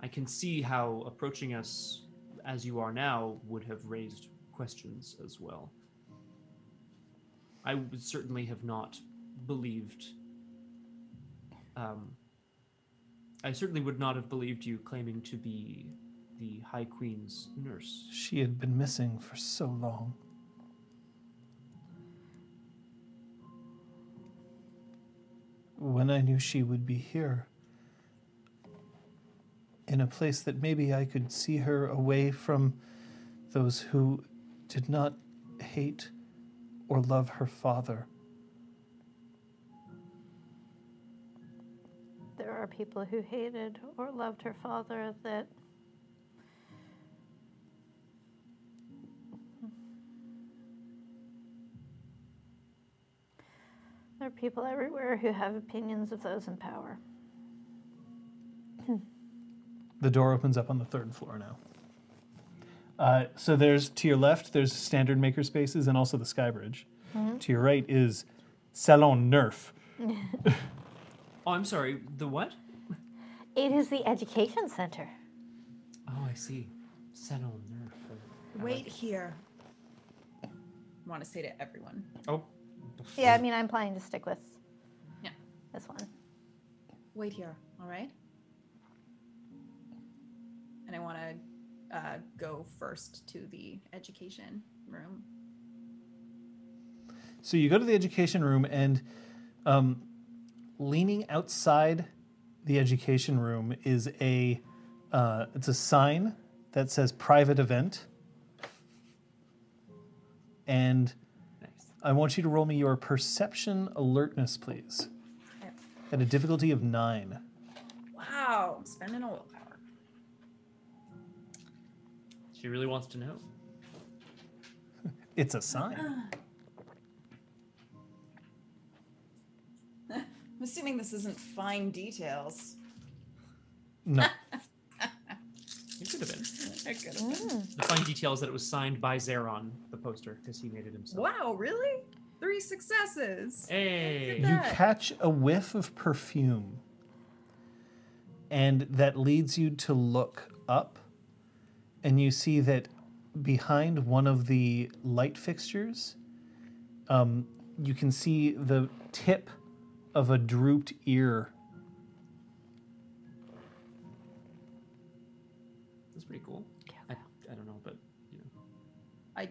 C: I can see how approaching us as you are now would have raised questions as well. I would certainly have not believed. Um, I certainly would not have believed you claiming to be the High Queen's nurse.
A: She had been missing for so long. When I knew she would be here, in a place that maybe I could see her away from those who did not hate or love her father.
B: There are people who hated or loved her father that. There are people everywhere who have opinions of those in power.
A: The door opens up on the third floor now. Uh, so there's to your left, there's standard maker spaces and also the sky bridge. To your right is Salon Nerf.
C: Oh, I'm sorry. The what?
B: It is the education center.
C: Oh, I see. Salon Nerf.
F: Wait here.
D: I want to say to everyone.
C: Oh.
B: Yeah, I mean, I'm planning to stick with
D: Yeah.
B: this one.
F: Wait here.
D: All right. And I want to uh, go first to the education room.
A: So you go to the education room, and um, leaning outside the education room is a uh, it's a sign that says private event. And
C: Nice.
A: I want you to roll me your perception alertness, please, at a difficulty of nine.
D: Wow, I'm spending a willpower.
C: She really wants to know.
A: It's a sign. Ah.
D: I'm assuming this isn't fine details.
A: No,
C: It could have been.
D: It could have been. Mm.
C: The fine detail is that it was signed by Zeron, the poster, because he made it himself.
D: Wow, really? Three successes.
C: Hey.
A: you catch a whiff of perfume, and that leads you to look up, and you see that behind one of the light fixtures, um, you can see the tip of a drooped ear.
C: That's pretty cool. I, I don't know, but you know.
D: I.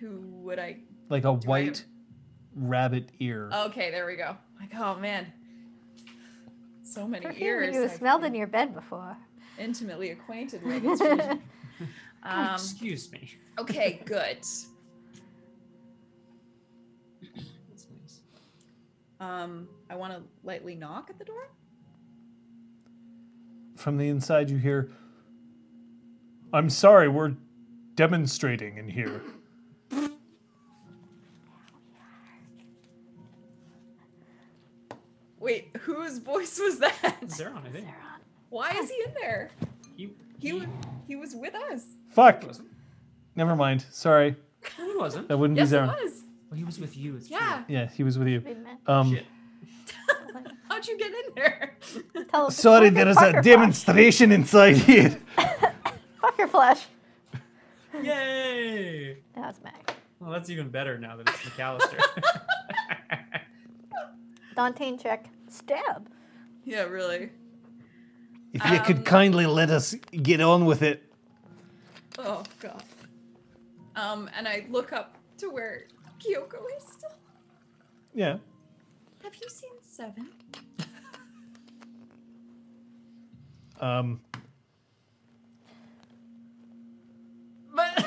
D: Who would I?
A: Like a white rabbit ear.
D: Okay, there we go. Like, oh man, so many
B: Perfume
D: ears.
B: you
D: I've
B: smelled in your bed before.
D: Intimately acquainted with. It's really-
C: Oh,
D: um,
C: excuse me.
D: okay, good.
C: That's nice.
D: Um, I want to lightly knock at the door.
A: From the inside, you hear, I'm sorry, we're demonstrating in here.
D: Wait, Whose voice was that?
C: Zeron, I think.
B: Zeron.
D: Why is he in there?
C: He,
D: He was he was with us.
A: Fuck.
C: wasn't.
A: Never mind. Sorry.
C: No, he wasn't.
A: That wouldn't
D: Yes,
A: be
D: it
A: Zeron.
D: was.
C: Well, he was with you. It's
D: Yeah.
A: Yeah, he was with you.
B: We met.
A: Um,
C: Shit.
D: How'd you get in there?
B: Tele-
A: sorry, there is
B: fucker
A: a demonstration inside here.
B: Flash. Fucker flash.
C: True. Yay!
B: Now it's Mag.
C: Well, that's even better now that it's McAllister.
B: Dantean check. Stab.
D: yeah, really.
A: If you
D: Um,
A: could kindly let us get on with it.
D: Oh god. Um, and I look up to where Kyoko is still.
A: Yeah.
D: Have you seen Seven?
A: Um,
D: But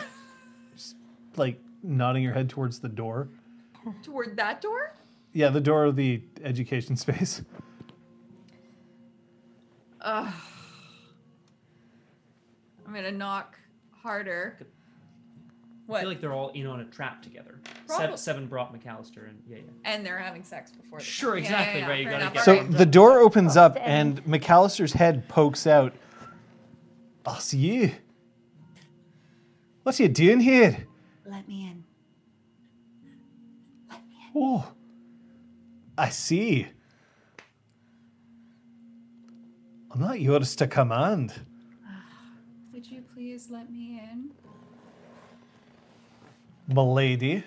A: like nodding your head towards the door.
D: toward that door?
A: Yeah, the door of the education space.
D: Ugh. I'm gonna knock harder.
C: I feel like they're all in on a trap together.
D: Probably.
C: Seven, seven brought McAllister, and yeah, yeah.
D: and they're having sex before. the-
C: Sure,
D: Yeah, yeah,
C: exactly,
D: yeah,
C: right, you
D: fair
C: gotta
D: enough,
C: get-
A: So
D: alright.
A: the door opens up and McAllister's head pokes out. Oh, it's you. What are you doing here?
D: Let me in.
A: Oh, I see. I'm not yours to command.
D: Would you please let me in?
A: Milady.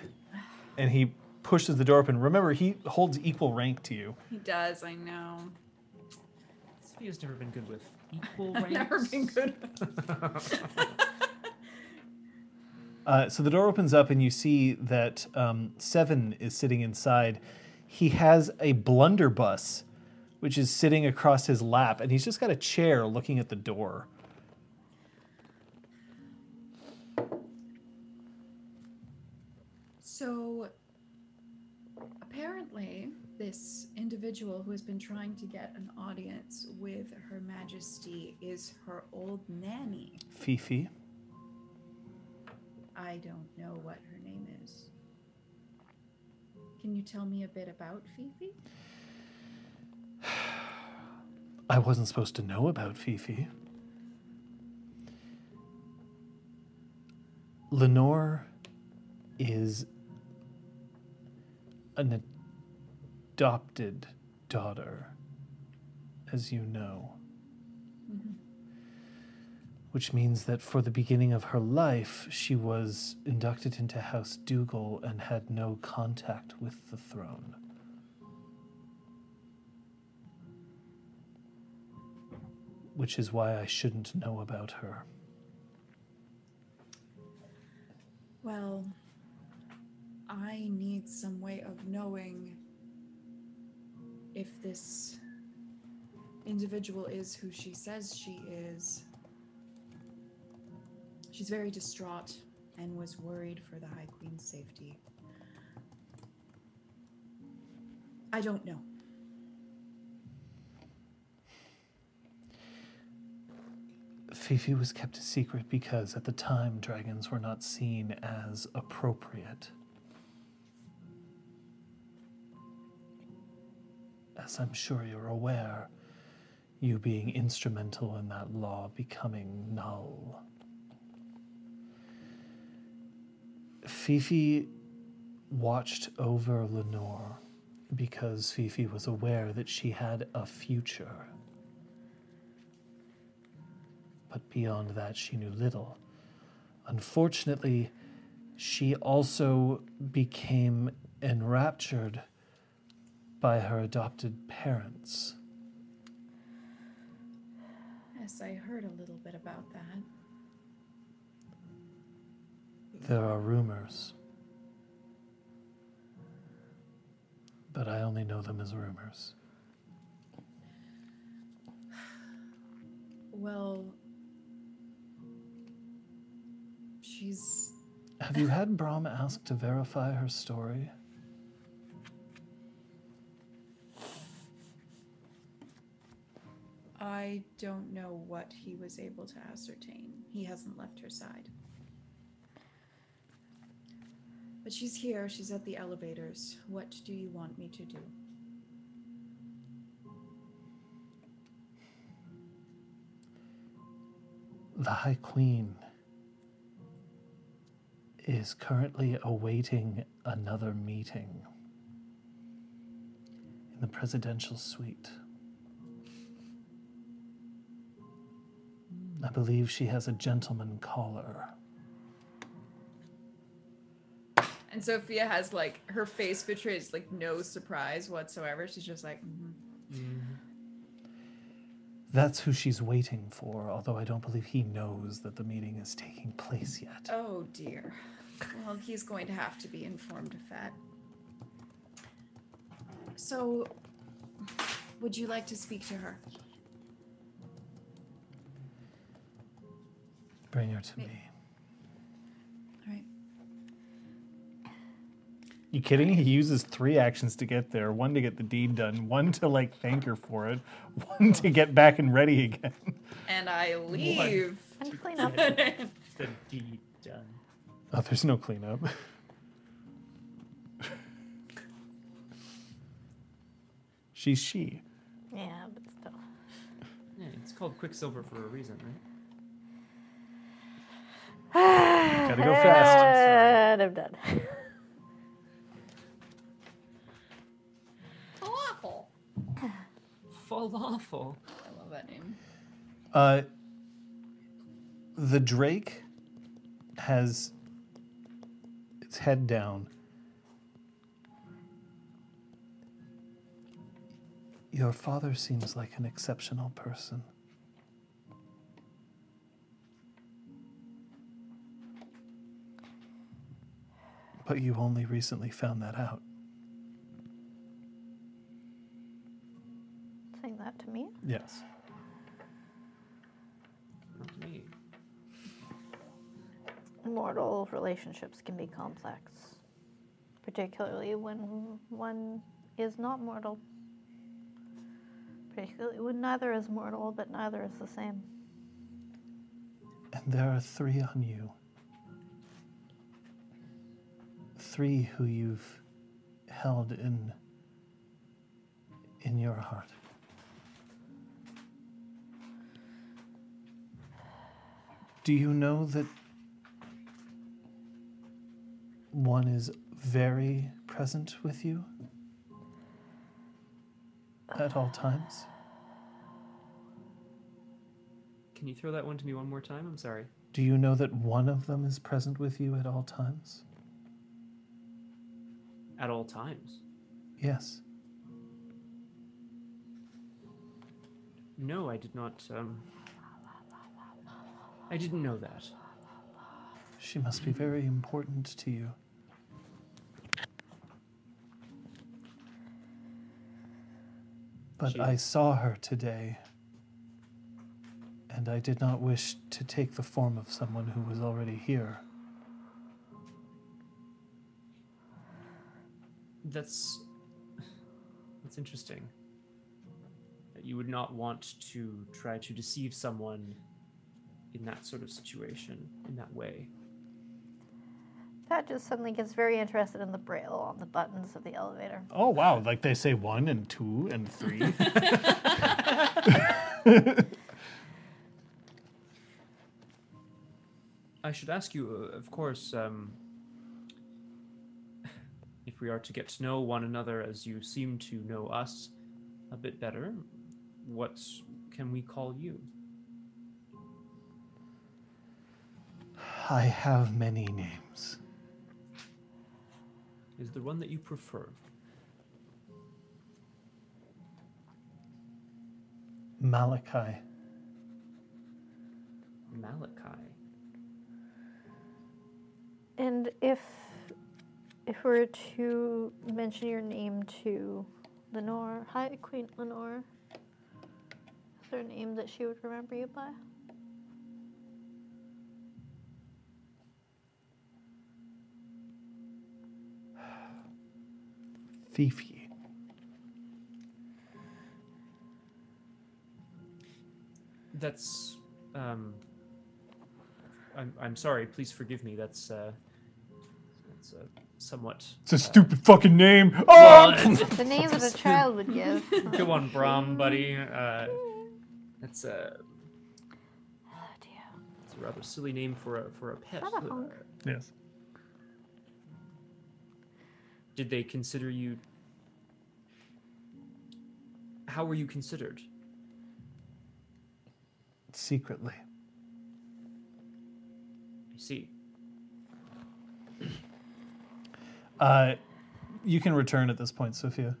A: And he pushes the door open. Remember, he holds equal rank to you.
D: He does, I know.
C: This Sophia's never been good with equal
D: I've
C: ranks.
D: never been good.
A: Uh, so the door opens up, and you see that um, Seven is sitting inside. He has a blunderbuss, which is sitting across his lap, and he's just got a chair looking at the door.
F: So apparently, this individual who has been trying to get an audience with Her Majesty is her old nanny.
A: Fifi.
F: I don't know what her name is. Can you tell me a bit about Fifi?
A: I wasn't supposed to know about Fifi. Lenore is an adopted daughter, as you know. Mm-hmm. Which means that for the beginning of her life, she was inducted into House Dougal and had no contact with the throne. Which is why I shouldn't know about her.
F: Well, I need some way of knowing if this individual is who she says she is. She's very distraught and was worried for the High Queen's safety. I don't know.
A: Fifi was kept a secret because at the time dragons were not seen as appropriate. As I'm sure you're aware, you being instrumental in that law becoming null. Fifi watched over Lenore because Fifi was aware that she had a future. But beyond that, she knew little. Unfortunately, she also became enraptured by her adopted parents.
F: Yes, I heard a little bit about that.
A: There are rumors. But I only know them as rumors.
F: Well, She's.
A: Have you had Brom ask to verify her story?
F: I don't know what he was able to ascertain. He hasn't left her side. But she's here, she's at the elevators. What do you want me to do?
A: The High Queen is currently awaiting another meeting in the presidential suite. I believe she has a gentleman caller.
D: And Sophia has like her face betrays like no surprise whatsoever. She's just like, mhm.
A: That's who she's waiting for, although I don't believe he knows that the meeting is taking place yet.
D: oh dear. Well, he's going to have to be informed of that. So, would you like to speak to her?
A: Bring her to me.
G: You kidding? He uses three actions to get there. One to get the deed done, one to like thank her for it, one to get back and ready again.
D: And I leave.
B: And clean up.
C: The deed done.
G: Oh, there's no cleanup. She's she.
B: yeah, but still.
C: Yeah, it's called Quicksilver for a reason, right?
G: Gotta go fast.
B: And I'm done.
D: Falafel. I love that name.
G: Uh, the Drake has its head down.
A: Your father seems like an exceptional person. But you only recently found that out.
B: To me.
G: Yes.
C: Me.
B: Mortal relationships can be complex, particularly when one is not mortal. Particularly when neither is mortal, but neither is the same.
A: And there are three on you. Three who you've held in in your heart. Do you know that one is very present with you at all times?
C: Can you throw that one to me one more time? I'm sorry.
A: Do you know that one of them is present with you at all times?
C: At all times.
A: Yes.
C: No, I did not. Um, I didn't know that.
A: She must be very important to you. But
C: She-
A: I saw her today, and I did not wish to take the form of someone who was already here.
C: That's that's interesting. That you would not want to try to deceive someone in that sort of situation in that way.
B: Pat just suddenly gets very interested in the braille on the buttons of the elevator.
G: Oh wow! Like they say one and two and three.
C: I should ask you, uh, of course, um, if we are to get to know one another as you seem to know us a bit better, what can we call you?
A: I have many names.
C: Is there one that you prefer?
A: Malachi.
C: Malachi.
B: And if if we were to mention your name to Lenore, hi Queen Lenore, is there a name that she would remember you by?
A: Fifi.
C: That's. Um, I'm, I'm sorry. Please forgive me. That's. Uh, that's uh, somewhat.
G: it's a stupid fucking name. Oh!
C: Well,
B: The name that a child would give.
C: Go on, Brom, buddy. Uh, that's uh,
B: Oh dear.
C: It's a rather silly name for a for a pet.
B: Not a
C: Uh.
A: Yes.
C: did they consider you? How were you considered?
A: Secretly.
C: I see.
A: Uh, you can return at this point, Sophia.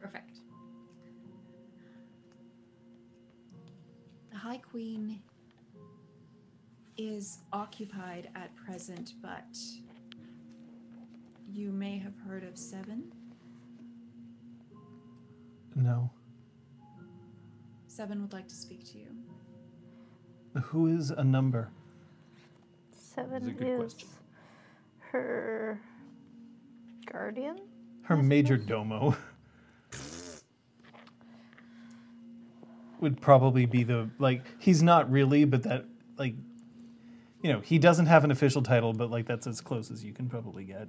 H: Perfect.
D: The High Queen is occupied at present, but you may have heard of Seven.
A: No.
D: Seven would like to speak to you.
A: Who is a number?
B: Seven
C: That's a good
B: is
C: question.
B: her guardian.
A: Her major domo would probably be the like he's not really, but that like you know, he doesn't have an official title, but like that's as close as you can probably get.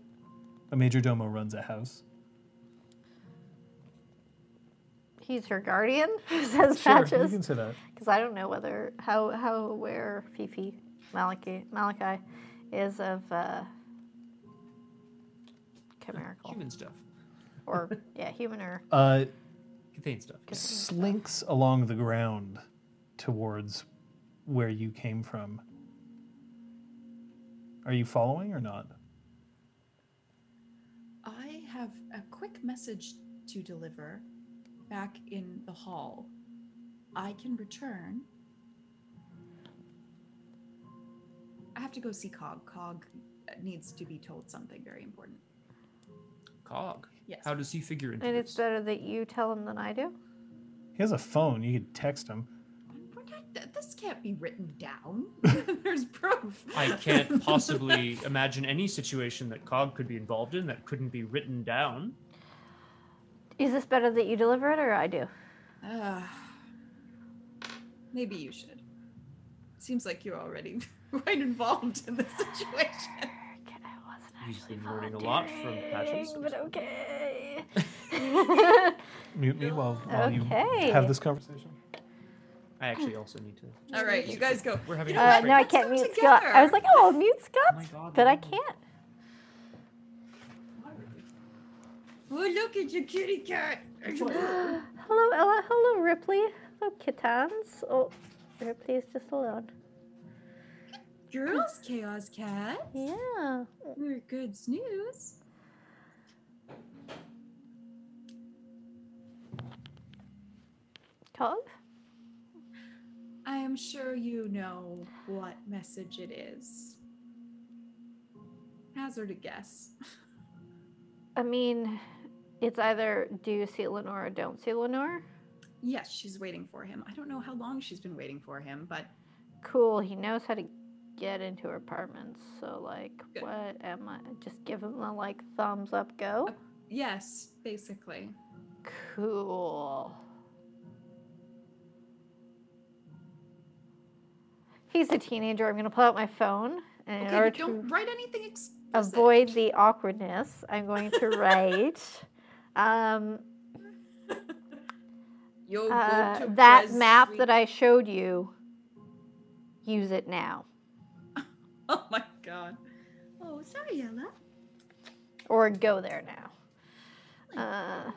A: A major domo runs a house.
B: He's her guardian, says
A: Sure, you can say that.
B: Because I don't know whether how how aware Fifi Malachi Malachi is of uh, chimerical
C: Human stuff.
B: or yeah human or
A: Uh,
C: Kithain stuff.
A: slinks along the ground towards where you came from. Are you following or not?
D: I have a quick message to deliver back in the hall. I can return. I have to go see Cog. Cog needs to be told something very important.
C: Cog.
D: Yes.
C: How does he figure into
B: and
C: this?
B: it's better that you tell him than I do.
A: He has a phone. You could text him.
D: What I- th- This can't be written down. There's proof.
C: I can't possibly imagine any situation that Cog could be involved in that couldn't be written down.
B: Is this better that you deliver it or I do?
D: Ah, maybe you should. Seems like you're already quite involved in this situation.
B: Okay, I wasn't
C: He's
B: actually
C: been learning a lot from Patches.
B: But okay.
A: Mute me while, while you have this conversation.
C: I actually also need to.
D: All right, you guys go.
C: We're having
D: You
C: a
B: Uh, no, I can't
D: go
B: mute Scott. I was like, oh, I'll mute Scott,
C: Oh God,
B: but I can't.
D: Oh, look at your kitty cat.
B: Hello, Ella. Hello, Ripley. Hello, kittens. Oh, Ripley is just alone.
D: Girls, Chaos Cat.
B: Yeah.
D: We're good snooze.
B: Cog?
D: I am sure you know what message it is. Hazard a guess.
B: I mean, it's either do you see Lenore or don't see Lenore.
D: Yes, she's waiting for him. I don't know how long she's been waiting for him, but
B: Cool. He knows how to get into her apartments. So, like,
D: Good.
B: what am I? Just give him the like thumbs up, go.
D: Uh, yes, basically.
B: Cool. He's a teenager. I'm going to pull out my phone. And in order
D: don't
B: to
D: write anything explicit.
B: avoid the awkwardness, I'm going to write um,
D: You'll go
B: uh, that map
D: Street-
B: that I showed you. Use it now.
D: Oh my god. Oh, sorry, Ella.
B: Or go there now. Uh,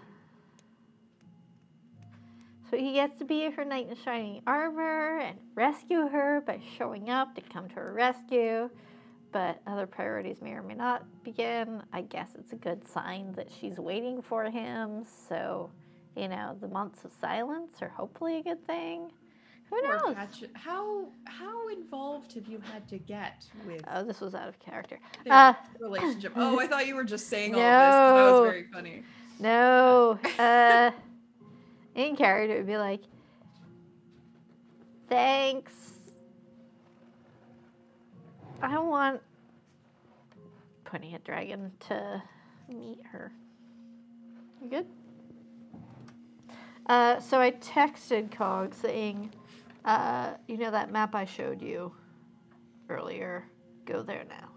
B: so he gets to be her knight in shining armor and rescue her by showing up to come to her rescue. But other priorities may or may not begin. I guess it's a good sign that she's waiting for him. So, you know, the months of silence are hopefully a good thing. Who knows?
D: How how involved have you had to get with
B: Oh, this was out of character. Uh,
D: relationship? Oh, I thought you were just saying all of this. That was very funny.
B: No. Uh, in character, it would be like, thanks. I want Putty a Dragon to meet her. You good? Uh, so I texted Cog saying, uh, you know that map I showed you earlier? Go there now.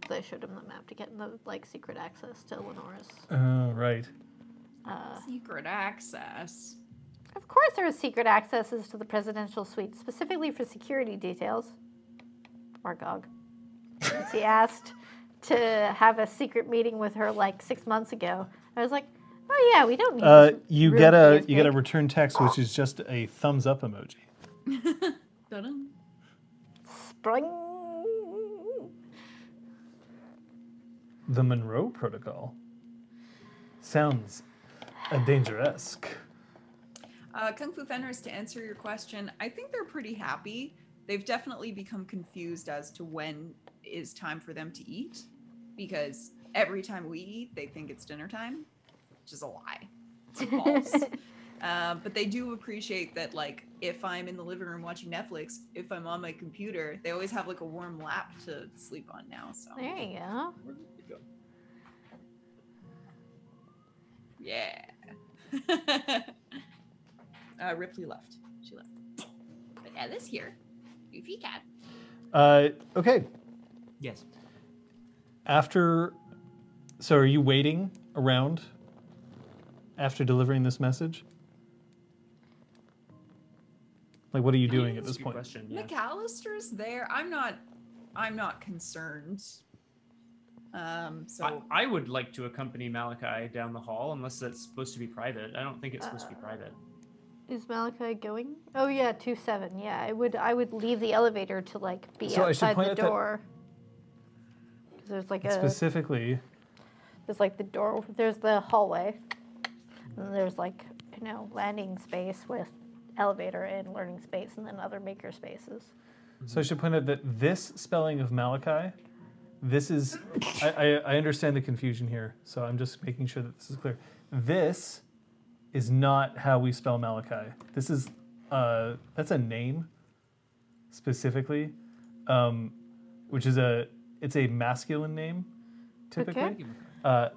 B: 'Cause I showed him the map to get the like secret access to Lenora's.
A: Oh, right.
B: Uh,
D: Secret access.
B: Of course, there are secret accesses to the presidential suite, specifically for security details. Margog. Since he asked to have a secret meeting with her like six months ago, I was like, "Oh yeah, we don't need."
A: Uh,
B: this
A: you
B: room
A: get a
B: as
A: you get a return text, which is just a thumbs up emoji.
D: Dun-dun.
B: Spring.
A: The Monroe Protocol sounds a dangerous.
D: Uh, Kung Fu Fenris, to answer your question, I think they're pretty happy. They've definitely become confused as to when is time for them to eat, because every time we eat, they think it's dinner time, which is a lie. It's false. uh, but they do appreciate that, like, if I'm in the living room watching Netflix, if I'm on my computer, they always have like a warm lap to sleep on now. So
B: There you go.
C: Where did it go?
D: yeah. uh, Ripley left. She left. But Ella's here. Goofy cat.
A: Uh, okay,
C: Yes.
A: after. So, are you waiting around after delivering this message? Like, what are you doing at this point?
C: Question. Yeah.
D: McAllister's there. I'm not. I'm not concerned. Um. So
C: I, I would like to accompany Malachi down the hall, unless that's supposed to be private. I don't think it's supposed to be private.
B: Is Malachi going? Oh yeah, two seven. Yeah, I would. I would leave the elevator to like be
A: So
B: outside the
A: door. that-
B: door. 'Cause There's like a
A: Specifically,
B: there's like the door. There's the hallway, and there's like you know landing space with elevator and learning space, and then other maker spaces.
A: so I should point out that this spelling of Malachi, this is. I, I, I understand the confusion here, so I'm just making sure that this is clear. This is not how we spell Malachi. This is. Uh, that's a name, specifically, um, which is a. It's a masculine name, typically.
B: Okay.
A: Uh,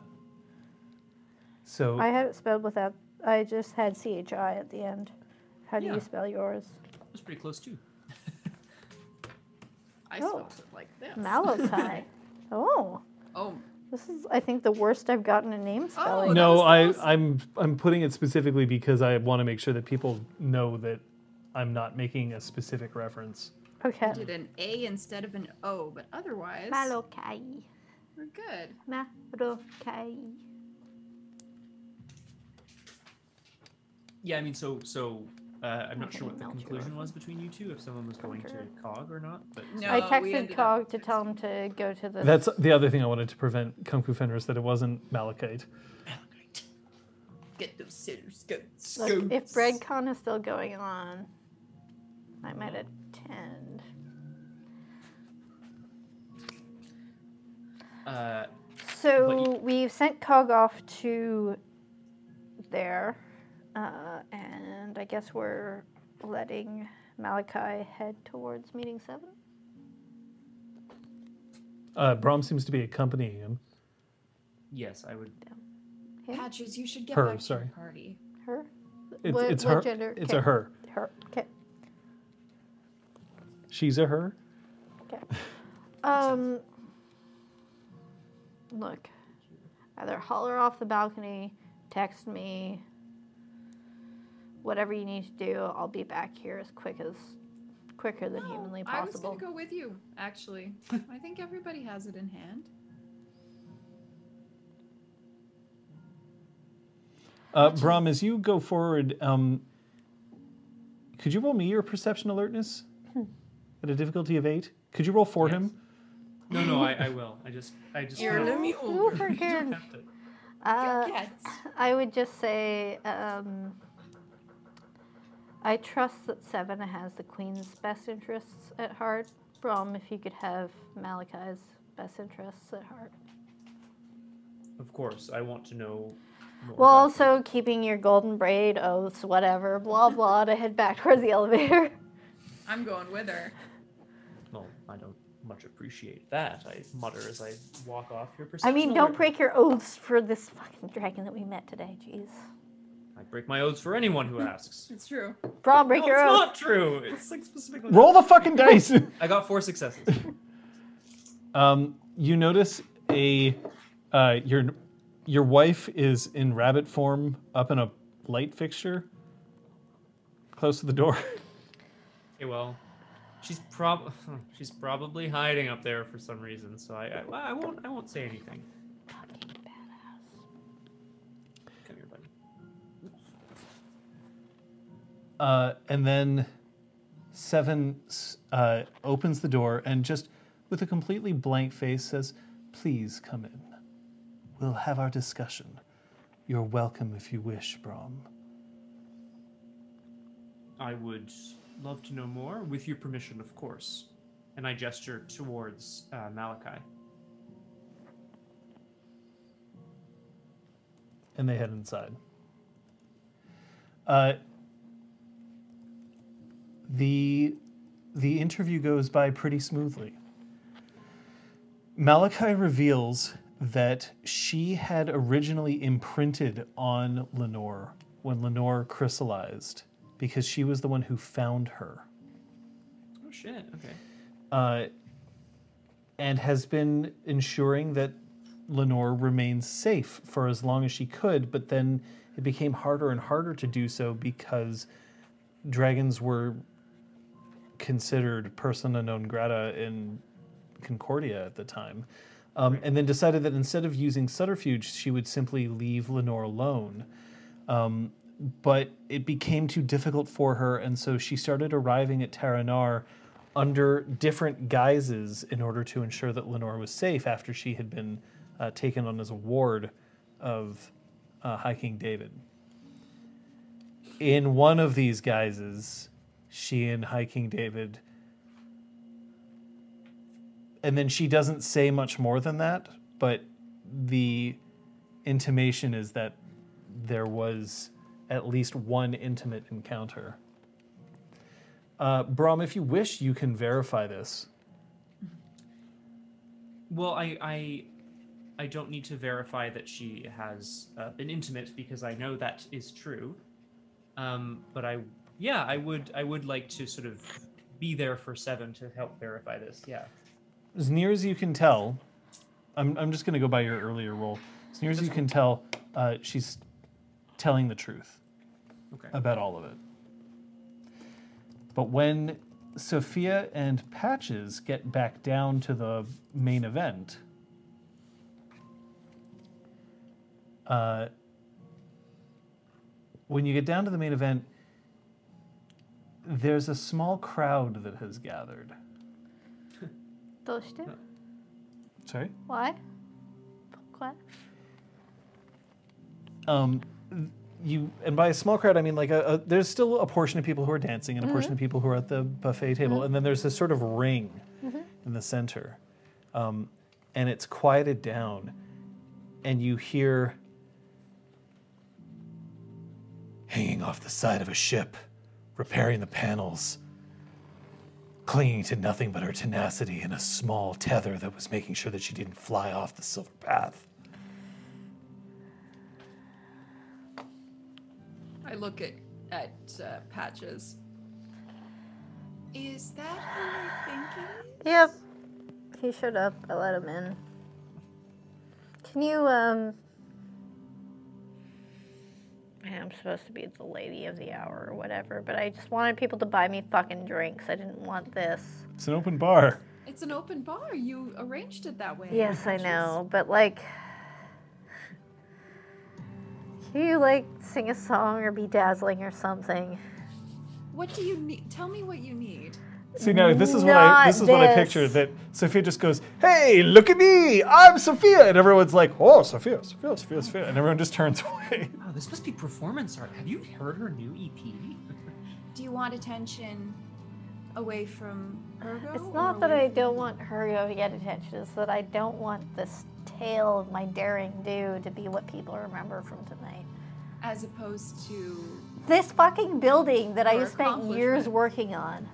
A: so
B: I had it spelled without. I just had chi at the end. How do
C: Yeah.
B: you spell yours?
C: It was pretty close too.
D: I
B: Oh.
D: spelled it like this.
B: Malachi. oh,
D: Oh,
B: this is I think the worst I've gotten a name oh, spelling.
D: that
A: no, I,
D: close.
A: I'm I'm putting it specifically because I want to make sure that people know that I'm not making a specific reference.
B: Okay.
D: I did an A instead of an O, but otherwise
B: Malachi.
D: we're good.
B: Malachi.
C: Yeah, I mean, so so uh, I'm not sure what the
B: Okay, melt your
C: conclusion was between you two, if someone was going to Cog or not. But
D: No,
B: I texted Cog
D: up
B: to tell him to go to the.
A: That's the other thing I wanted to prevent Kung Fu Fenris that it wasn't Malachite. Malachite.
D: Get those sitters, goats.
B: Look, if BreadCon is still going on, I might attend.
C: uh,
B: So we've sent Cog off to there, uh, and I guess we're letting Malachi head towards meeting seven.
A: Uh, Brom seems to be accompanying him.
C: yes, I would.
B: Him?
D: Patches, you should get
A: Her,
D: back to
A: sorry.
D: your party.
B: Her?
A: It's,
B: What-
A: it's
B: what
A: her.
B: gender?
A: It's
B: Okay.
A: a her.
B: Her. Okay.
A: She's a her.
B: Okay. Um. Look, either holler off the balcony, text me, whatever you need to do. I'll be back here as quick as quicker than
D: No,
B: humanly possible.
D: I was gonna go with you, actually. I think everybody has it in hand.
A: Uh, Brom, as you go forward, um, could you roll me your perception alertness at a difficulty of eight? Could you roll for him?
C: No, no, I, I will. I just, I just.
D: You're
C: wanna-
D: let me over.
C: You don't have to.
B: Uh,
D: Cats.
B: I would just say, um, I trust that Seven has the Queen's best interests at heart. Brom, if you could have Malachi's best interests at heart.
C: Of course, I want to know. More
B: Well,
C: about you.
B: also keeping your golden braid oaths, whatever, blah blah, to head back towards the elevator.
D: I'm going with her.
C: Well, I don't much appreciate that. I mutter as I walk off your
B: perspective.
C: I
B: mean, don't break your oaths for this fucking dragon that we met today. Jeez,
C: I break my oaths for anyone who asks.
D: It's true.
B: Brom, break
C: no,
B: your
C: it's
B: oath.
C: not true. It's like specifically.
A: Roll the fucking dice.
C: I got four successes.
A: Um, you notice a uh, your your wife is in rabbit form up in a light fixture, close to the door.
C: Okay, well, she's prob she's probably hiding up there for some reason. So I I, I won't I won't say anything.
A: Uh, and then Seven uh, opens the door and just with a completely blank face says, Please come in. We'll have our discussion. You're welcome if you wish, Brom.
C: I would love to know more, with your permission, of course. And I gesture towards uh, Malachi.
A: and they head inside. Uh, the the interview goes by pretty smoothly. Malachi reveals that she had originally imprinted on Lenore when Lenore crystallized because she was the one who found her.
C: Oh shit. Okay.
A: uh, and has been ensuring that Lenore remains safe for as long as she could, but then it became harder and harder to do so because dragons were considered persona non grata in Concordia at the time. Um, and then decided that instead of using subterfuge, she would simply leave Lenore alone. Um, but it became too difficult for her, and so she started arriving at Taranar under different guises in order to ensure that Lenore was safe after she had been uh, taken on as a ward of uh, High King David. In one of these guises, she and High King David, and then she doesn't say much more than that, but the intimation is that there was at least one intimate encounter. Uh, Brom, if you wish, you can verify this.
C: Well, I I I don't need to verify that she has uh, been intimate because I know that is true. Um, but I yeah, I would I would like to sort of be there for Seven to help verify this. Yeah.
A: As near as you can tell, I'm, I'm just going to go by your earlier roll. As near as you can tell, uh, she's telling the truth
C: Okay.
A: about all of it. But when Sophia and Patches get back down to the main event, uh, when you get down to the main event, there's a small crowd that has gathered.
B: どうして
A: Sorry?
B: Why? Pourquoi?
A: um, you and by a small crowd I mean like a, a, there's still a portion of people who are dancing and a portion of people who are at the buffet table, and then there's this sort of ring in the center, um, and it's quieted down, and you hear
E: hanging off the side of a ship, repairing the panels, clinging to nothing but her tenacity and a small tether that was making sure that she didn't fly off the silver path.
F: I look at at uh, Patches. Is that who I think it is?
B: Yep. He showed up. I let him in. Can you, um. I'm supposed to be the lady of the hour or whatever, but I just wanted people to buy me fucking drinks. I didn't want this.
A: it's an open bar.
F: It's an open bar. You arranged it that way.
B: Yes, I know, but like. Can you, like, sing a song or be dazzling or something?
F: What do you need? Tell me what you need.
A: See now, this is what I this is what I
B: this.
A: pictured. That Sophia just goes, "Hey, look at me! I'm Sophia," and everyone's like, "Oh, Sophia, Sophia, Sophia, Sophia," and everyone just turns away.
C: Wow, this must be performance art. Have you heard her new EP?
F: Do you want attention away from Ergo?
B: It's not that I don't want her to get attention, it's that I don't want this tale of my daring do to be what people remember from tonight.
F: as opposed to
B: This fucking building that I
F: Or
B: spent years
F: accomplishment.
B: working on.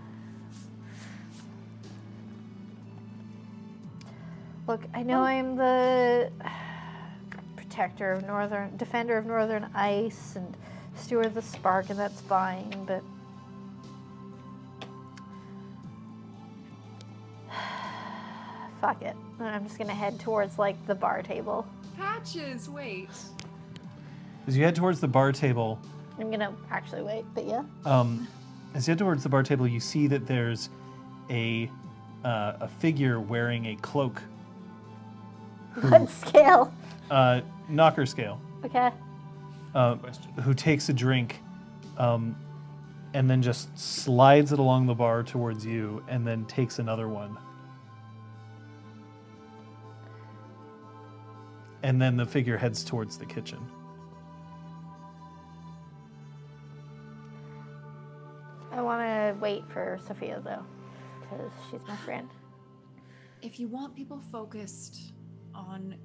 B: Look, I know I'm the protector of northern, defender of northern ice, and steward of the spark, and that's fine. But fuck it, I'm just gonna head towards like the bar table.
F: Patches. Wait.
A: As you head towards the bar table,
B: I'm gonna actually wait, but yeah.
A: Um, as you head towards the bar table, you see that there's a uh, a figure wearing a cloak,
B: What scale?
A: uh, knocker scale,
B: Okay.
A: uh, who takes a drink, um, and then just slides it along the bar towards you, and then takes another one. And then the figure heads towards the kitchen.
B: I want to wait for Sophia though, because she's my friend.
F: If you want people focused on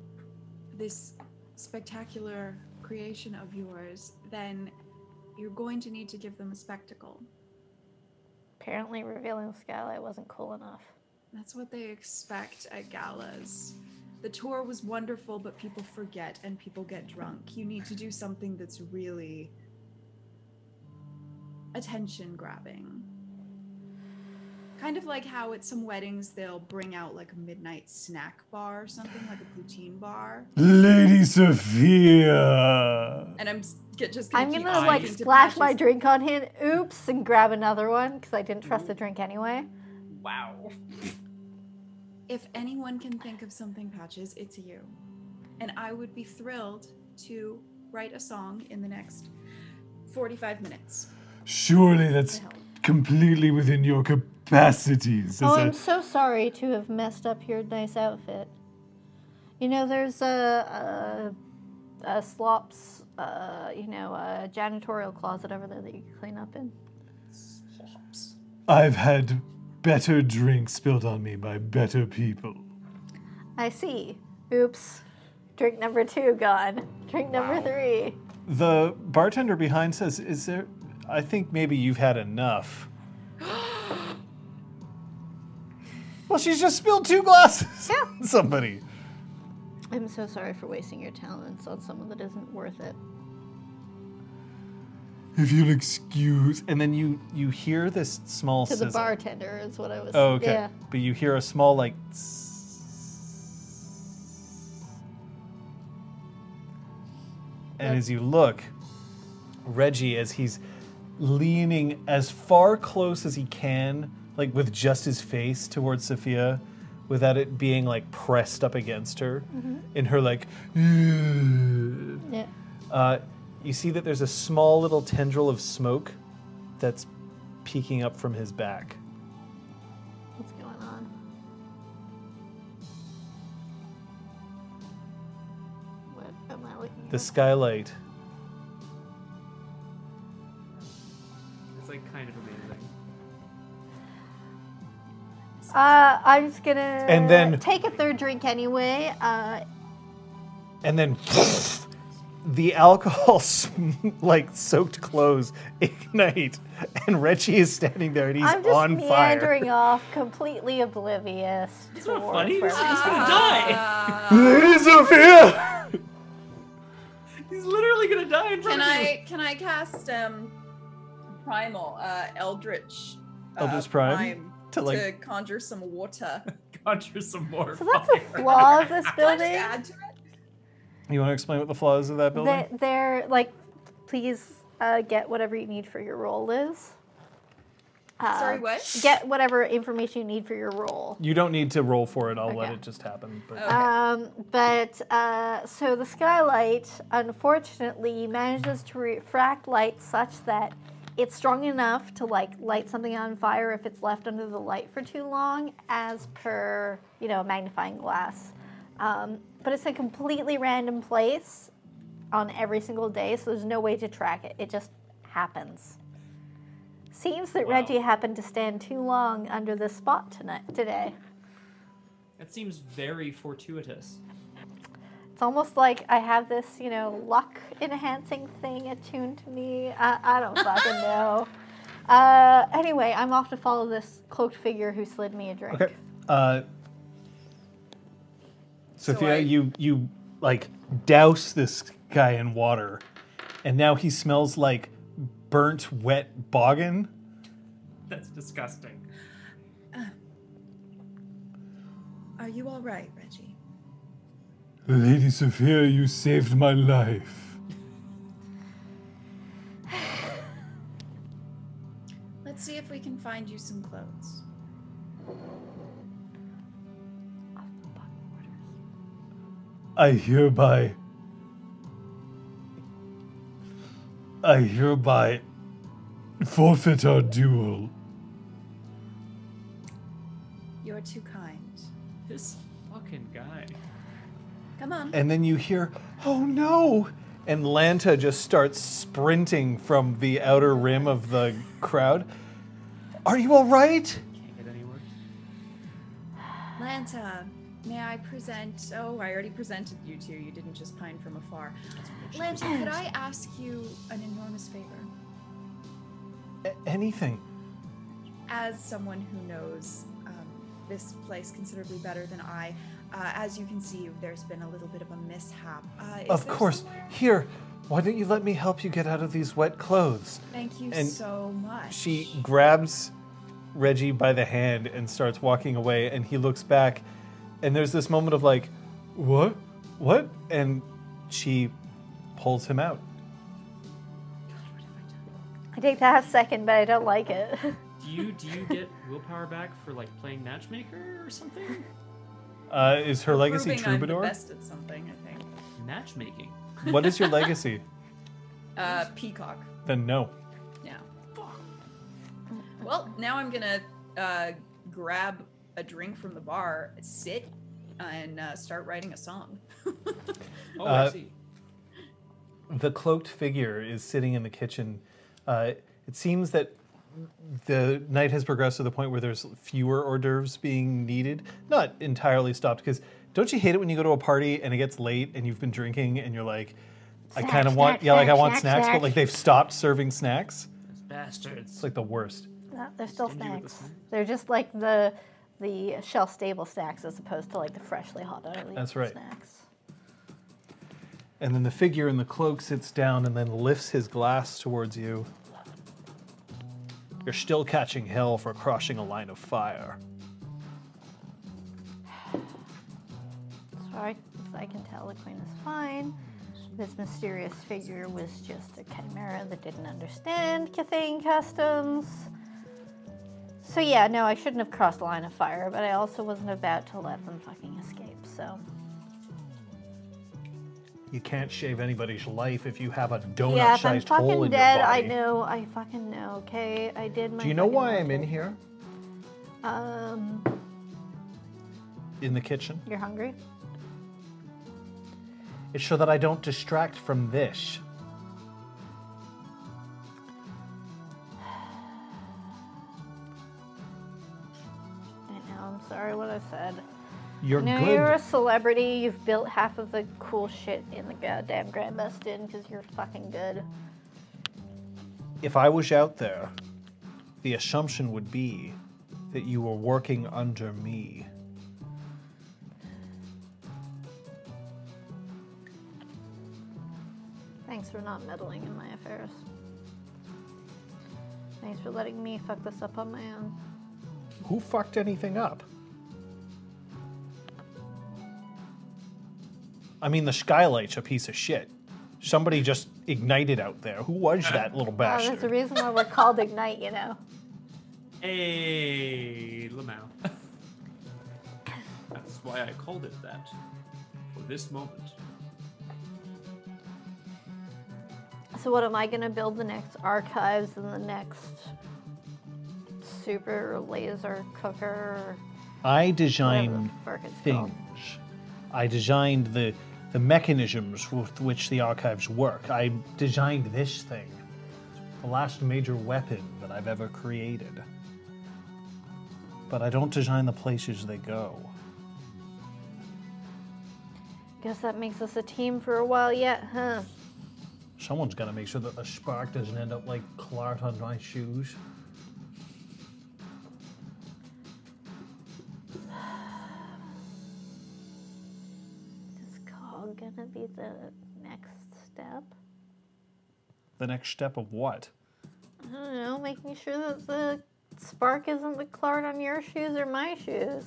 F: this spectacular creation of yours, then you're going to need to give them a spectacle.
B: Apparently, revealing skylight wasn't cool enough.
F: That's what they expect at galas. The tour was wonderful, but people forget and people get drunk. You need to do something that's really attention grabbing. Kind of like how at some weddings they'll bring out like a midnight snack bar or something, like a poutine bar.
E: Lady Sophia!
F: And I'm get, just gonna
B: I'm gonna like splash my drink on him. Oops, and grab another one because I didn't trust the drink anyway.
C: Wow.
F: If anyone can think of something, Patches, it's you. And I would be thrilled to write a song in the next 45 minutes.
E: Surely that's completely within your capacities.
B: Oh, I'm
E: a-
B: so sorry to have messed up your nice outfit. You know, there's a, a, a slops, uh, you know, a janitorial closet over there that you can clean up in. Slops.
E: I've had better drinks spilled on me by better people.
B: I see. Oops. Drink number two gone. Drink number three.
A: The bartender behind says, "Is there? I think maybe you've had enough." Well, she's just spilled two glasses.
B: Yeah.
A: on Somebody.
B: I'm so sorry for wasting your talents on someone that isn't worth it.
E: If you'll excuse.
A: And then you you hear this small
B: To the
A: sizzle.
B: bartender is what I was.
A: Oh, okay.
B: Yeah.
A: But you hear a small like. And as you look, Reggie, as he's leaning as far close as he can, like with just his face towards Sophia, without it being like pressed up against her, in her like,
B: Yeah.
A: uh, you see that there's a small little tendril of smoke that's peeking up from his back.
B: What's going on? What am I looking
A: The skylight
B: Uh, I'm just gonna
A: And then-
B: take a third drink anyway. Uh,
A: and then the alcohol like soaked clothes ignite and reggie is standing there and he's
B: I'm just
A: on fire
B: meandering off, completely oblivious.
C: It's not
B: toward
C: funny. He's
B: we
C: just gonna die.
E: Lady Sophia!
C: He's literally gonna die in front
D: Can
C: of you.
D: I can I cast um primal uh eldritch uh,
A: Eldritch Prime? To,
D: to,
A: like-
D: conjure some water?
C: Conjure some more
B: So that's a
C: fire.
B: flaw of this
D: Can I just
B: building.
D: add to it?
A: you want to explain what the flaws of that building
B: They, they're like, please uh, get whatever you need for your roll, Liz. Uh,
D: Sorry, what?
B: Get whatever information you need for your roll.
A: you don't need to roll for it i'll let it just happen but
D: Okay.
B: Um, but uh, so the skylight unfortunately manages to refract light such that it's strong enough to like light something on fire if it's left under the light for too long, as per you know a magnifying glass. Um, but it's a completely random place on every single day, so there's no way to track it. It just happens. Seems that
C: Wow.
B: Reggie happened to stand too long under this spot tonight today.
C: That seems very fortuitous.
B: It's almost like I have this, you know, luck enhancing thing attuned to me. I, I don't fucking know. Uh, anyway, I'm off to follow this cloaked figure who slid me a drink.
A: okay uh sophia
D: I-
A: you you like douse this guy in water and now he smells like burnt wet boggan
C: That's disgusting.
F: Are you all right, Reggie?
E: Lady Sophia, you saved my life.
F: Let's see if we can find you some clothes.
E: I hereby. I hereby forfeit our duel.
F: You're too kind.
C: This fucking guy.
F: Come on.
A: And then you hear, oh no! And Lanta just starts sprinting from the outer rim of the crowd. Are you all right?
C: Can't get any worse.
F: Lanta, may I present? Oh, I already presented you two. You didn't just pine from afar. Lanta, could I ask you an enormous favor?
A: A- anything.
F: As someone who knows um, this place considerably better than I, uh, as you can see, there's been a little bit of a mishap. Uh,
A: Of course.
F: somewhere-
A: Here, why don't you let me help you get out of these wet clothes?
F: Thank you
A: and
F: so much.
A: She grabs Reggie by the hand and starts walking away, and he looks back, and there's this moment of like, what? What? And she pulls him out.
B: I take the half second, but I don't like it.
C: Do you do you get willpower back for like playing matchmaker or something?
A: Uh, is her
D: We're
A: legacy
D: proving I'm the
A: troubadour?
D: best at something, I think.
C: Matchmaking.
A: What is your legacy?
D: Uh, peacock.
A: then no.
D: Yeah. Well, now I'm gonna uh, grab a drink from the bar, sit, and uh, start writing a song.
C: Oh,
A: Uh,
C: I see.
A: the cloaked figure is sitting in the kitchen. Uh, it seems that the night has progressed to the point where there's fewer hors d'oeuvres being needed. Not entirely stopped, because don't you hate it when you go to a party and it gets late and you've been drinking and you're like, I
B: Snack,
A: kind of want,
B: snack,
A: yeah, like I
B: snack,
A: want
B: snack,
A: snacks, but like they've stopped serving snacks.
C: Those bastards.
A: It's like the worst.
B: No, they're still
C: Stingy with the
B: snacks.
C: snacks.
B: They're just like the the shelf stable snacks as opposed to like the freshly hot out of the
A: That's right.
B: snacks.
A: And then the figure in the cloak sits down and then lifts his glass towards you. You're still catching hell for crossing a line of fire.
B: Far as I can tell, the queen is fine. This mysterious figure was just a chimera that didn't understand Kithain customs. So yeah, no, I shouldn't have crossed the line of fire, but I also wasn't about to let them fucking escape. So
A: You can't shave anybody's life if you have a
B: yeah,
A: donut-sized hole
B: fucking
A: in
B: dead,
A: your
B: I know. I fucking know. Okay, I did my.
A: Do you know why I'm in here?
B: Um,
A: In the kitchen?
B: you're hungry.
A: It's so that I don't distract from this.
B: I know. I'm sorry what I said.
A: You're
B: No,
A: good.
B: you're a celebrity. You've built half of the cool shit in the goddamn Grand Bastion because you're fucking good.
A: If I was out there, the assumption would be that you were working under me.
B: Thanks for not meddling in my affairs. Thanks for letting me fuck this up on my own.
A: Who fucked anything up? I mean, the skylight's a piece of shit. Somebody just ignited out there. Who was that little
B: Oh, that's the reason why we're called Ignite, you know.
C: Hey, Lamau. That's why I called it that. For this moment.
B: So, what am I gonna build the next archives and the next super laser cooker?
A: I
B: Whatever
A: designed
B: the fuck it's
A: things. I designed the the mechanisms with which the archives work. I designed this thing, the last major weapon that I've ever created. But I don't design the places they go.
B: Guess that makes us a team for a while yet, huh?
A: Someone's to make sure that the spark doesn't end up like Clark on my shoes.
B: Be the next step?
A: The next step of what?
B: I don't know, making sure that the spark isn't the Clart on your shoes or my shoes.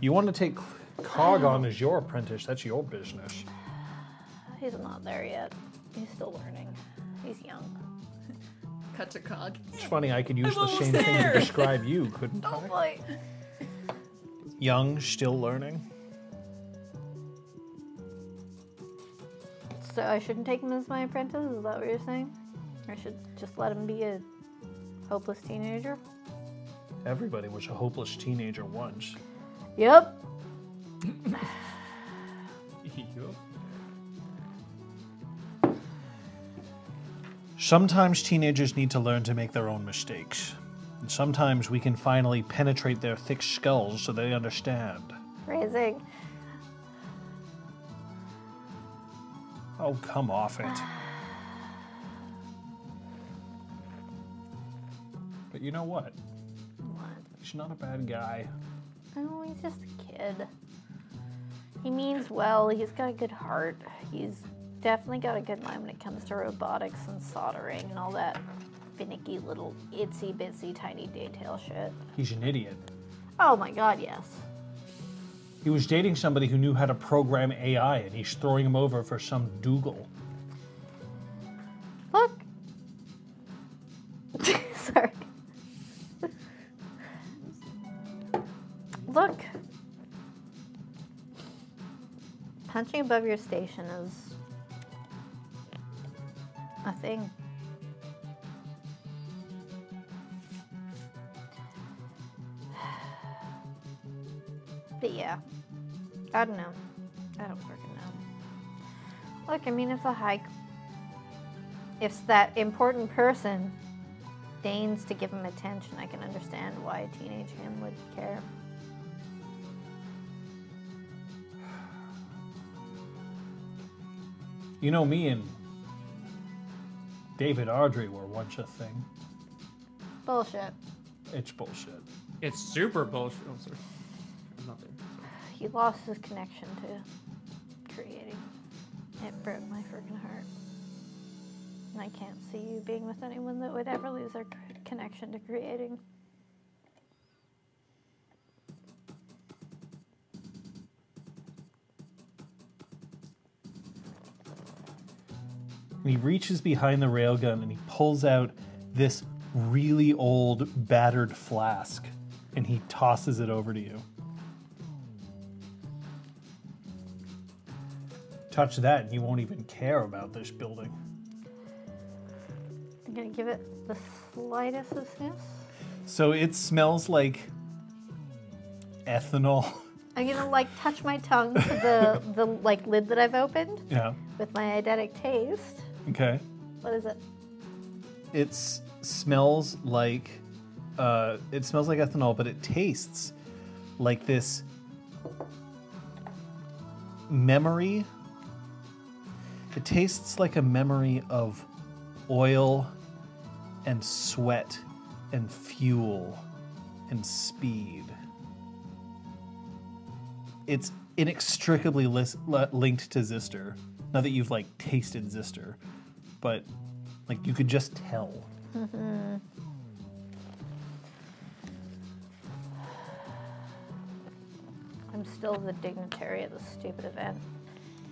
A: You want to take Cog on as your apprentice? That's your business.
B: He's not there yet. He's still learning. He's young.
D: Cut to cog.
A: It's funny, I could use the
C: almost
A: same thing to describe you, couldn't
B: Oh
A: I?
B: boy.
A: Young, still learning.
B: So I shouldn't take him as my apprentice? Is that what you're saying? I should just let him be a hopeless teenager?
A: Everybody was a hopeless teenager once.
B: Yep.
A: Sometimes teenagers need to learn to make their own mistakes. And sometimes we can finally penetrate their thick skulls so they understand.
B: Phrasing.
A: Oh, come off it. But you know what?
B: What?
A: He's not a bad guy.
B: Oh, he's just a kid. He means well. He's got a good heart. He's definitely got a good mind when it comes to robotics and soldering and all that finicky little itsy bitsy tiny detail shit.
A: He's an idiot.
B: Oh my god, yes.
A: He was dating somebody who knew how to program AI, and he's throwing him over for some Dougal.
B: Look. Sorry. Look. Punching above your station is a thing. I don't know. I don't freaking know. Look, I mean, if a hike. if that important person deigns to give him attention, I can understand why a teenage him would care.
A: You know, me and David Ardrey were once a thing.
B: Bullshit.
A: It's bullshit.
C: It's super bullshit. Oh, sorry. Nothing.
B: He lost his connection to creating. It broke my freaking heart. And I can't see you being with anyone that would ever lose their connection to creating.
A: And he reaches behind the railgun and he pulls out this really old, battered flask and he tosses it over to you. Touch that and you won't even care about this building.
B: I'm gonna give it the slightest of sniffs.
A: So it smells like ethanol.
B: I'm gonna like touch my tongue to the the like lid that I've opened
A: yeah.
B: with my eidetic taste.
A: Okay.
B: What is it?
A: It smells like uh, it smells like ethanol, but it tastes like this memory. It tastes like a memory of oil and sweat and fuel and speed. It's inextricably lis- linked to Zister. Not that you've like tasted Zister, but like you could just tell.
B: I'm still the dignitary of the stupid event.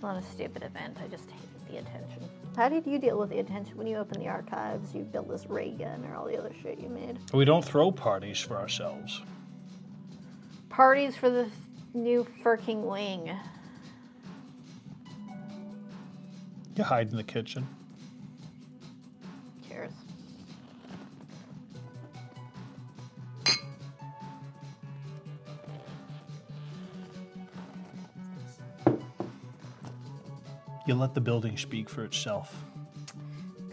B: Not a stupid event, I just the attention. How did you deal with the attention when you opened the archives, you built this ray gun or all the other shit you made?
A: We don't throw parties for ourselves.
B: Parties for the new Furking wing.
A: You hide in the kitchen. You let the building speak for itself.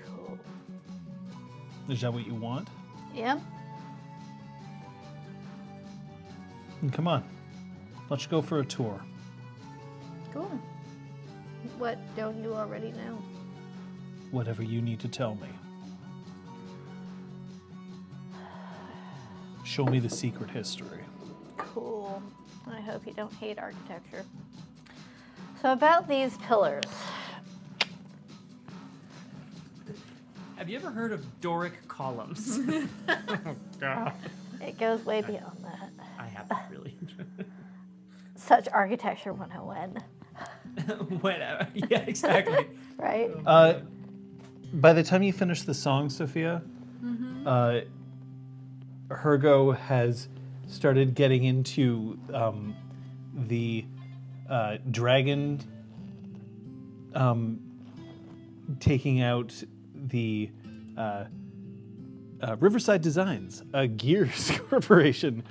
B: Cool.
A: Is that what you want?
B: Yeah?
A: Hmm, and come on. Let's go for a tour.
B: Cool. What don't you already know?
A: Whatever you need to tell me. Show me the secret history.
B: Cool. I hope you don't hate architecture. So, about these pillars.
C: Have you ever heard of Doric columns? oh, God.
B: It goes way beyond that.
C: I haven't really.
B: Such architecture 101,
C: Whatever. Yeah, exactly.
B: right?
A: Uh, by the time you finish the song, Sophia, uh, Hergo has started getting into um, the uh, dragon, um, taking out the uh, uh, Riverside Designs, a Gears Corporation,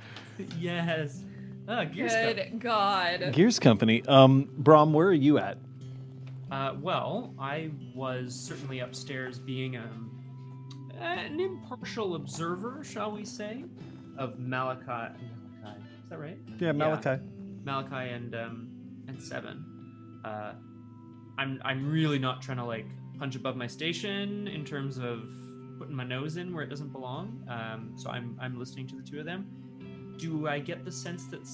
C: yes. Ah, Gears Cup.
D: Good God.
A: Gears Company. Um, Brom, where are you at?
C: Uh, well, I was certainly upstairs being um, an impartial observer, shall we say, of Malachi. Malachi. Is that right?
A: Yeah, Malachi.
C: Malachi and um, and Seven. Uh, I'm I'm really not trying to like punch above my station in terms of putting my nose in where it doesn't belong. Um, so I'm I'm listening to the two of them. Do I get the sense that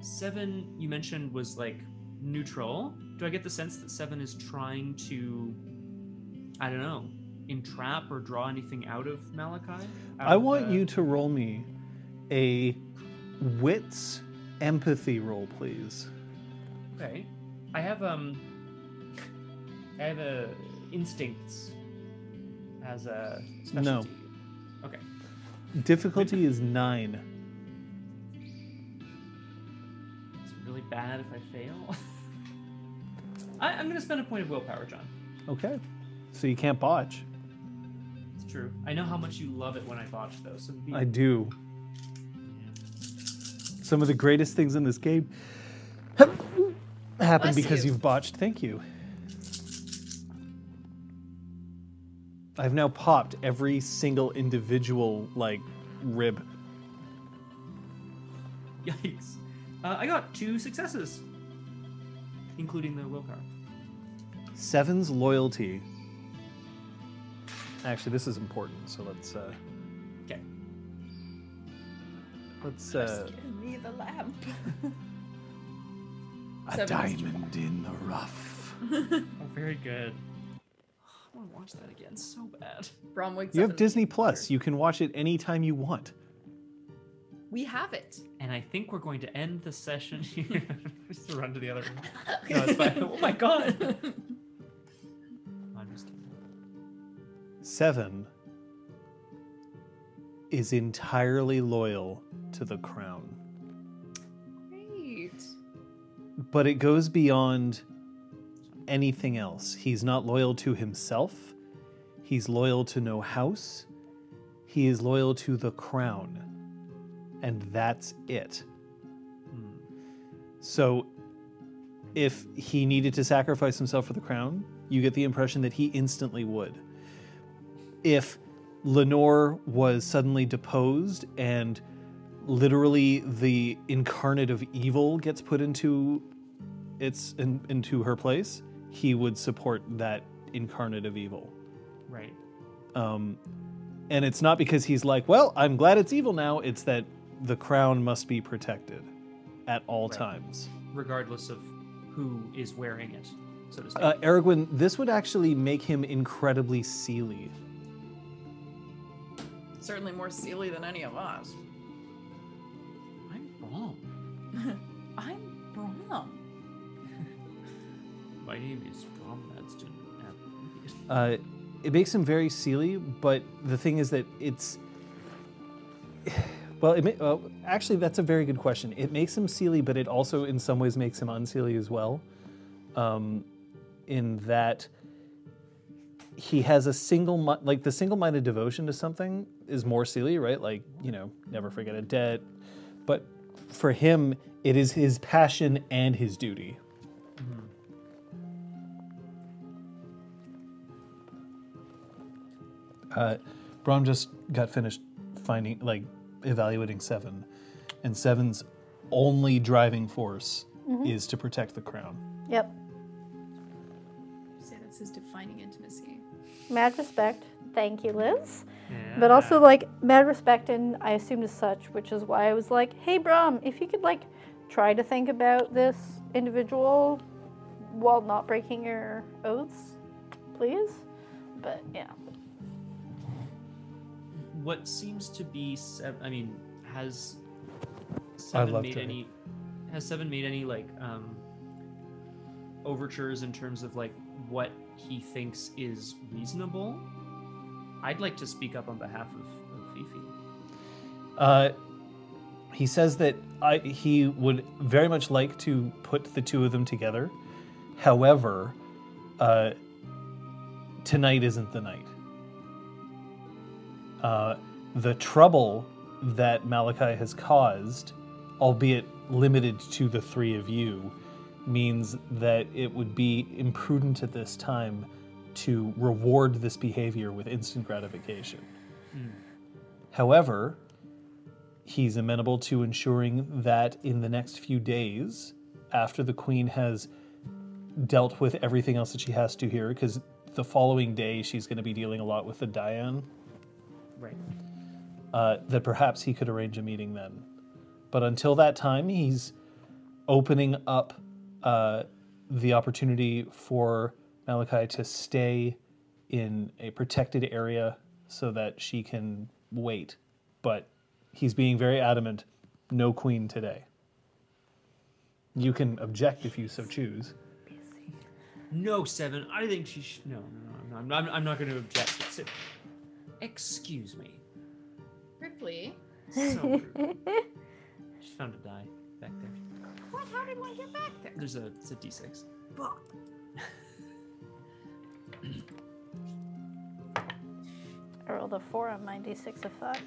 C: Seven you mentioned was like neutral? Do I get the sense that Seven is trying to, I don't know, entrap or draw anything out of Malachi? Out
A: I
C: of,
A: want
C: uh,
A: you to roll me a wits empathy roll, please.
C: Okay. I have um I have a instincts as a specialty. No. Okay.
A: Difficulty is nine.
C: It's really bad if I fail? I, I'm gonna spend a point of willpower, John.
A: Okay. So you can't botch.
C: It's true. I know how much you love it when I botch though, so be,
A: I do. Some of the greatest things in this game happen
D: Bless
A: because
D: you.
A: you've botched. Thank you. I've now popped every single individual like rib.
C: Yikes. Uh, I got two successes. Including the willpower.
A: Seven's loyalty. Actually, this is important, so let's uh,
C: Okay.
A: let's uh,
F: Give me the lamp.
E: A diamond in the rough.
C: Oh, very good. I want to watch that again so bad.
D: Brom wakes
A: you
D: up
A: have
D: in-
A: Disney Plus. You can watch it anytime you want.
D: We have it.
C: And I think we're going to end the session here. just to run to the other room. No, it's fine. Oh my god. I'm just kidding.
A: Seven is entirely loyal to the crown. But it goes beyond anything else. He's not loyal to himself. He's loyal to no house. He is loyal to the crown. And that's it. Hmm. So if he needed to sacrifice himself for the crown, you get the impression that he instantly would. If Lenore was suddenly deposed and literally the incarnate of evil gets put into its in, into her place, he would support that incarnate of evil.
C: Right.
A: Um, and it's not because he's like, well, I'm glad it's evil now. It's that the crown must be protected at all
C: Right.
A: times.
C: Regardless of who is wearing it, so to speak.
A: Uh, Aragorn, this would actually make him incredibly seelie.
F: Certainly more seelie than any of us.
C: I'm wrong.
F: I'm Brom.
C: My name is Brom Madston.
A: Uh, it makes him very seelie, but the thing is that it's. Well, it may, well, actually, that's a very good question. It makes him seelie, but it also, in some ways, makes him unseelie as well. Um, in that he has a single, mi- like the single-minded devotion to something is more seelie, right? Like you know, never forget a debt. But for him, it is his passion and his duty. Uh, Brom just got finished finding, like, evaluating Seven, and Seven's only driving force is to protect the crown.
B: Yep.
D: Say that's his defining intimacy.
B: Mad respect. Thank you, Liz. But also, like, mad respect, and I assumed as such, which is why I was like, hey, Brom, if you could, like, try to think about this individual while not breaking your oaths, please. But yeah.
C: What seems to be seven? I mean, has seven made any? Has seven made any like um overtures in terms of like what he thinks is reasonable? I'd like to speak up on behalf of, of Fifi.
A: Uh, he says that I, he would very much like to put the two of them together. However, uh, tonight isn't the night. Uh, the trouble that Malachi has caused, albeit limited to the three of you, means that it would be imprudent at this time to reward this behavior with instant gratification. However, he's amenable to ensuring that in the next few days, after the queen has dealt with everything else that she has to here, because the following day she's going to be dealing a lot with the Diane,
C: Right.
A: uh, that perhaps he could arrange a meeting then. But until that time, he's opening up uh, the opportunity for Malachi to stay in a protected area so that she can wait. But he's being very adamant no queen today. You can object if you so choose.
C: No, Seven. I think she should. No, no, no. I'm not, I'm, I'm not going to object. Se- Excuse me.
D: Ripley.
C: So rude. She found a die back there.
D: What? How did one get back there?
C: There's a it's a D6.
D: Fuck.
B: I rolled a four on my d6 of five.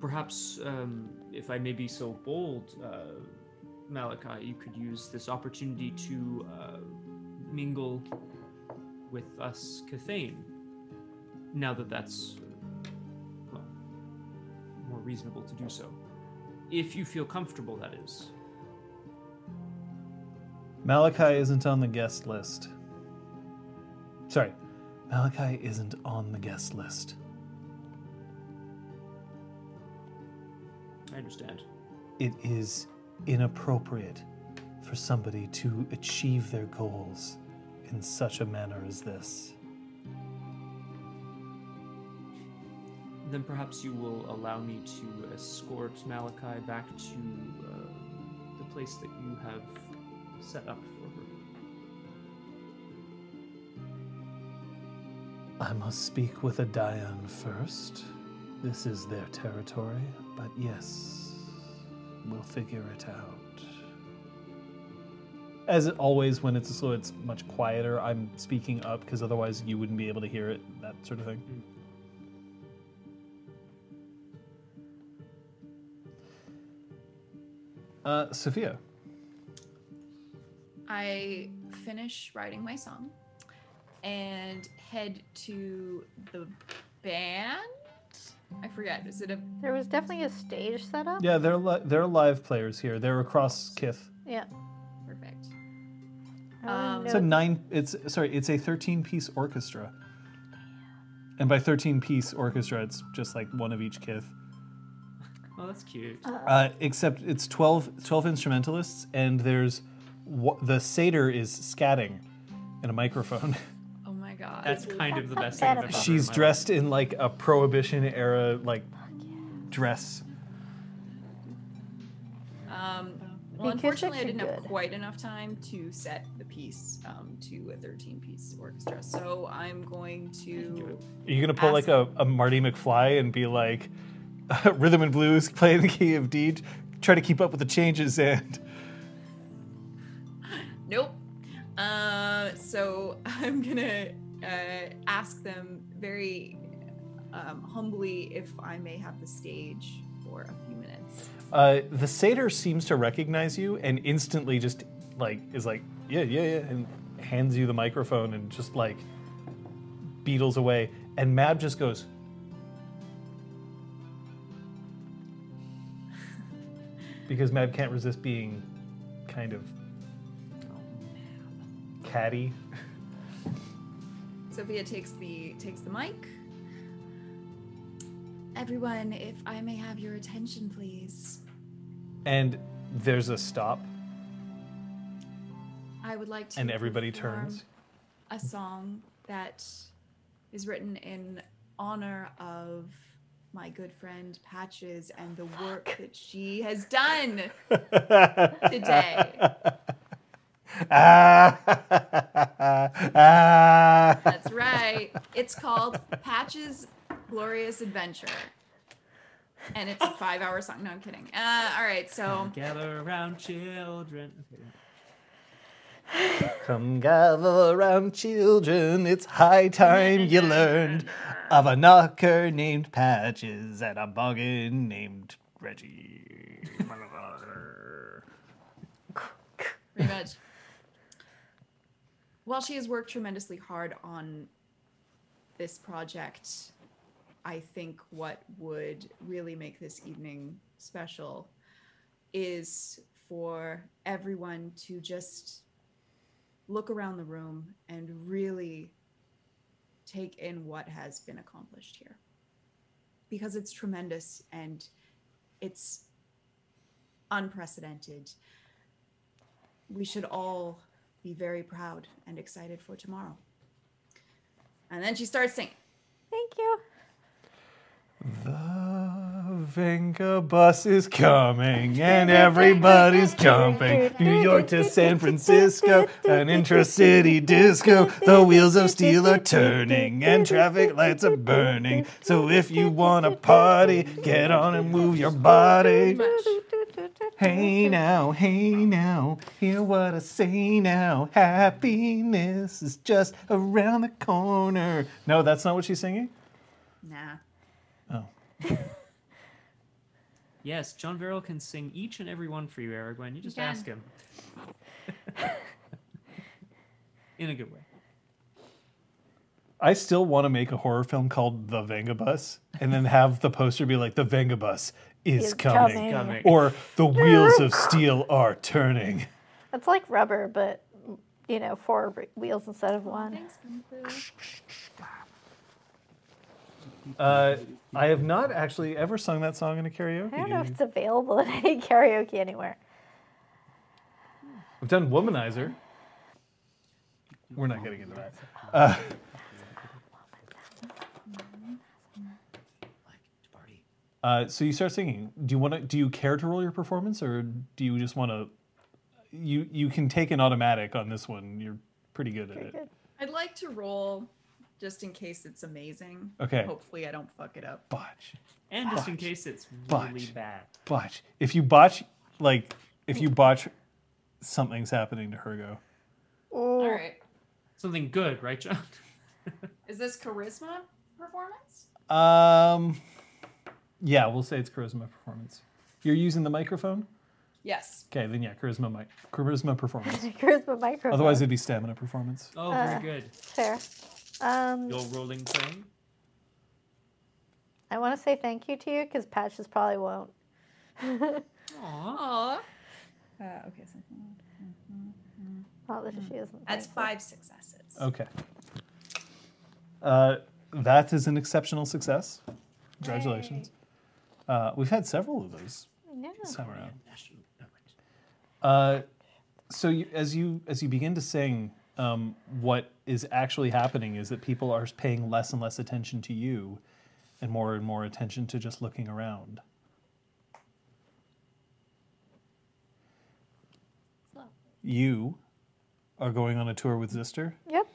C: Perhaps, um, if I may be so bold, uh, Malachi, you could use this opportunity to uh, mingle with us, Kithain. Now that that's well, more reasonable to do so, if you feel comfortable, that is.
A: Malachi isn't on the guest list. Sorry, Malachi isn't on the guest list.
C: I understand.
A: It is inappropriate for somebody to achieve their goals in such a manner as this.
C: Then perhaps you will allow me to escort Malachi back to uh, the place that you have set up for her.
A: I must speak with a Dian first. This is their territory, but yes, we'll figure it out. As always, when it's so it's much quieter, I'm speaking up because otherwise you wouldn't be able to hear it, that sort of thing. Uh, Sophia.
D: I finish writing my song and head to the band. I forget. Is it a
B: There was definitely a stage set up.
A: Yeah, they're li- they're live players here. They're across Kith.
B: Yeah.
D: Perfect?
B: I
D: Um,
A: It's a nine. It's sorry. It's a thirteen-piece orchestra. And by thirteen-piece orchestra, it's just like one of each kith.
C: Oh, that's cute.
A: Uh, except it's 12, 12 instrumentalists, and there's wh- the satyr is scatting in a microphone.
D: Oh my god.
C: That's kind of the best thing I've ever heard in
A: She's
C: my
A: dressed in like a prohibition era like dress.
D: Um,
B: The
D: well, unfortunately, I didn't have quite enough time to set the piece um, to a 13 piece orchestra. So I'm going to.
A: Are you gonna pull like a, a Marty McFly and be like, rhythm and blues, play in the key of D, try to keep up with the changes and.
D: Nope. Uh, so I'm gonna uh, ask them very um, humbly if I may have the stage for a few minutes.
A: Uh, the satyr seems to recognize you and instantly just like is like yeah yeah yeah and hands you the microphone and just like beetles away and Mab just goes because Mab can't resist being kind of catty.
D: Sophia takes the takes the mic. Everyone, if I may have your attention, please.
A: And there's a stop
D: I would like to.
A: and everybody turns.
D: A song that is written in honor of my good friend Patches and the work that she has done today.
A: Ah.
E: ah.
D: That's right. It's called Patch's Glorious Adventure. And it's a five hour song. No, I'm kidding. Uh, all right, so
C: Gather around, children.
E: Come gather around, children. It's high time you learned of a knocker named Patches and a boggan named Reggie.
D: pretty much. While she has worked tremendously hard on this project, I think what would really make this evening special is for everyone to just look around the room and really take in what has been accomplished here. Because it's tremendous and it's unprecedented we should all be very proud and excited for tomorrow. And then she starts singing.
B: Thank you.
E: The Venga bus is coming and everybody's jumping. New York to San Francisco, an intra-city disco. The wheels of steel are turning and traffic lights are burning. So if you want to party, get on and move your body. Hey now, hey now, hear what I say now. Happiness is just around the corner. No, that's not what she's singing?
D: Nah.
C: Yes, John Verrill can sing each and every one for you, Aragorn. You just
D: can.
C: ask him. In a good way.
A: I still want to make a horror film called The Vengabus and then have the poster be like, The Vengabus is,
B: Is
A: coming.
B: coming.
C: Coming.
A: Or The Wheels of Steel are turning.
B: It's like rubber, but you know, four re- wheels instead of one.
D: Thanks, Gunther.
A: Uh, I have not actually ever sung that song in a karaoke.
B: I don't know if it's available in any karaoke anywhere.
A: I've done Womanizer. We're not getting into that. Uh,
C: Like to party.
A: uh, so you start singing. Do you want to? Do you care to roll your performance, or do you just want to? You you can take an automatic on this one. You're pretty good at
B: Very
A: it.
B: good.
D: I'd like to roll just in case it's amazing.
A: Okay.
D: Hopefully I don't fuck it up.
A: Botch.
C: And just in case it's
A: Botch.
C: really bad.
A: Botch. If you botch, like, if you botch, something's happening to Hergo.
D: All right.
C: Something good, right, John?
D: Is this charisma performance?
A: Um, yeah, we'll say it's charisma performance. You're using the microphone.
D: Yes.
A: Okay, then yeah, charisma mic, charisma performance.
B: Charisma microphone.
A: Otherwise, it'd be stamina performance.
C: Oh,
B: Uh,
C: very good.
B: fair. Um,
C: Your rolling thing.
B: I want to say thank you to you because Patches probably won't.
C: Aww.
D: Aw. Uh, okay, so
B: Not that she isn't.
D: that's
B: thankful.
D: five successes.
A: Okay. Uh, that is an exceptional success. Congratulations. Uh, we've had several of those
B: Yeah.
A: this time around.
C: National- wait.
A: Uh, so you, as you as you begin to sing, um, what is actually happening is that people are paying less and less attention to you, and more and more attention to just looking around. You are going on a tour with Zister.
B: Yep.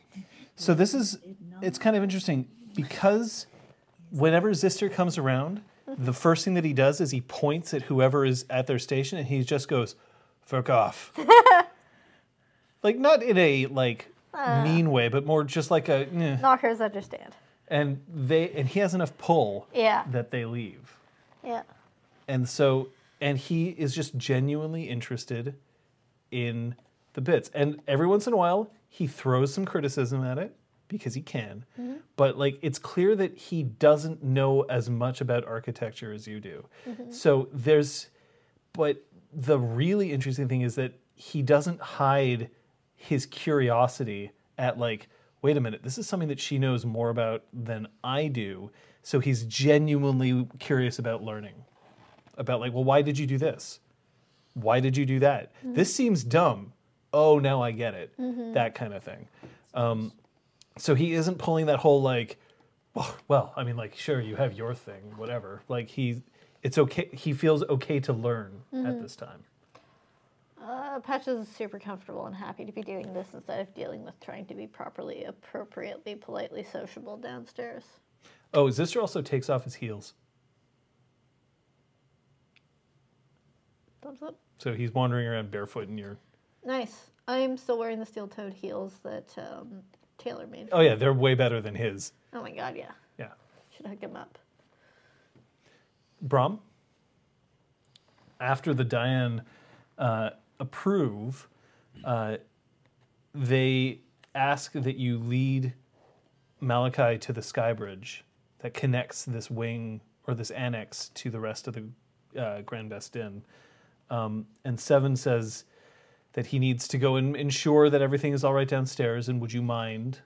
A: So this is it's kind of interesting because whenever Zister comes around, the first thing that he does is he points at whoever is at their station and he just goes, "Fuck off." like not in a like uh. mean way, but more just like a "Nyeh."
B: Knockers understand.
A: and they and he has enough pull
B: Yeah.
A: that they leave.
B: Yeah.
A: And so and he is just genuinely interested in the bits. And every once in a while he throws some criticism at it because he can. Mm-hmm. But like it's clear that he doesn't know as much about architecture as you do. Mm-hmm. So there's but the really interesting thing is that he doesn't hide his curiosity at like wait a minute this is something that she knows more about than i do. So he's genuinely curious about learning. About like well why did you do this? Why did you do that? Mm-hmm. This seems dumb. Oh now i get it. Mm-hmm. That kind of thing. Um, so he isn't pulling that whole like well, well i mean like sure you have your thing whatever. Like he it's okay he feels okay to learn at mm-hmm. this time
B: Uh, Patches is super comfortable and happy to be doing this instead of dealing with trying to be properly, appropriately, politely sociable downstairs.
A: Oh, Zister also takes off his heels.
B: Thumbs up.
A: So he's wandering around barefoot in you're.
B: Nice. I'm still wearing the steel-toed heels that um, Taylor made.
A: Oh, yeah, they're way better than his.
B: Oh my god, yeah.
A: Yeah.
B: Should hook him up.
A: Brom, after the Diane uh, approve, uh, they ask that you lead Malachi to the sky bridge that connects this wing or this annex to the rest of the uh, Grand Best Inn. Um, and Seven says that he needs to go and ensure that everything is all right downstairs. And would you mind?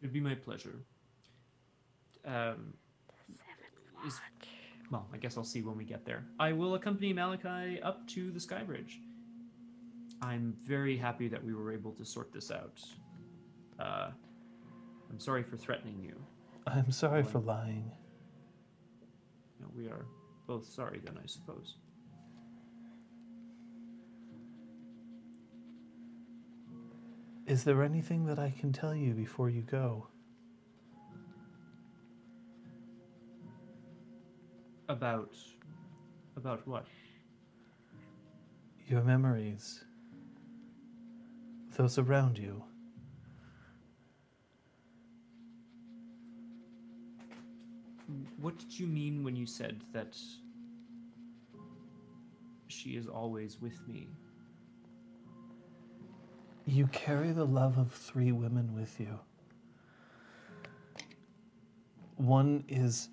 C: It'd be my pleasure. Um, is, well, I guess I'll see when we get there. I will accompany Malachi up to the Sky Bridge. I'm very happy that we were able to sort this out. Uh, I'm sorry for threatening you.
A: I'm sorry for lying.
C: You know, we are both sorry then, I suppose.
A: Is there anything that I can tell you before you go?
C: About, about what?
A: Your memories. Those around you.
C: What did you mean when you said that she is always with me?
A: You carry the love of three women with you. One is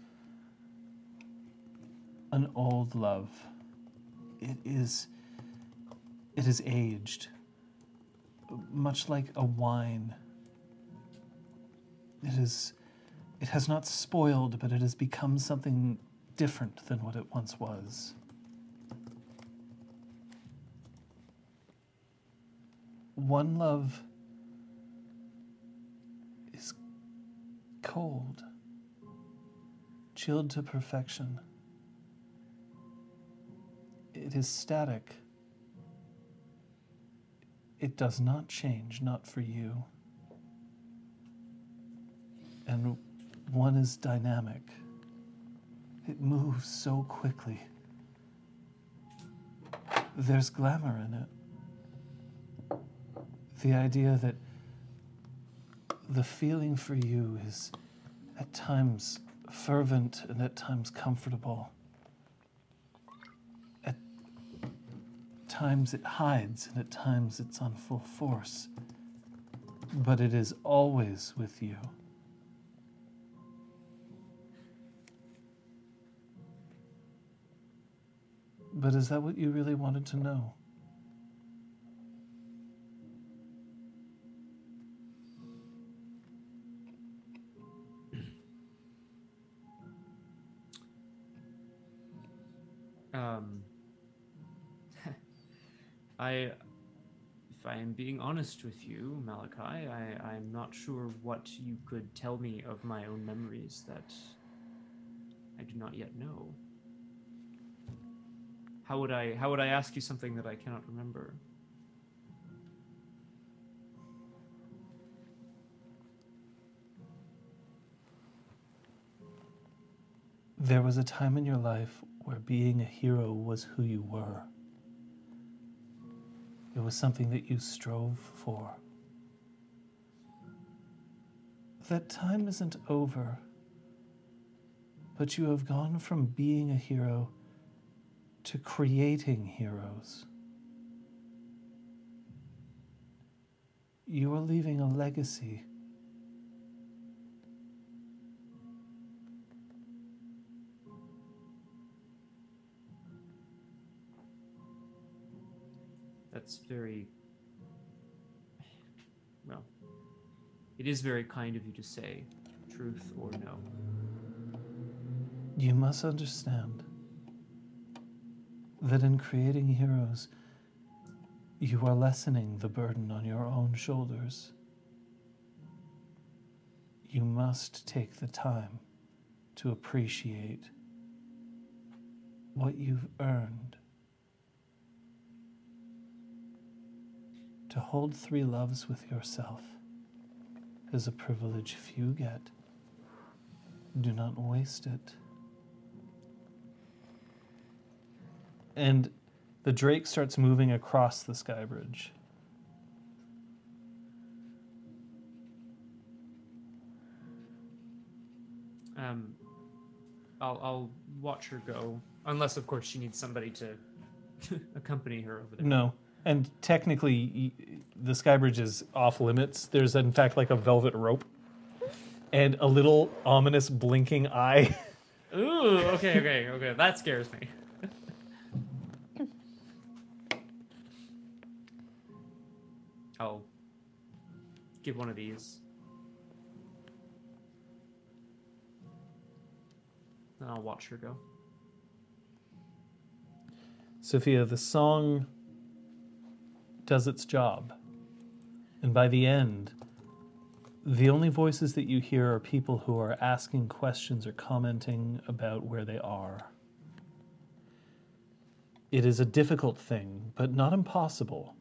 A: an old love. It is it is aged, much like a wine. It is it has not spoiled, but it has become something different than what it once was. One love is cold, chilled to perfection. It is static. It does not change, not for you. And one is dynamic. It moves so quickly. There's glamour in it. The idea that the feeling for you is at times fervent and at times comfortable. Times it hides and at times it's on full force. But it is always with you. But is that what you really wanted to know?
C: I, if I am being honest with you, Malachi, I, I'm not sure what you could tell me of my own memories that I do not yet know. How would I how would I ask you something that I cannot remember?
A: There was a time in your life where being a hero was who you were. It was something that you strove for. That time isn't over, but you have gone from being a hero to creating heroes. You are leaving a legacy.
C: That's very well. It is very kind of you to say, truth or no.
A: You must understand that in creating heroes, you are lessening the burden on your own shoulders. You must take the time to appreciate
E: what you've earned. To hold three loves with yourself is a privilege few get. Do not waste it. And the drake starts moving across the sky bridge.
C: Um, I'll I'll watch her go, unless of course she needs somebody to accompany her over there.
A: No. And technically, the sky bridge is off limits. There's, in fact, like a velvet rope and a little ominous blinking eye.
C: Ooh, okay, okay, okay. That scares me. I'll give one of these. Then I'll watch her go.
A: Sophia, the song does its job. And by the end, the only voices that you hear are people who are asking questions or commenting about where they are. It is a difficult thing, but not impossible,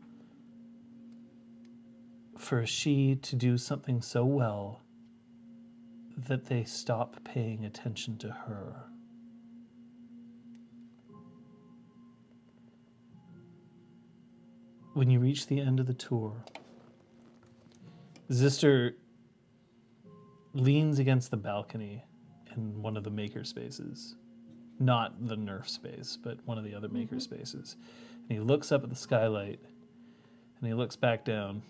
A: for she to do something so well that they stop paying attention to her. When you reach the end of the tour, Zister leans against the balcony in one of the maker spaces. Not the Nerf space, but one of the other maker spaces. And he looks up at the skylight and he looks back down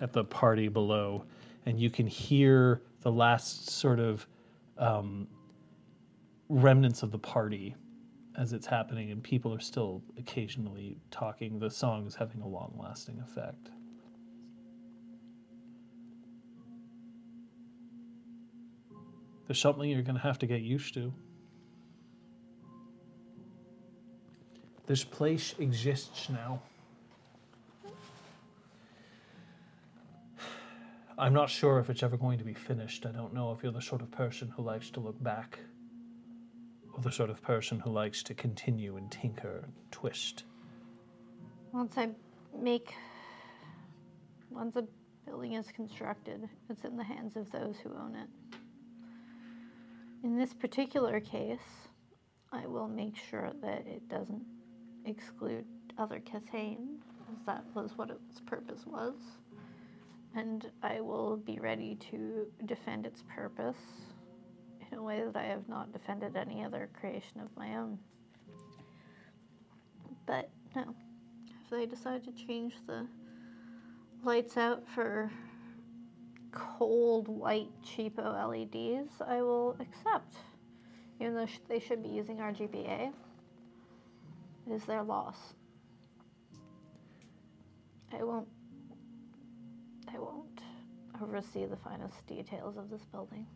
A: at the party below, and you can hear the last sort of um, remnants of the party as it's happening, and people are still occasionally talking. The song is having a long lasting effect. There's something you're going to have to get used to. This place exists now. I'm not sure if it's ever going to be finished. I don't know if you're the sort of person who likes to look back or the sort of person who likes to continue and tinker and twist.
B: Once I make, once a building is constructed, it's in the hands of those who own it. In this particular case, I will make sure that it doesn't exclude other Kithain, as that was what its purpose was. And I will be ready to defend its purpose in a way that I have not defended any other creation of my own. But no, if they decide to change the lights out for cold white cheapo LEDs, I will accept. Even though sh- they should be using RGBA, it is their loss. I won't. I won't oversee the finest details of this building.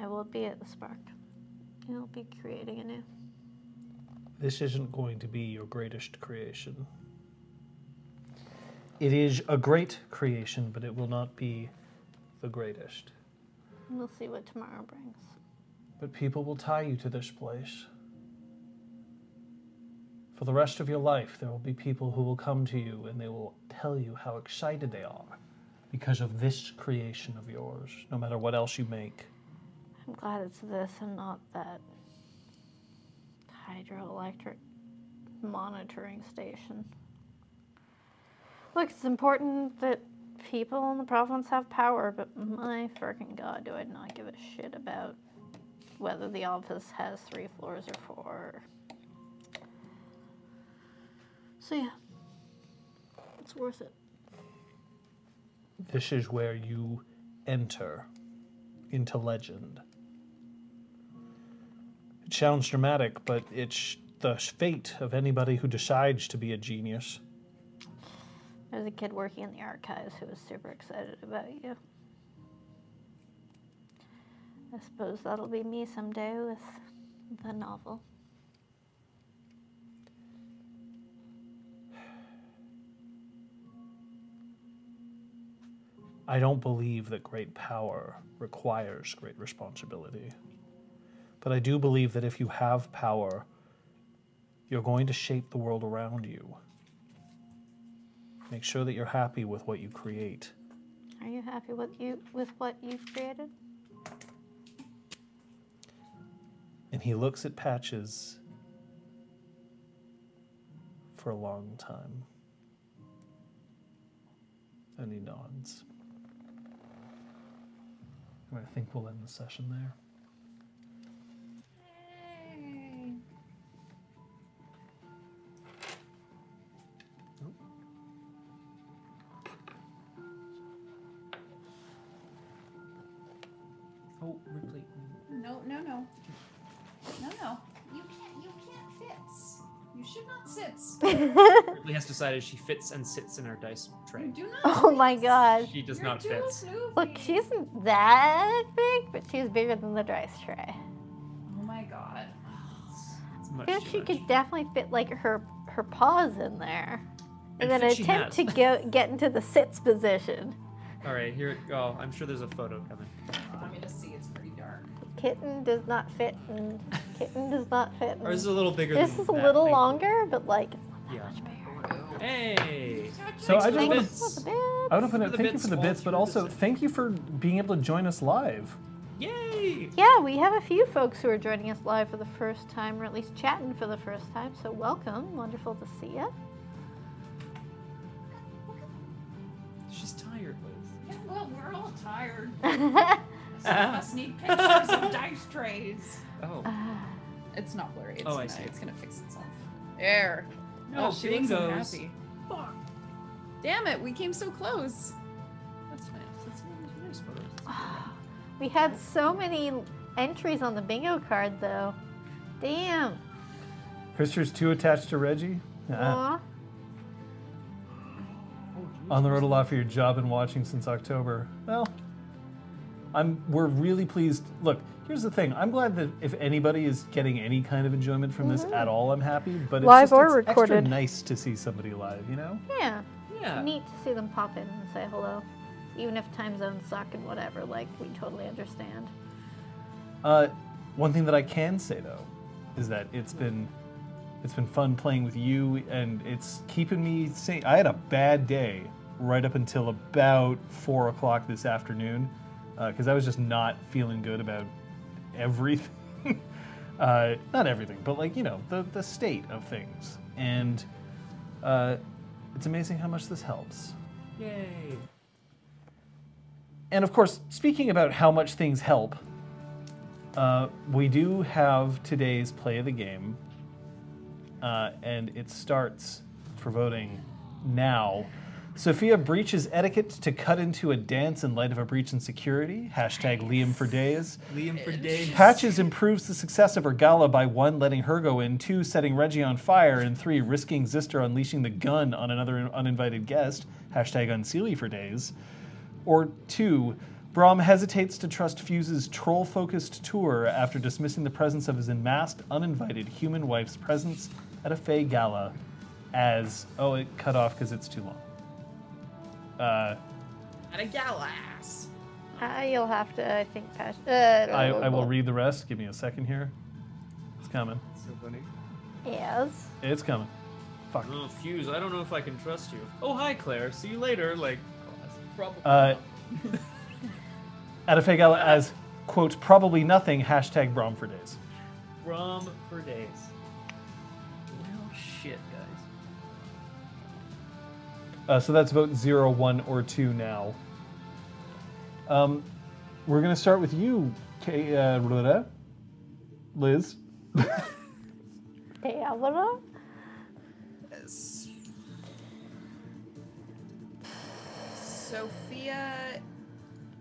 B: I will be at the spark. I'll be creating anew.
A: This isn't going to be your greatest creation. It is a great creation, but it will not be the greatest.
B: We'll see what tomorrow brings.
A: But people will tie you to this place. For the rest of your life, there will be people who will come to you and they will tell you how excited they are because of this creation of yours, no matter what else you make.
B: I'm glad it's this and not that hydroelectric monitoring station. Look, it's important that people in the province have power, but my frickin' god, do I not give a shit about whether the office has three floors or four. So yeah, it's worth it.
A: This is where you enter into legend. Sounds dramatic, but it's the fate of anybody who decides to be a genius.
B: There's a kid working in the archives who was super excited about you. I suppose that'll be me someday with the novel.
A: I don't believe that great power requires great responsibility. But I do believe that if you have power, you're going to shape the world around you. Make sure that you're happy with what you create.
B: Are you happy with you with what you've created?
A: And he looks at Patches for a long time. And he nods. And I think we'll end the session there.
D: No, no. You can't you can't fit. You should not sit.
C: Ripley has decided she fits and sits in her dice tray.
D: You do not
B: Oh my
D: fit.
B: god.
C: She does
D: You're
C: not
D: too
C: fit.
D: floofy.
B: Look, she isn't that big, but she's bigger than the dice tray.
D: Oh my god.
C: It's
B: I
C: much
B: feel
C: too
B: she
C: much.
B: could definitely fit like her her paws in there. And,
C: And
B: then
C: fit she
B: attempt to
C: has.
B: go, get into the sits position.
C: All right, here. It oh, I'm sure there's a photo coming.
B: Kitten does not fit, and kitten does not fit.
C: Or is it a little bigger?
B: this
C: than
B: is a
C: that?
B: little
C: Thank
B: longer, but like it's not that
C: Yeah.
B: much bigger.
C: Hey.
A: So
C: Thanks
A: I just want
C: bits.
B: Not the bits.
A: I want to put
C: For
A: out
C: the
A: thank you for the bits, but also thank you for being able to join us live.
C: Yay!
B: Yeah, we have a few folks who are joining us live for the first time, or at least chatting for the first time. So welcome. Wonderful to see you.
C: She's tired, Liz.
D: Yeah, well, we're all tired. Some of us need pictures of dice trays.
C: Oh.
D: It's not blurry. It's
C: Oh, I
D: gonna,
C: see.
D: It's gonna fix itself. There.
C: No,
D: oh, she looks so
C: bingos.
D: happy. Fuck. Damn it, we came so close.
C: That's nice. That's nice. nice
B: we had so many entries on the bingo card, though. Damn.
A: Krister's too attached to Reggie. Uh,
B: Aw.
A: on the road a lot for your job and watching since October. Well, I'm. We're really pleased. Look, here's the thing. I'm glad that if anybody is getting any kind of enjoyment from this at all, I'm happy. But it's
B: Live
A: just,
B: or
A: it's extra
B: recorded.
A: nice to see somebody live. You know.
B: Yeah.
C: Yeah.
B: Neat to see them pop in and say hello. Even if time zones suck and whatever, like, we totally understand.
A: Uh, one thing that I can say though is that it's been it's been fun playing with you, and it's keeping me sane. I had a bad day right up until about four o'clock this afternoon because I was just not feeling good about everything. uh, not everything, but like you know the the state of things, and uh, it's amazing how much this helps.
C: Yay.
A: And of course, speaking about how much things help, uh, we do have today's play of the game, uh, and it starts for voting now. Sophia breaches etiquette to cut into a dance in light of a breach in security. Hashtag Liam for days.
C: Liam for days.
A: Patches improves the success of her gala by one, letting her go in, two, setting Reggie on fire, and three, risking Zister unleashing the gun on another uninvited guest. Hashtag Unseelie for days. Or two, Brom hesitates to trust Fuse's troll focused tour after dismissing the presence of his unmasked, uninvited human wife's presence at a Fae gala as, oh, it cut off because it's too long. Uh,
D: At a galas.
B: Uh, you'll have to, I think, patch. Uh,
A: I, I will read the rest. Give me a second here. It's coming.
C: So funny.
B: Yes.
A: It's coming. Fuck.
C: Oh, Fuse, I don't know if I can trust you. Oh, hi, Claire. See you later. Like, probably
A: Uh, at a Fae gala as, quote, probably nothing, hashtag Brom for days.
C: Brom for days.
A: Uh, so that's vote zero, one, or two now. Um, we're going to start with you, Kay, uh, blah, blah, blah. Liz.
B: Diablo?
F: Sophia,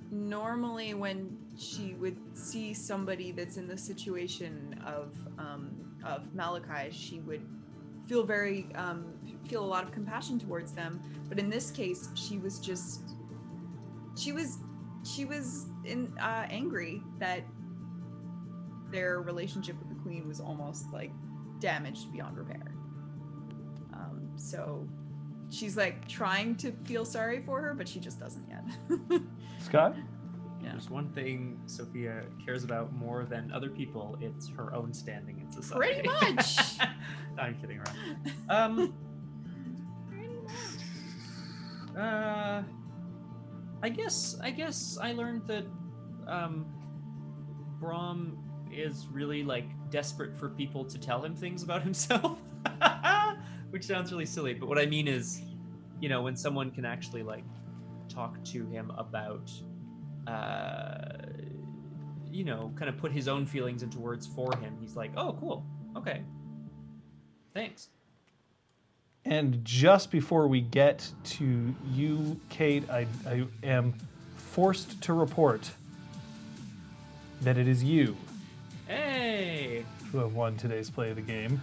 F: normally when she would see somebody that's in the situation of um, of Malachi, she would feel very um, feel a lot of compassion towards them. But in this case, she was just she was she was in uh, angry that their relationship with the queen was almost like damaged beyond repair. Um, so she's like trying to feel sorry for her, but she just doesn't yet.
A: Scott?
C: If There's one thing Sophia cares about more than other people. It's her own standing in society.
D: Pretty much.
C: I'm kidding around. Um. Uh, I guess I guess I learned that um, Brom is really like desperate for people to tell him things about himself, which sounds really silly. But what I mean is, you know, when someone can actually like talk to him about, uh, you know, kind of put his own feelings into words for him, he's like, oh, cool, okay, thanks.
A: And just before we get to you, Kate, I, I am forced to report that it is you
C: Hey,
A: who have won today's play of the game.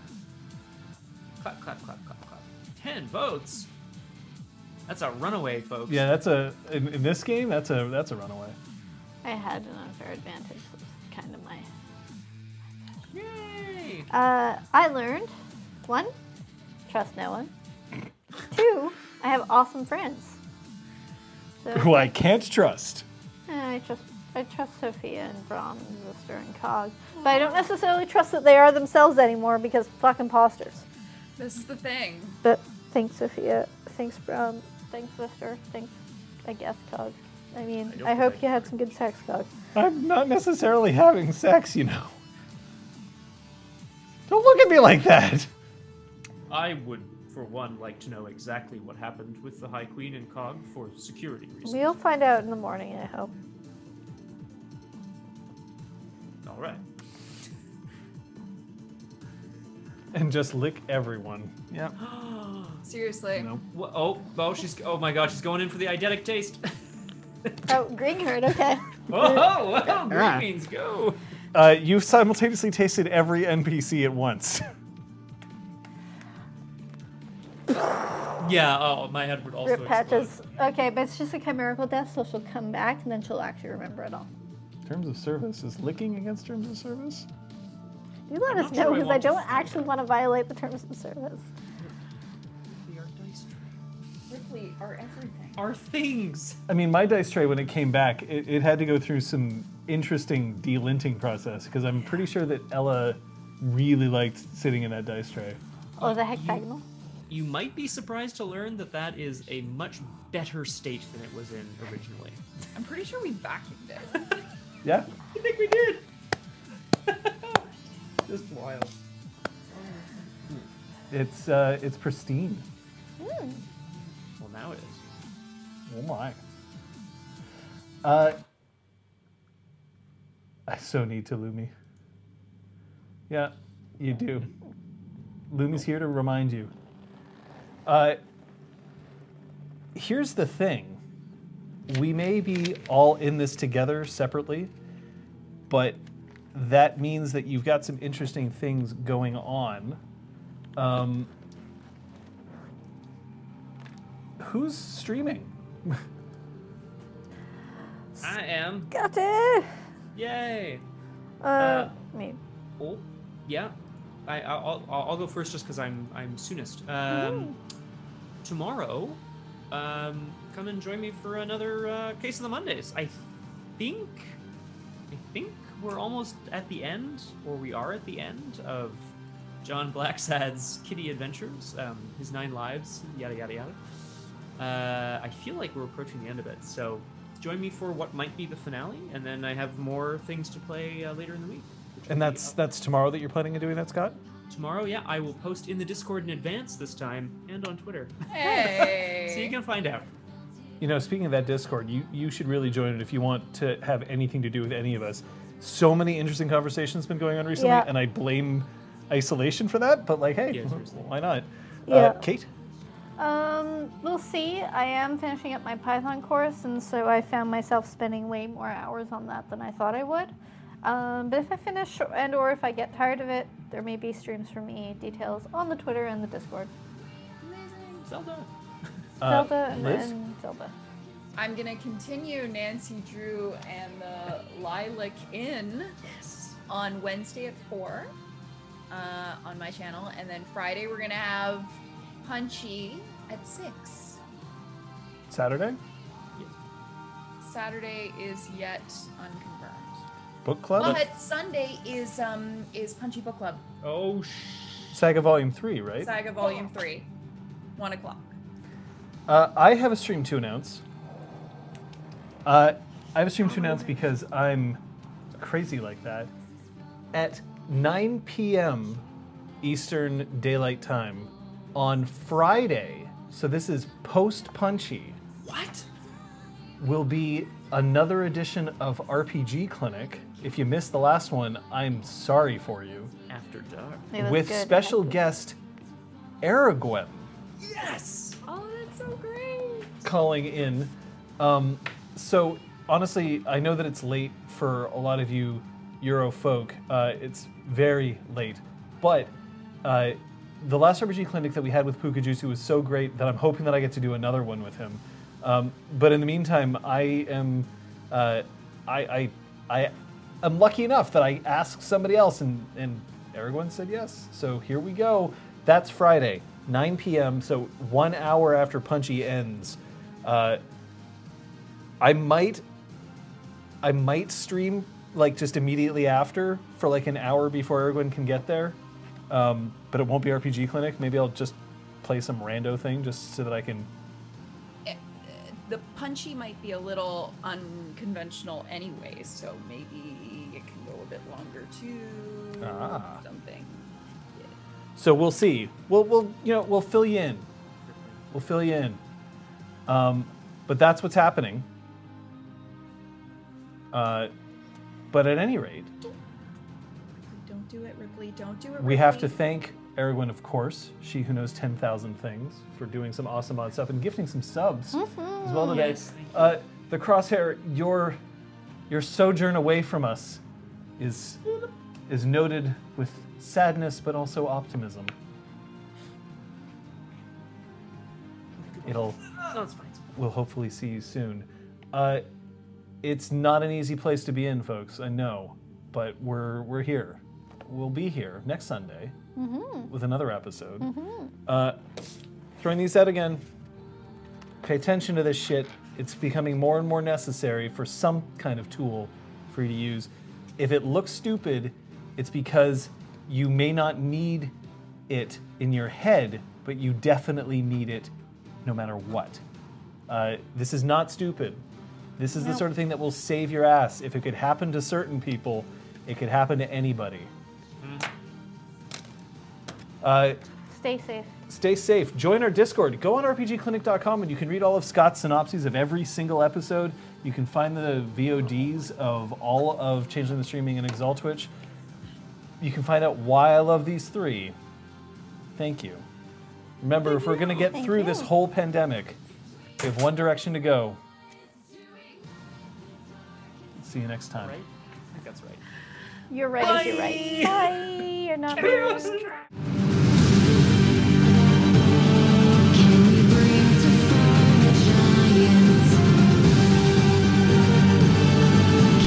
C: clap, clap, clap, clap, clap. Ten votes. That's a runaway, folks.
A: Yeah, that's a in, in this game. That's a that's a runaway.
B: I had an unfair advantage. So it's kind of my.
C: Yay!
B: Uh, I learned one, trust no one. Two, I have awesome friends. So
A: Who I can't trust.
B: I trust I trust Sophia and Brom and Zister and Cog, but I don't necessarily trust that they are themselves anymore because fuck imposters.
D: this is the thing.
B: But thanks, Sophia. Thanks, Brom. Thanks, Zister. Thanks, I guess, Cog. I mean,
C: I
B: I, hope you had some good sex, Cog.
A: I'm not necessarily having sex, you know. Don't look at me like that.
C: I would, for one, like to know exactly what happened with the High Queen and Cog for security reasons.
B: We'll find out in the morning, I hope.
C: All right.
A: And just lick everyone. Yeah.
D: Seriously.
A: Nope.
C: Wha- Oh, oh, she's. Oh my God, she's going in for the eidetic taste.
B: Oh, green herd, okay.
C: Whoa, whoa,
A: Ah.
C: green beans, go.
A: Uh, you've simultaneously tasted every NPC at once.
C: Yeah. Oh, my head would also.
B: Rip
C: explode.
B: patches. Okay, but it's just a chimerical death, so she'll come back and then she'll actually remember it all.
A: terms of service is licking against terms of service.
B: You let
C: I'm
B: us
C: not sure
B: know
C: I
B: because I
C: want to
B: don't
C: follow
B: actually
C: that.
B: want to violate the terms of service.
C: The art dice tray.
D: Ripley are everything.
C: Are things.
A: I mean, my dice tray when it came back, it, it had to go through some interesting delinting process because I'm pretty sure that Ella really liked sitting in that dice tray.
B: Oh, the hexagonal.
C: You might be surprised to learn that that is a much better state than it was in originally.
D: I'm pretty sure we vacuumed it.
A: Yeah.
C: I think we did. Just wild.
A: It's uh, it's pristine.
B: Hmm.
C: Well, now it is.
A: Oh my. Uh, I so need to Lumi. Yeah, you do. Lumi's here to remind you. Uh, here's the thing we may be all in this together separately, but that means that you've got some interesting things going on. Um, who's streaming?
C: I am.
B: Got it.
C: Yay.
B: Uh,
C: Uh,
B: me.
C: Oh, yeah. I, I'll, I'll, I'll go first just because I'm I'm soonest. Um, tomorrow, um, come and join me for another uh, case of the Mondays. I think, I think we're almost at the end, or we are at the end of John Blacksad's Kitty Adventures, um, his nine lives, yada yada yada. Uh, I feel like we're approaching the end of it, so join me for what might be the finale, and then I have more things to play uh, later in the week.
A: And that's that's tomorrow that you're planning on doing that, Scott?
C: Tomorrow. Yeah, I will post in the Discord in advance this time, and on Twitter,
D: Hey.
C: so you can find out.
A: You know, speaking of that Discord, you, you should really join it if you want to have anything to do with any of us. So many interesting conversations been going on recently,
B: Yeah.
A: and I blame isolation for that. But like, hey,
C: Yeah,
A: why not?
B: Yeah.
A: Uh, Kate,
B: Um, we'll see. I am finishing up my Python course, and so I found myself spending way more hours on that than I thought I would. Um, but if I finish and or if I get tired of it, there may be streams for me. Details on the Twitter and the Discord.
C: Zelda.
A: uh,
B: Zelda and
A: Liz,
B: then Zelda.
D: I'm gonna continue Nancy Drew and the Lilac Inn on Wednesday at four uh, on my channel, and then Friday we're gonna have Punchy at six.
A: Saturday.
D: Saturday is yet unconfirmed.
A: Book club.
D: But Sunday is um is Punchy Book Club.
C: Oh sh.
A: Saga Volume Three, right?
D: Saga Volume Three, one o'clock.
A: Uh, I have a stream to announce. Uh, I have a stream to announce because I'm crazy like that. At 9 p.m. Eastern Daylight Time on Friday, so this is post Punchy,
C: What?
A: will be another edition of RPG Clinic. If you missed the last one, I'm sorry for you.
C: After dark.
B: It was
A: With
B: good.
A: special guest Aragwen.
C: Yes.
D: Oh, that's so great.
A: calling in. Um, so honestly, I know that it's late for a lot of you Euro folk. Uh, it's very late, but uh, the last RPG clinic that we had with Pukajutsu was so great that I'm hoping that I get to do another one with him. Um, but in the meantime, I am uh, I, I I am lucky enough that I asked somebody else and and everyone said yes. So here we go. That's Friday, 9 p.m. So one hour after Punchy ends. Uh, I might I might stream like just immediately after for like an hour before everyone can get there. Um, but it won't be RPG Clinic. Maybe I'll just play some rando thing just so that I can.
D: The Punchy might be a little unconventional anyway, so maybe bit longer.
A: Ah.
D: Something.
A: So we'll see. We'll we'll you know we'll fill you in. We'll fill you in. Um, but that's what's happening. Uh, but at any rate,
F: Don't do it, Ripley. Don't do it.
A: we have to thank Erwin, of course, she who knows 10,000 things, for doing some awesome odd stuff and gifting some subs as well today.
C: Yes.
A: Uh, the crosshair, your your sojourn away from us is is noted with sadness but also optimism. It'll
C: No, it's fine.
A: we'll hopefully see you soon. Uh, it's not an easy place to be in, folks. I know, but we're we're here. We'll be here next Sunday with another episode. Uh, throwing these out again. Pay attention to this shit. It's becoming more and more necessary for some kind of tool for you to use. If it looks stupid, it's because you may not need it in your head, but you definitely need it no matter what. Uh, this is not stupid. This is the sort of thing that will save your ass. If it could happen to certain people, it could happen to anybody. Uh,
B: Stay safe.
A: stay safe. Join our Discord. Go on rpgclinic.com and you can read all of Scott's synopses of every single episode. You can find the VODs of all of Changeling the Streaming and Exalt Exaltwitch. You can find out why I love these three. Thank you. Remember, if we're going to get
B: Thank
A: through
B: you.
A: this whole pandemic, we have one direction to go. See you next time.
C: Right? I think that's right.
B: You're right as you're right. Bye. You're not.